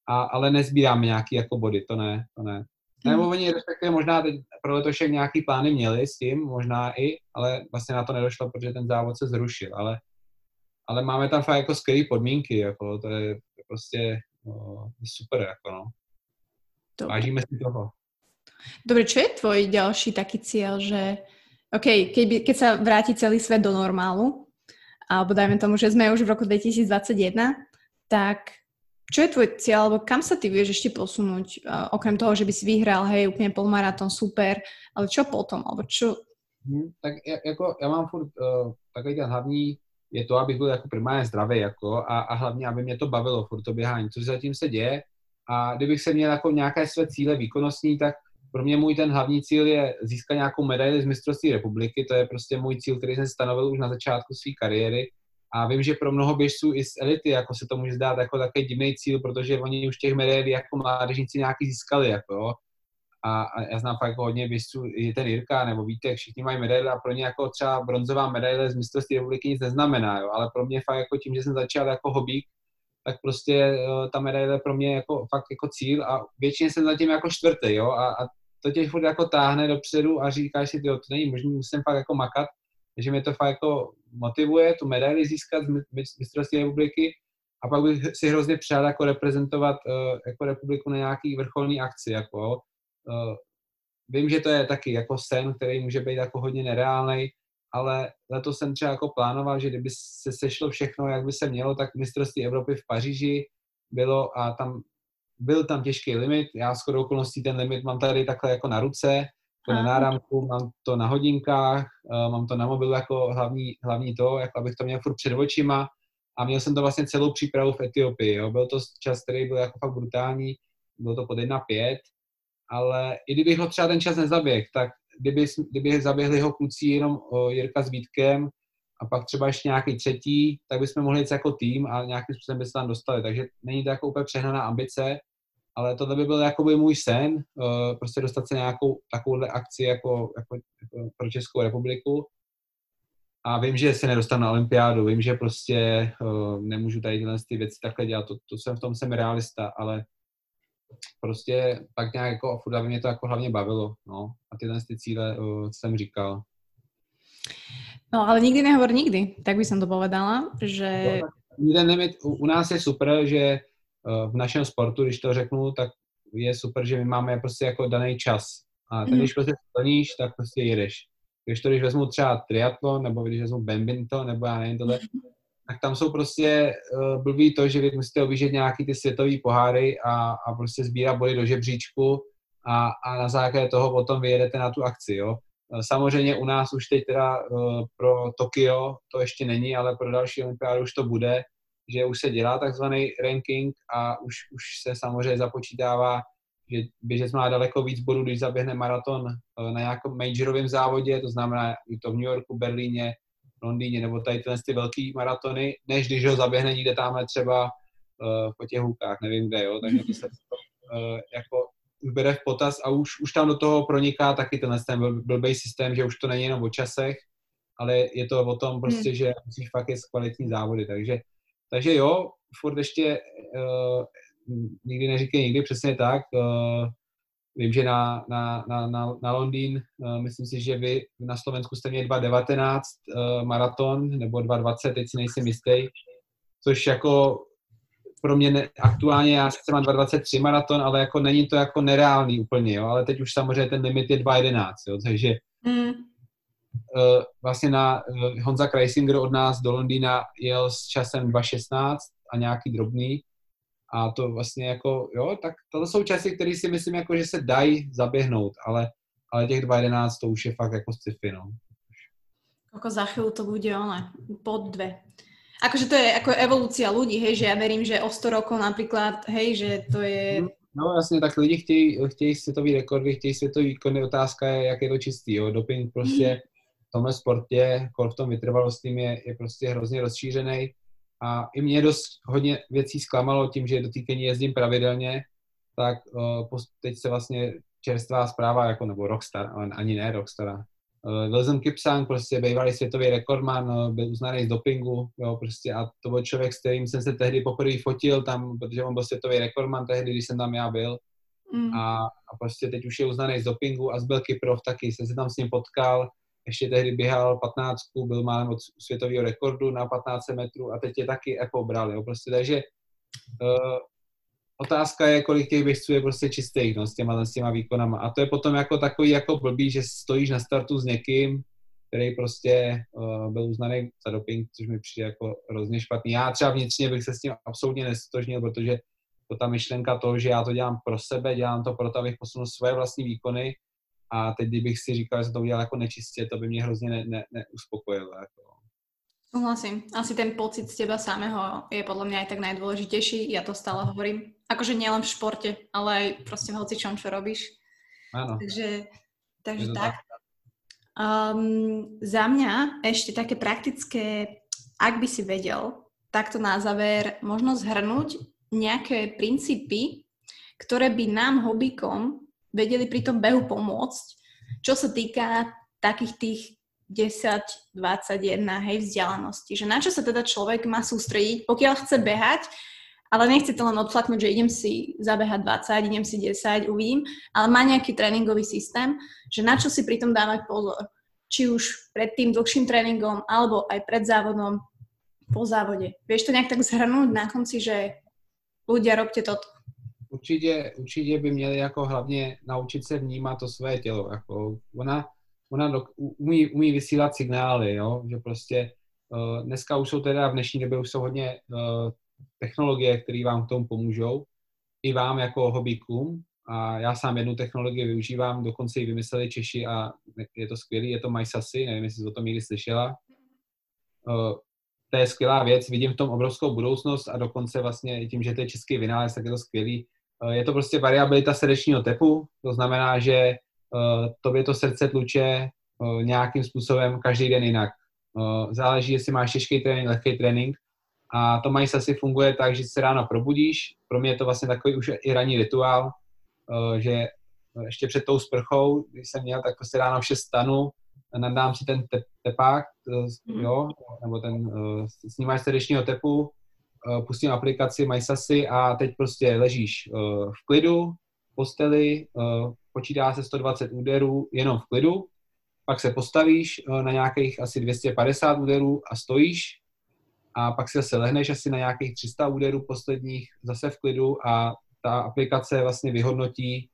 a, ale nezbíráme nějaký jako body, to ne, to ne. Hmm. Nebo oni respektive možná teď pro letošek nějaký plány měli s tím, možná i, ale vlastně na to nedošlo, protože ten závod se zrušil, ale, ale máme tam fakt jako skvělé podmínky, jako to je prostě no, super, jako no. Dobre. Vážíme si toho. Dobre, čo je tvoj ďalší taký cieľ, že OK, keď, keď sa vráti celý svet do normálu, alebo dajme tomu, že sme už v roku 2021, tak čo je tvoj cieľ, alebo kam sa ty vieš ešte posunúť, okrem toho, že by si vyhral, hej, úplne polmaratón, super, ale čo potom, alebo čo? Hmm, tak jako já mám furt uh, takový ten hlavní, je to, abych byl jako primárně zdravý, jako, a, a hlavně, aby mě to bavilo furt to běhání, což zatím se děje. A kdybych se měl jako nějaké své cíle výkonnostní, tak pro mě můj ten hlavní cíl je získat nějakou medaili z mistrovství republiky, to je prostě můj cíl, který jsem stanovil už na začátku své kariéry a vím, že pro mnoho běžců i z elity jako se to může zdát jako takový divný cíl, protože oni už těch medailí jako mládežníci nějaký získali. Jako, a, a já znám fakt jako hodně běžců, i ten Jirka nebo Vítek, všichni mají medaile a pro ně jako třeba bronzová medaile z mistrovství republiky nic neznamená, jo, ale pro mě fakt jako tím, že jsem začal jako hobík, tak prostě ta medaile pro mě jako fakt jako cíl a většině jsem zatím jako čtvrtý, jo, a, a to tě furt jako táhne dopředu a říkáš si, to není možný, musím fakt jako makat, takže mě to fakt jako motivuje tu medaili získat z mistrovství republiky a pak bych si hrozně přál jako reprezentovat uh, jako republiku na nějaký vrcholný akci, jako uh, vím, že to je taky jako sen, který může být jako hodně nereálný, ale letos jsem třeba jako plánoval, že kdyby se sešlo všechno, jak by se mělo, tak mistrovství Evropy v Paříži bylo a tam byl tam těžký limit. Já s okolností ten limit mám tady takhle jako na ruce, to na náramku, mám to na hodinkách, uh, mám to na mobilu jako hlavní, hlavní to, jako abych to měl furt před očima a měl jsem to vlastně celou přípravu v Etiopii. Jo. Byl to čas, který byl jako fakt brutální, bylo to pod 1,5, ale i kdybych ho třeba ten čas nezaběh, tak kdyby, kdyby zaběhli ho kluci jenom o, Jirka s Vítkem a pak třeba ještě nějaký třetí, tak bychom mohli jít jako tým a nějakým způsobem by se tam dostali. Takže není to jako úplně přehnaná ambice, ale tohle by byl jakoby můj sen, uh, prostě dostat se nějakou takovouhle akci jako, jako, jako pro Českou republiku. A vím, že se nedostanu na olympiádu, vím, že prostě uh, nemůžu tady tyhle ty věci takhle dělat, to, to jsem v tom jsem realista, ale prostě pak nějak jako furt, mě to jako hlavně bavilo, no. A tyhle ty cíle uh, jsem říkal. No, ale nikdy nehovor nikdy, tak by som to povedala, že... No, u, u nás je super, že v našem sportu, když to řeknu, tak je super, že my máme prostě jako daný čas. A ten, mm. když prostě splníš, tak prostě jedeš. Když to, když vezmu třeba triatlon, nebo když vezmu badminton, nebo já nevím, tohle, tak tam jsou prostě uh, blbý to, že vy musíte objíždět nějaký ty světový poháry a, a prostě sbírat body do žebříčku a, a na základě toho potom vyjedete na tu akci, jo. Eh, samozřejmě u nás už teď teda uh, pro Tokio to ještě není, ale pro další olympiádu už to bude, že už se dělá takzvaný ranking a už, už se samozřejmě započítává, že běžec má daleko víc bodů, když zaběhne maraton uh, na nějakém majorovém závodě, to znamená je to v New Yorku, Berlíně, Londýně nebo tady tyhle ty velký maratony, než když ho zaběhne někde tamhle třeba uh, po těch hůkách, nevím kde, jo, takže to se uh, jako už bere v potaz a už, už tam do toho proniká taky tenhle ten bl- blbej systém, že už to není jenom o časech, ale je to o tom prostě, hmm. že musíš fakt je kvalitní závody, takže, takže jo, furt ještě uh, nikdy neříkej nikdy, přesně tak, uh, Vím, že na, na, na, na, na Londýn, uh, myslím si, že vy na Slovensku jste měli 2.19 uh, maraton, nebo 2.20, teď si nejsem jistý, což jako pro mě ne, aktuálně, já sice mám 2.23 maraton, ale jako není to jako nereálný úplně, jo, ale teď už samozřejmě ten limit je 2.11, jo, takže mm. Uh, vlastně na uh, Honza Kreisinger od nás do Londýna jel s časem 2.16 a nějaký drobný, a to vlastně jako, jo, tak to jsou časy, které si myslím, jako, že se dají zaběhnout, ale, ale těch 2.11 to už je fakt jako sci-fi, no. Ako za chvíľu to bude ono, pod dve. Akože to je ako evolúcia ľudí, hej, že ja verím, že o 100 rokov napríklad, hej, že to je... No jasně, tak lidi chtějí, chtějí světový rekordy, chtějí světový výkony, otázka je, jak je to čistý, jo. Doping prostě v tomhle sportě, v tom vytrvalostním je, je prostě hrozně rozšířený a i mě dost hodně věcí zklamalo tím, že do týkení jezdím pravidelně, tak uh, teď se vlastně čerstvá zpráva, jako nebo Rockstar, ale ani ne Rockstar. Uh, Wilson Kipsang, prostě bývalý světový rekordman, uh, byl uznaný z dopingu, jo, prostě a to byl člověk, s kterým jsem se tehdy poprvé fotil tam, protože on byl světový rekordman tehdy, když jsem tam já byl. Mm. A, a prostě teď už je uznaný z dopingu a zbyl Kiprov taky, jsem se tam s ním potkal, ještě tehdy běhal 15, byl málem od světového rekordu na 15 metrů a teď je taky Apple bral, jo, prostě, takže uh, otázka je, kolik těch běžců je prostě čistých, no, s těma, s těma výkonama a to je potom jako takový jako blbý, že stojíš na startu s někým, který prostě uh, byl uznaný za doping, což mi přijde jako hrozně špatný. Já třeba vnitřně bych se s tím absolutně nestožnil, protože to ta myšlenka toho, že já to dělám pro sebe, dělám to proto, abych posunul svoje vlastní výkony a teď, kdybych si říkal, že jsem to udělal jako nečistě, to by mě hrozně ne, ne, neuspokojilo. Jako. Súhlasím. Asi ten pocit z teba samého je podľa mňa aj tak najdôležitejší. Ja to stále hovorím. Akože nielen v športe, ale aj proste v hocičom, čo robíš. Áno. Takže, takže tak. tak. Um, za mňa ešte také praktické, ak by si vedel, takto na záver možno zhrnúť nejaké princípy, ktoré by nám hobíkom vedeli pri tom behu pomôcť, čo sa týka takých tých 10, 21, hej, vzdialenosti. Že na čo sa teda človek má sústrediť, pokiaľ chce behať, ale nechce to len odflaknúť, že idem si zabehať 20, idem si 10, uvidím, ale má nejaký tréningový systém, že na čo si pri tom dávať pozor. Či už pred tým dlhším tréningom, alebo aj pred závodom, po závode. Vieš to nejak tak zhrnúť na konci, že ľudia robte toto? Určitě, určitě by měli jako hlavně naučit se vnímat to své tělo. Jako ona, ona do, umí, umí vysílat signály, jo? že prostě uh, dneska už jsou teda v dnešní době už jsou hodně uh, technologie, které vám k tomu pomůžou. I vám jako hobbykům. A já sám jednu technologii využívám, dokonce ji vymysleli Češi a je to skvělý, je to MySasy, nevím, jestli jsi o tom někdy slyšela. Uh, to je skvělá věc, vidím v tom obrovskou budoucnost a dokonce vlastně tím, že to je český vynález, tak je to skvělý. Je to prostě variabilita srdečního tepu, to znamená, že tobě to srdce tluče nějakým způsobem každý den jinak. Záleží, jestli máš těžký trénink, lehký trénink. A to mají asi funguje tak, že se ráno probudíš. Pro mě je to vlastně takový už i ranní rituál, že ještě před tou sprchou, když jsem měl, tak prostě ráno v 6 stanu, nadám si ten te- tepák, mm. jo, nebo ten snímáš srdečního tepu, pustím aplikaci MySasy a teď prostě ležíš uh, v klidu, v posteli, uh, počítá se 120 úderů jenom v klidu, pak se postavíš na nějakých asi 250 úderů a stojíš a pak si zase lehneš asi na nějakých 300 úderů posledních zase v klidu a ta aplikace vlastně vyhodnotí,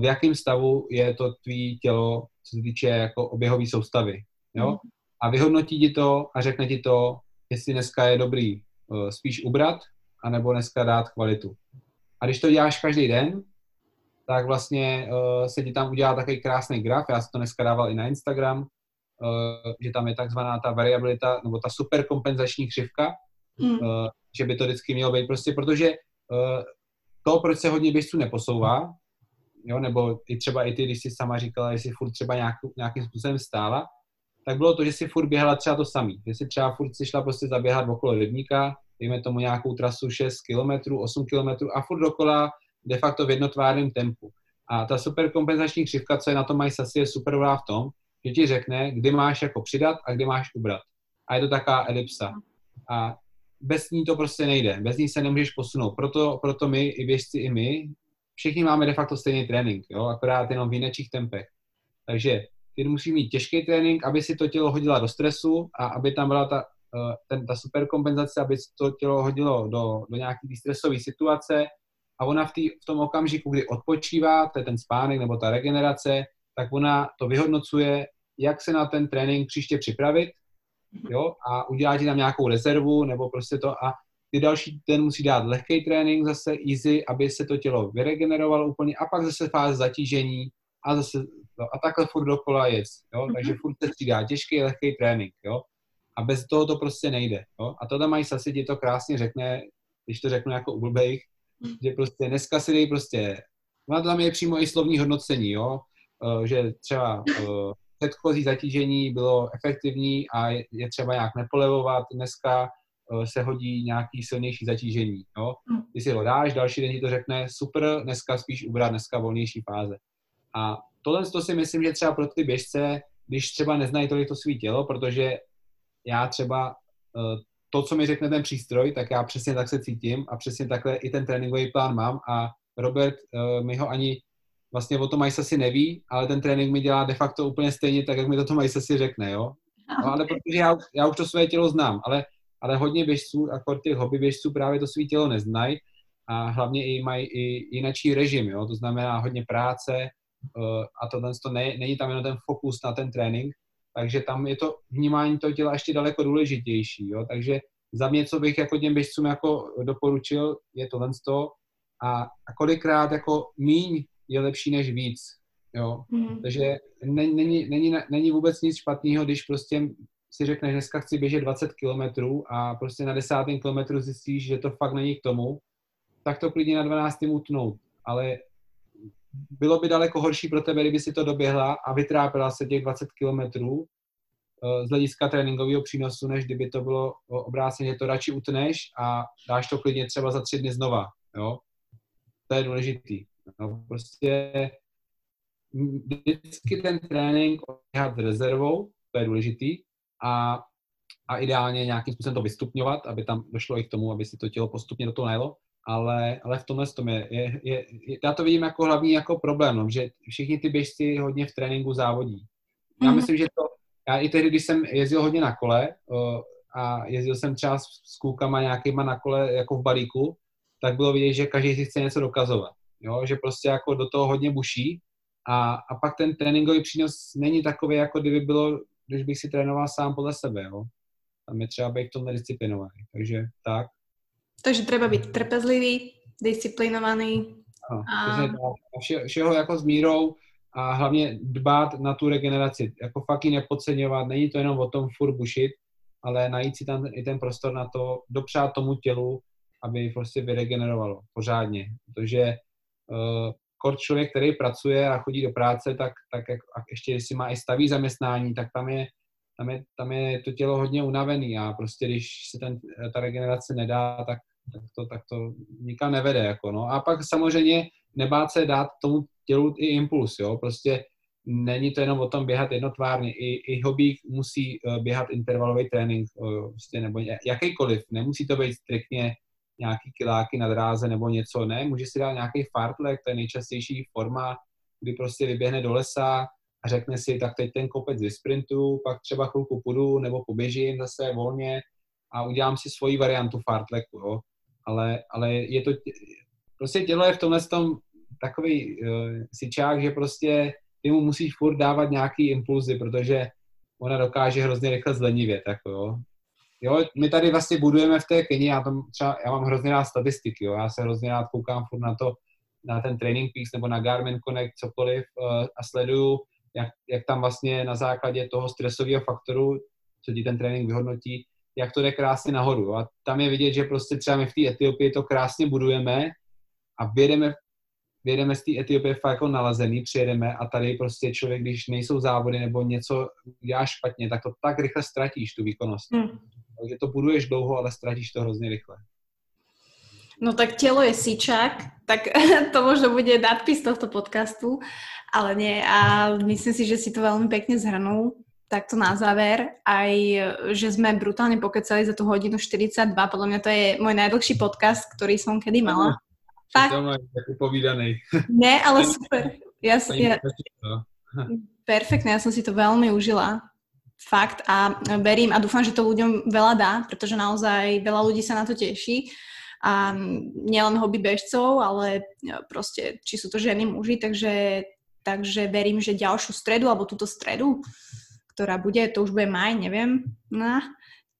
v jakém stavu je to tvý tělo, co se týče jako oběhové soustavy. Jo? Mm. A vyhodnotí ti to a řekne ti to, jestli dneska je dobrý spíš ubrat, anebo dneska dát kvalitu. A když to děláš každý den, tak vlastně uh, se ti tam udělá takový krásný graf, já jsem to dneska dával i na Instagram, uh, že tam je takzvaná ta variabilita, nebo ta superkompenzační křivka, mm. uh, že by to vždycky mělo být prostě, protože uh, to, proč se hodně běžců neposouvá, jo, nebo i třeba i ty, když jsi sama říkala, jestli furt třeba nějak, nějakým způsobem stála, tak bylo to, že si furt běhala třeba to samý. Že si třeba furt si šla prostě zaběhat okolo rybníka, dejme tomu nějakou trasu 6 km, 8 km a furt dokola de facto v jednotvárném tempu. A ta superkompenzační křivka, co je na tom mají sasi, je super v tom, že ti řekne, kdy máš jako přidat a kdy máš ubrat. A je to taká elipsa. A bez ní to prostě nejde. Bez ní se nemůžeš posunout. Proto, proto my, i běžci, i my, všichni máme de facto stejný trénink, jo? akorát jenom v jinečích tempech. Takže ty musí mít těžký trénink, aby si to tělo hodila do stresu a aby tam byla ta, eh, ten, ta superkompenzace, aby to tělo hodilo do, do nějaké stresové situace. A ona v, tý, v tom okamžiku, kdy odpočívá, to je ten spánek nebo ta regenerace, tak ona to vyhodnocuje, jak se na ten trénink příště připravit jo, a udělá ti tam nějakou rezervu nebo prostě to. A ty další den musí dát lehký trénink, zase easy, aby se to tělo vyregenerovalo úplně a pak zase fáze zatížení a zase no, a takhle furt dokola jec, jo, mm-hmm. takže furt se střídá těžký, lehký trénink, jo, a bez toho to prostě nejde, jo, a tohle mají zase ti to krásně řekne, když to řeknu jako u blbejch, mm. že prostě dneska si dej prostě, no tam je přímo i slovní hodnocení, jo, uh, že třeba uh, předchozí zatížení bylo efektivní a je třeba nějak nepolevovat, dneska Eh, se hodí nějaký silnější zatížení. Jo? Hm. Ty si ho dáš, další den ti to řekne, super, dneska spíš ubrat, dneska volnější fáze. A tohle to si myslím, že třeba pro ty běžce, když třeba neznají tolik to svý tělo, protože já třeba eh, to, co mi řekne ten přístroj, tak já přesně tak se cítím a přesně takhle i ten tréninkový plán mám a Robert uh, mi ho ani vlastně o tom si neví, ale ten trénink mi dělá de facto úplně stejně tak, jak mi to Tom si řekne, jo. No, ale protože já, já už to své tělo znám, ale ale hodně běžců, jako těch hobby běžců právě to svý tělo neznají a hlavně i mají i jinačí režim, jo? to znamená hodně práce a tohle to ne, není tam jenom ten fokus na ten trénink, takže tam je to vnímání toho těla ještě daleko důležitější, jo? takže za mě, co bych jako těm běžcům jako doporučil, je tohle to a, a kolikrát jako míň je lepší než víc, jo. Mm. Takže není, není, není, není vůbec nic špatného, když prostě si řekneš, dneska chci běžet 20 kilometrů a prostě na desátém kilometru zjistíš, že to fakt není k tomu, tak to klidně na 12. utnout. Ale bylo by daleko horší pro tebe, kdyby si to doběhla a vytrápila se těch 20 kilometrů eh, z hlediska tréninkového přínosu, než kdyby to bylo obráceně, že to radši utneš a dáš to klidně třeba za tři dny znova. Jo? To je důležitý. No, prostě vždycky ten trénink s rezervou, to je důležitý, a, a ideálně nějakým způsobem to vystupňovat, aby tam došlo i k tomu, aby si to tělo postupně do toho najelo, ale, ale v tomhle tom je, je, je, já to vidím jako hlavní jako problém, no, že všichni ty běžci hodně v tréninku závodí. Já mm. myslím, že to, já i tehdy, když jsem jezdil hodně na kole uh, a jezdil jsem třeba s, s klukama nějakýma na kole jako v balíku, tak bylo vidět, že každý si chce něco dokazovat. Jo? Že prostě jako do toho hodně buší a, a pak ten tréninkový přínos není takový, jako kdyby bylo, když bych si trénoval sám podle sebe. Jo? Tam je třeba být v tom disciplinovaný. Takže tak. Takže treba být trpezlivý, disciplinovaný. No, a... vše, všeho jako s mírou a hlavně dbát na tu regeneraci. Jako fakt ji nepodceňovat, není to jenom o tom furt bušit, ale najít si tam i ten prostor na to, dopřát tomu tělu, aby prostě vyregenerovalo pořádně. Protože uh, kort člověk, který pracuje a chodí do práce, tak, tak jak, a ještě jestli má i staví zaměstnání, tak tam je, tam je, tam je to tělo hodně unavený a prostě když se ten, ta regenerace nedá, tak, tak, to, tak to nikam nevede. Jako no. A pak samozřejmě nebát se dát tomu tělu i impuls, jo, prostě není to jenom o tom běhat jednotvárně, i, i hobík musí uh, běhat intervalový trénink, uh, prostě, nebo jakýkoliv, nemusí to být striktně nějaký kiláky na dráze nebo něco, ne, může si dát nějaký fartlek, to je nejčastější forma, kdy prostě vyběhne do lesa a řekne si, tak teď ten kopec sprintu, pak třeba chvilku půjdu nebo poběžím zase volně a udělám si svoji variantu fartleku, jo. Ale, ale je to, prostě tělo je v tomhle tom takový uh, sičák, že prostě ty mu musíš furt dávat nějaký impulzy, protože ona dokáže hrozně rychle zlenivět, jako jo. Jo, my tady vlastně budujeme v té Keni, já, tam třeba, já mám hrozně rád statistiky, jo, já se hrozně rád koukám furt na to, na ten Training Peaks nebo na Garmin Connect, cokoliv uh, a sleduju, jak, jak tam vlastně na základě toho stresového faktoru, co ti ten trénink vyhodnotí, jak to jde krásně nahoru. A tam je vidět, že prostě třeba my v té Etiopii to krásně budujeme a vyjedeme vyjedeme z té Etiopie fakt jako nalazený, přijedeme a tady prostě člověk, když nejsou závody nebo něco dělá špatně, tak to tak rychle ztratíš, tu výkonnost. Hmm. Takže to buduješ dlouho, ale ztratíš to hrozně rychle. No tak tělo je síčák, tak *laughs* to možno bude nadpis tohto podcastu, ale nie. A myslím si, že si to veľmi pekne zhrnul takto na záver, aj že sme brutálne pokecali za tú hodinu 42, podľa mňa to je môj najdlhší podcast, ktorý som kedy mala. Tak. To je povídaný. *laughs* Ne, ale *laughs* super. Ja, ja, perfektne, ja som si to veľmi užila. Fakt a verím a dúfam, že to ľuďom veľa dá, pretože naozaj veľa ľudí sa na to teší. A nielen hobby bežcov, ale proste, či sú to ženy, muži, takže, takže verím, že ďalšiu stredu, alebo túto stredu, ktorá bude, to už bude maj, neviem, no,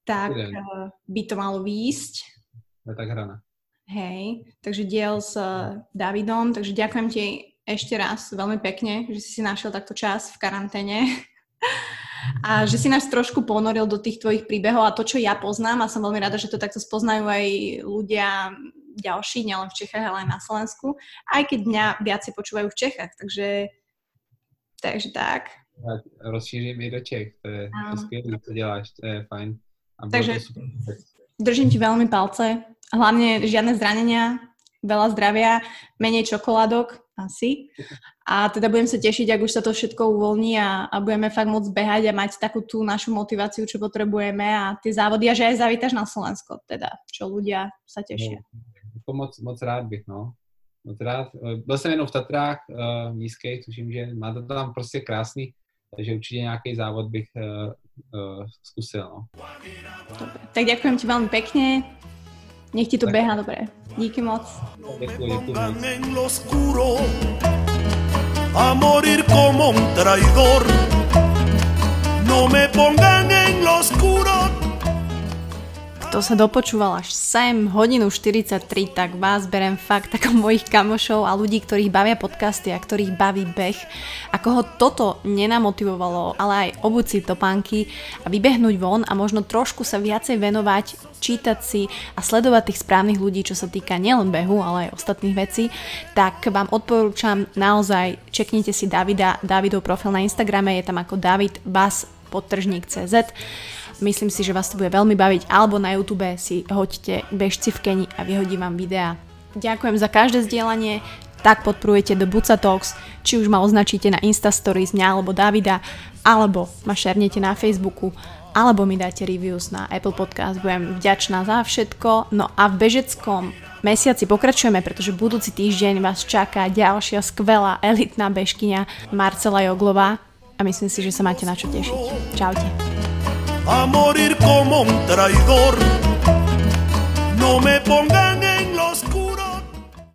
tak by to malo výjsť. Je tak hrana. Hej, takže diel s uh, Davidom, takže ďakujem ti ešte raz veľmi pekne, že si si našiel takto čas v karanténe *laughs* a že si nás trošku ponoril do tých tvojich príbehov a to, čo ja poznám a som veľmi rada, že to takto spoznajú aj ľudia ďalší, nielen v Čechách, ale aj na Slovensku, aj keď mňa viac počúvajú v Čechách, takže takže tak. Rozšířím i do Čech, to je, to skvělé, co děláš, to je fajn. A takže držím ti veľmi palce, hlavne žiadne zranenia, veľa zdravia, menej čokoládok asi. A teda budem sa tešiť, ak už sa to všetko uvoľní a, a budeme fakt môcť behať a mať takú tú našu motiváciu, čo potrebujeme a tie závody a že aj zavítaš na Slovensko, teda, čo ľudia sa tešia. No, moc, moc rád bych, no. Moc rád. Byl jsem jenom v Tatrách uh, nízkých, tuším, že má to tam prostě krásný, takže určitě nějaký závod bych uh, uh, zkusil, no. Dobre. Tak ďakujem ti veľmi pekne. Nech ti to běhá dobré. Díky moc. A morir como un traidor. No me pongan en lo oscuro kto sa dopočúval až sem, hodinu 43, tak vás berem fakt ako mojich kamošov a ľudí, ktorých bavia podcasty a ktorých baví beh. A koho toto nenamotivovalo, ale aj obuť si topánky a vybehnúť von a možno trošku sa viacej venovať, čítať si a sledovať tých správnych ľudí, čo sa týka nielen behu, ale aj ostatných vecí, tak vám odporúčam naozaj, čeknite si Davida, Davidov profil na Instagrame, je tam ako David Bas podtržník CZ Myslím si, že vás to bude veľmi baviť, alebo na YouTube si hoďte bežci v Keni a vyhodím vám videá. Ďakujem za každé zdieľanie, tak podporujete The Buca Talks, či už ma označíte na Insta Stories mňa alebo Davida, alebo ma šernete na Facebooku, alebo mi dáte reviews na Apple Podcast. Budem vďačná za všetko. No a v bežeckom mesiaci pokračujeme, pretože budúci týždeň vás čaká ďalšia skvelá elitná bežkyňa Marcela Joglová a myslím si, že sa máte na čo tešiť. Čaute. A morir como un traidor. No me pongan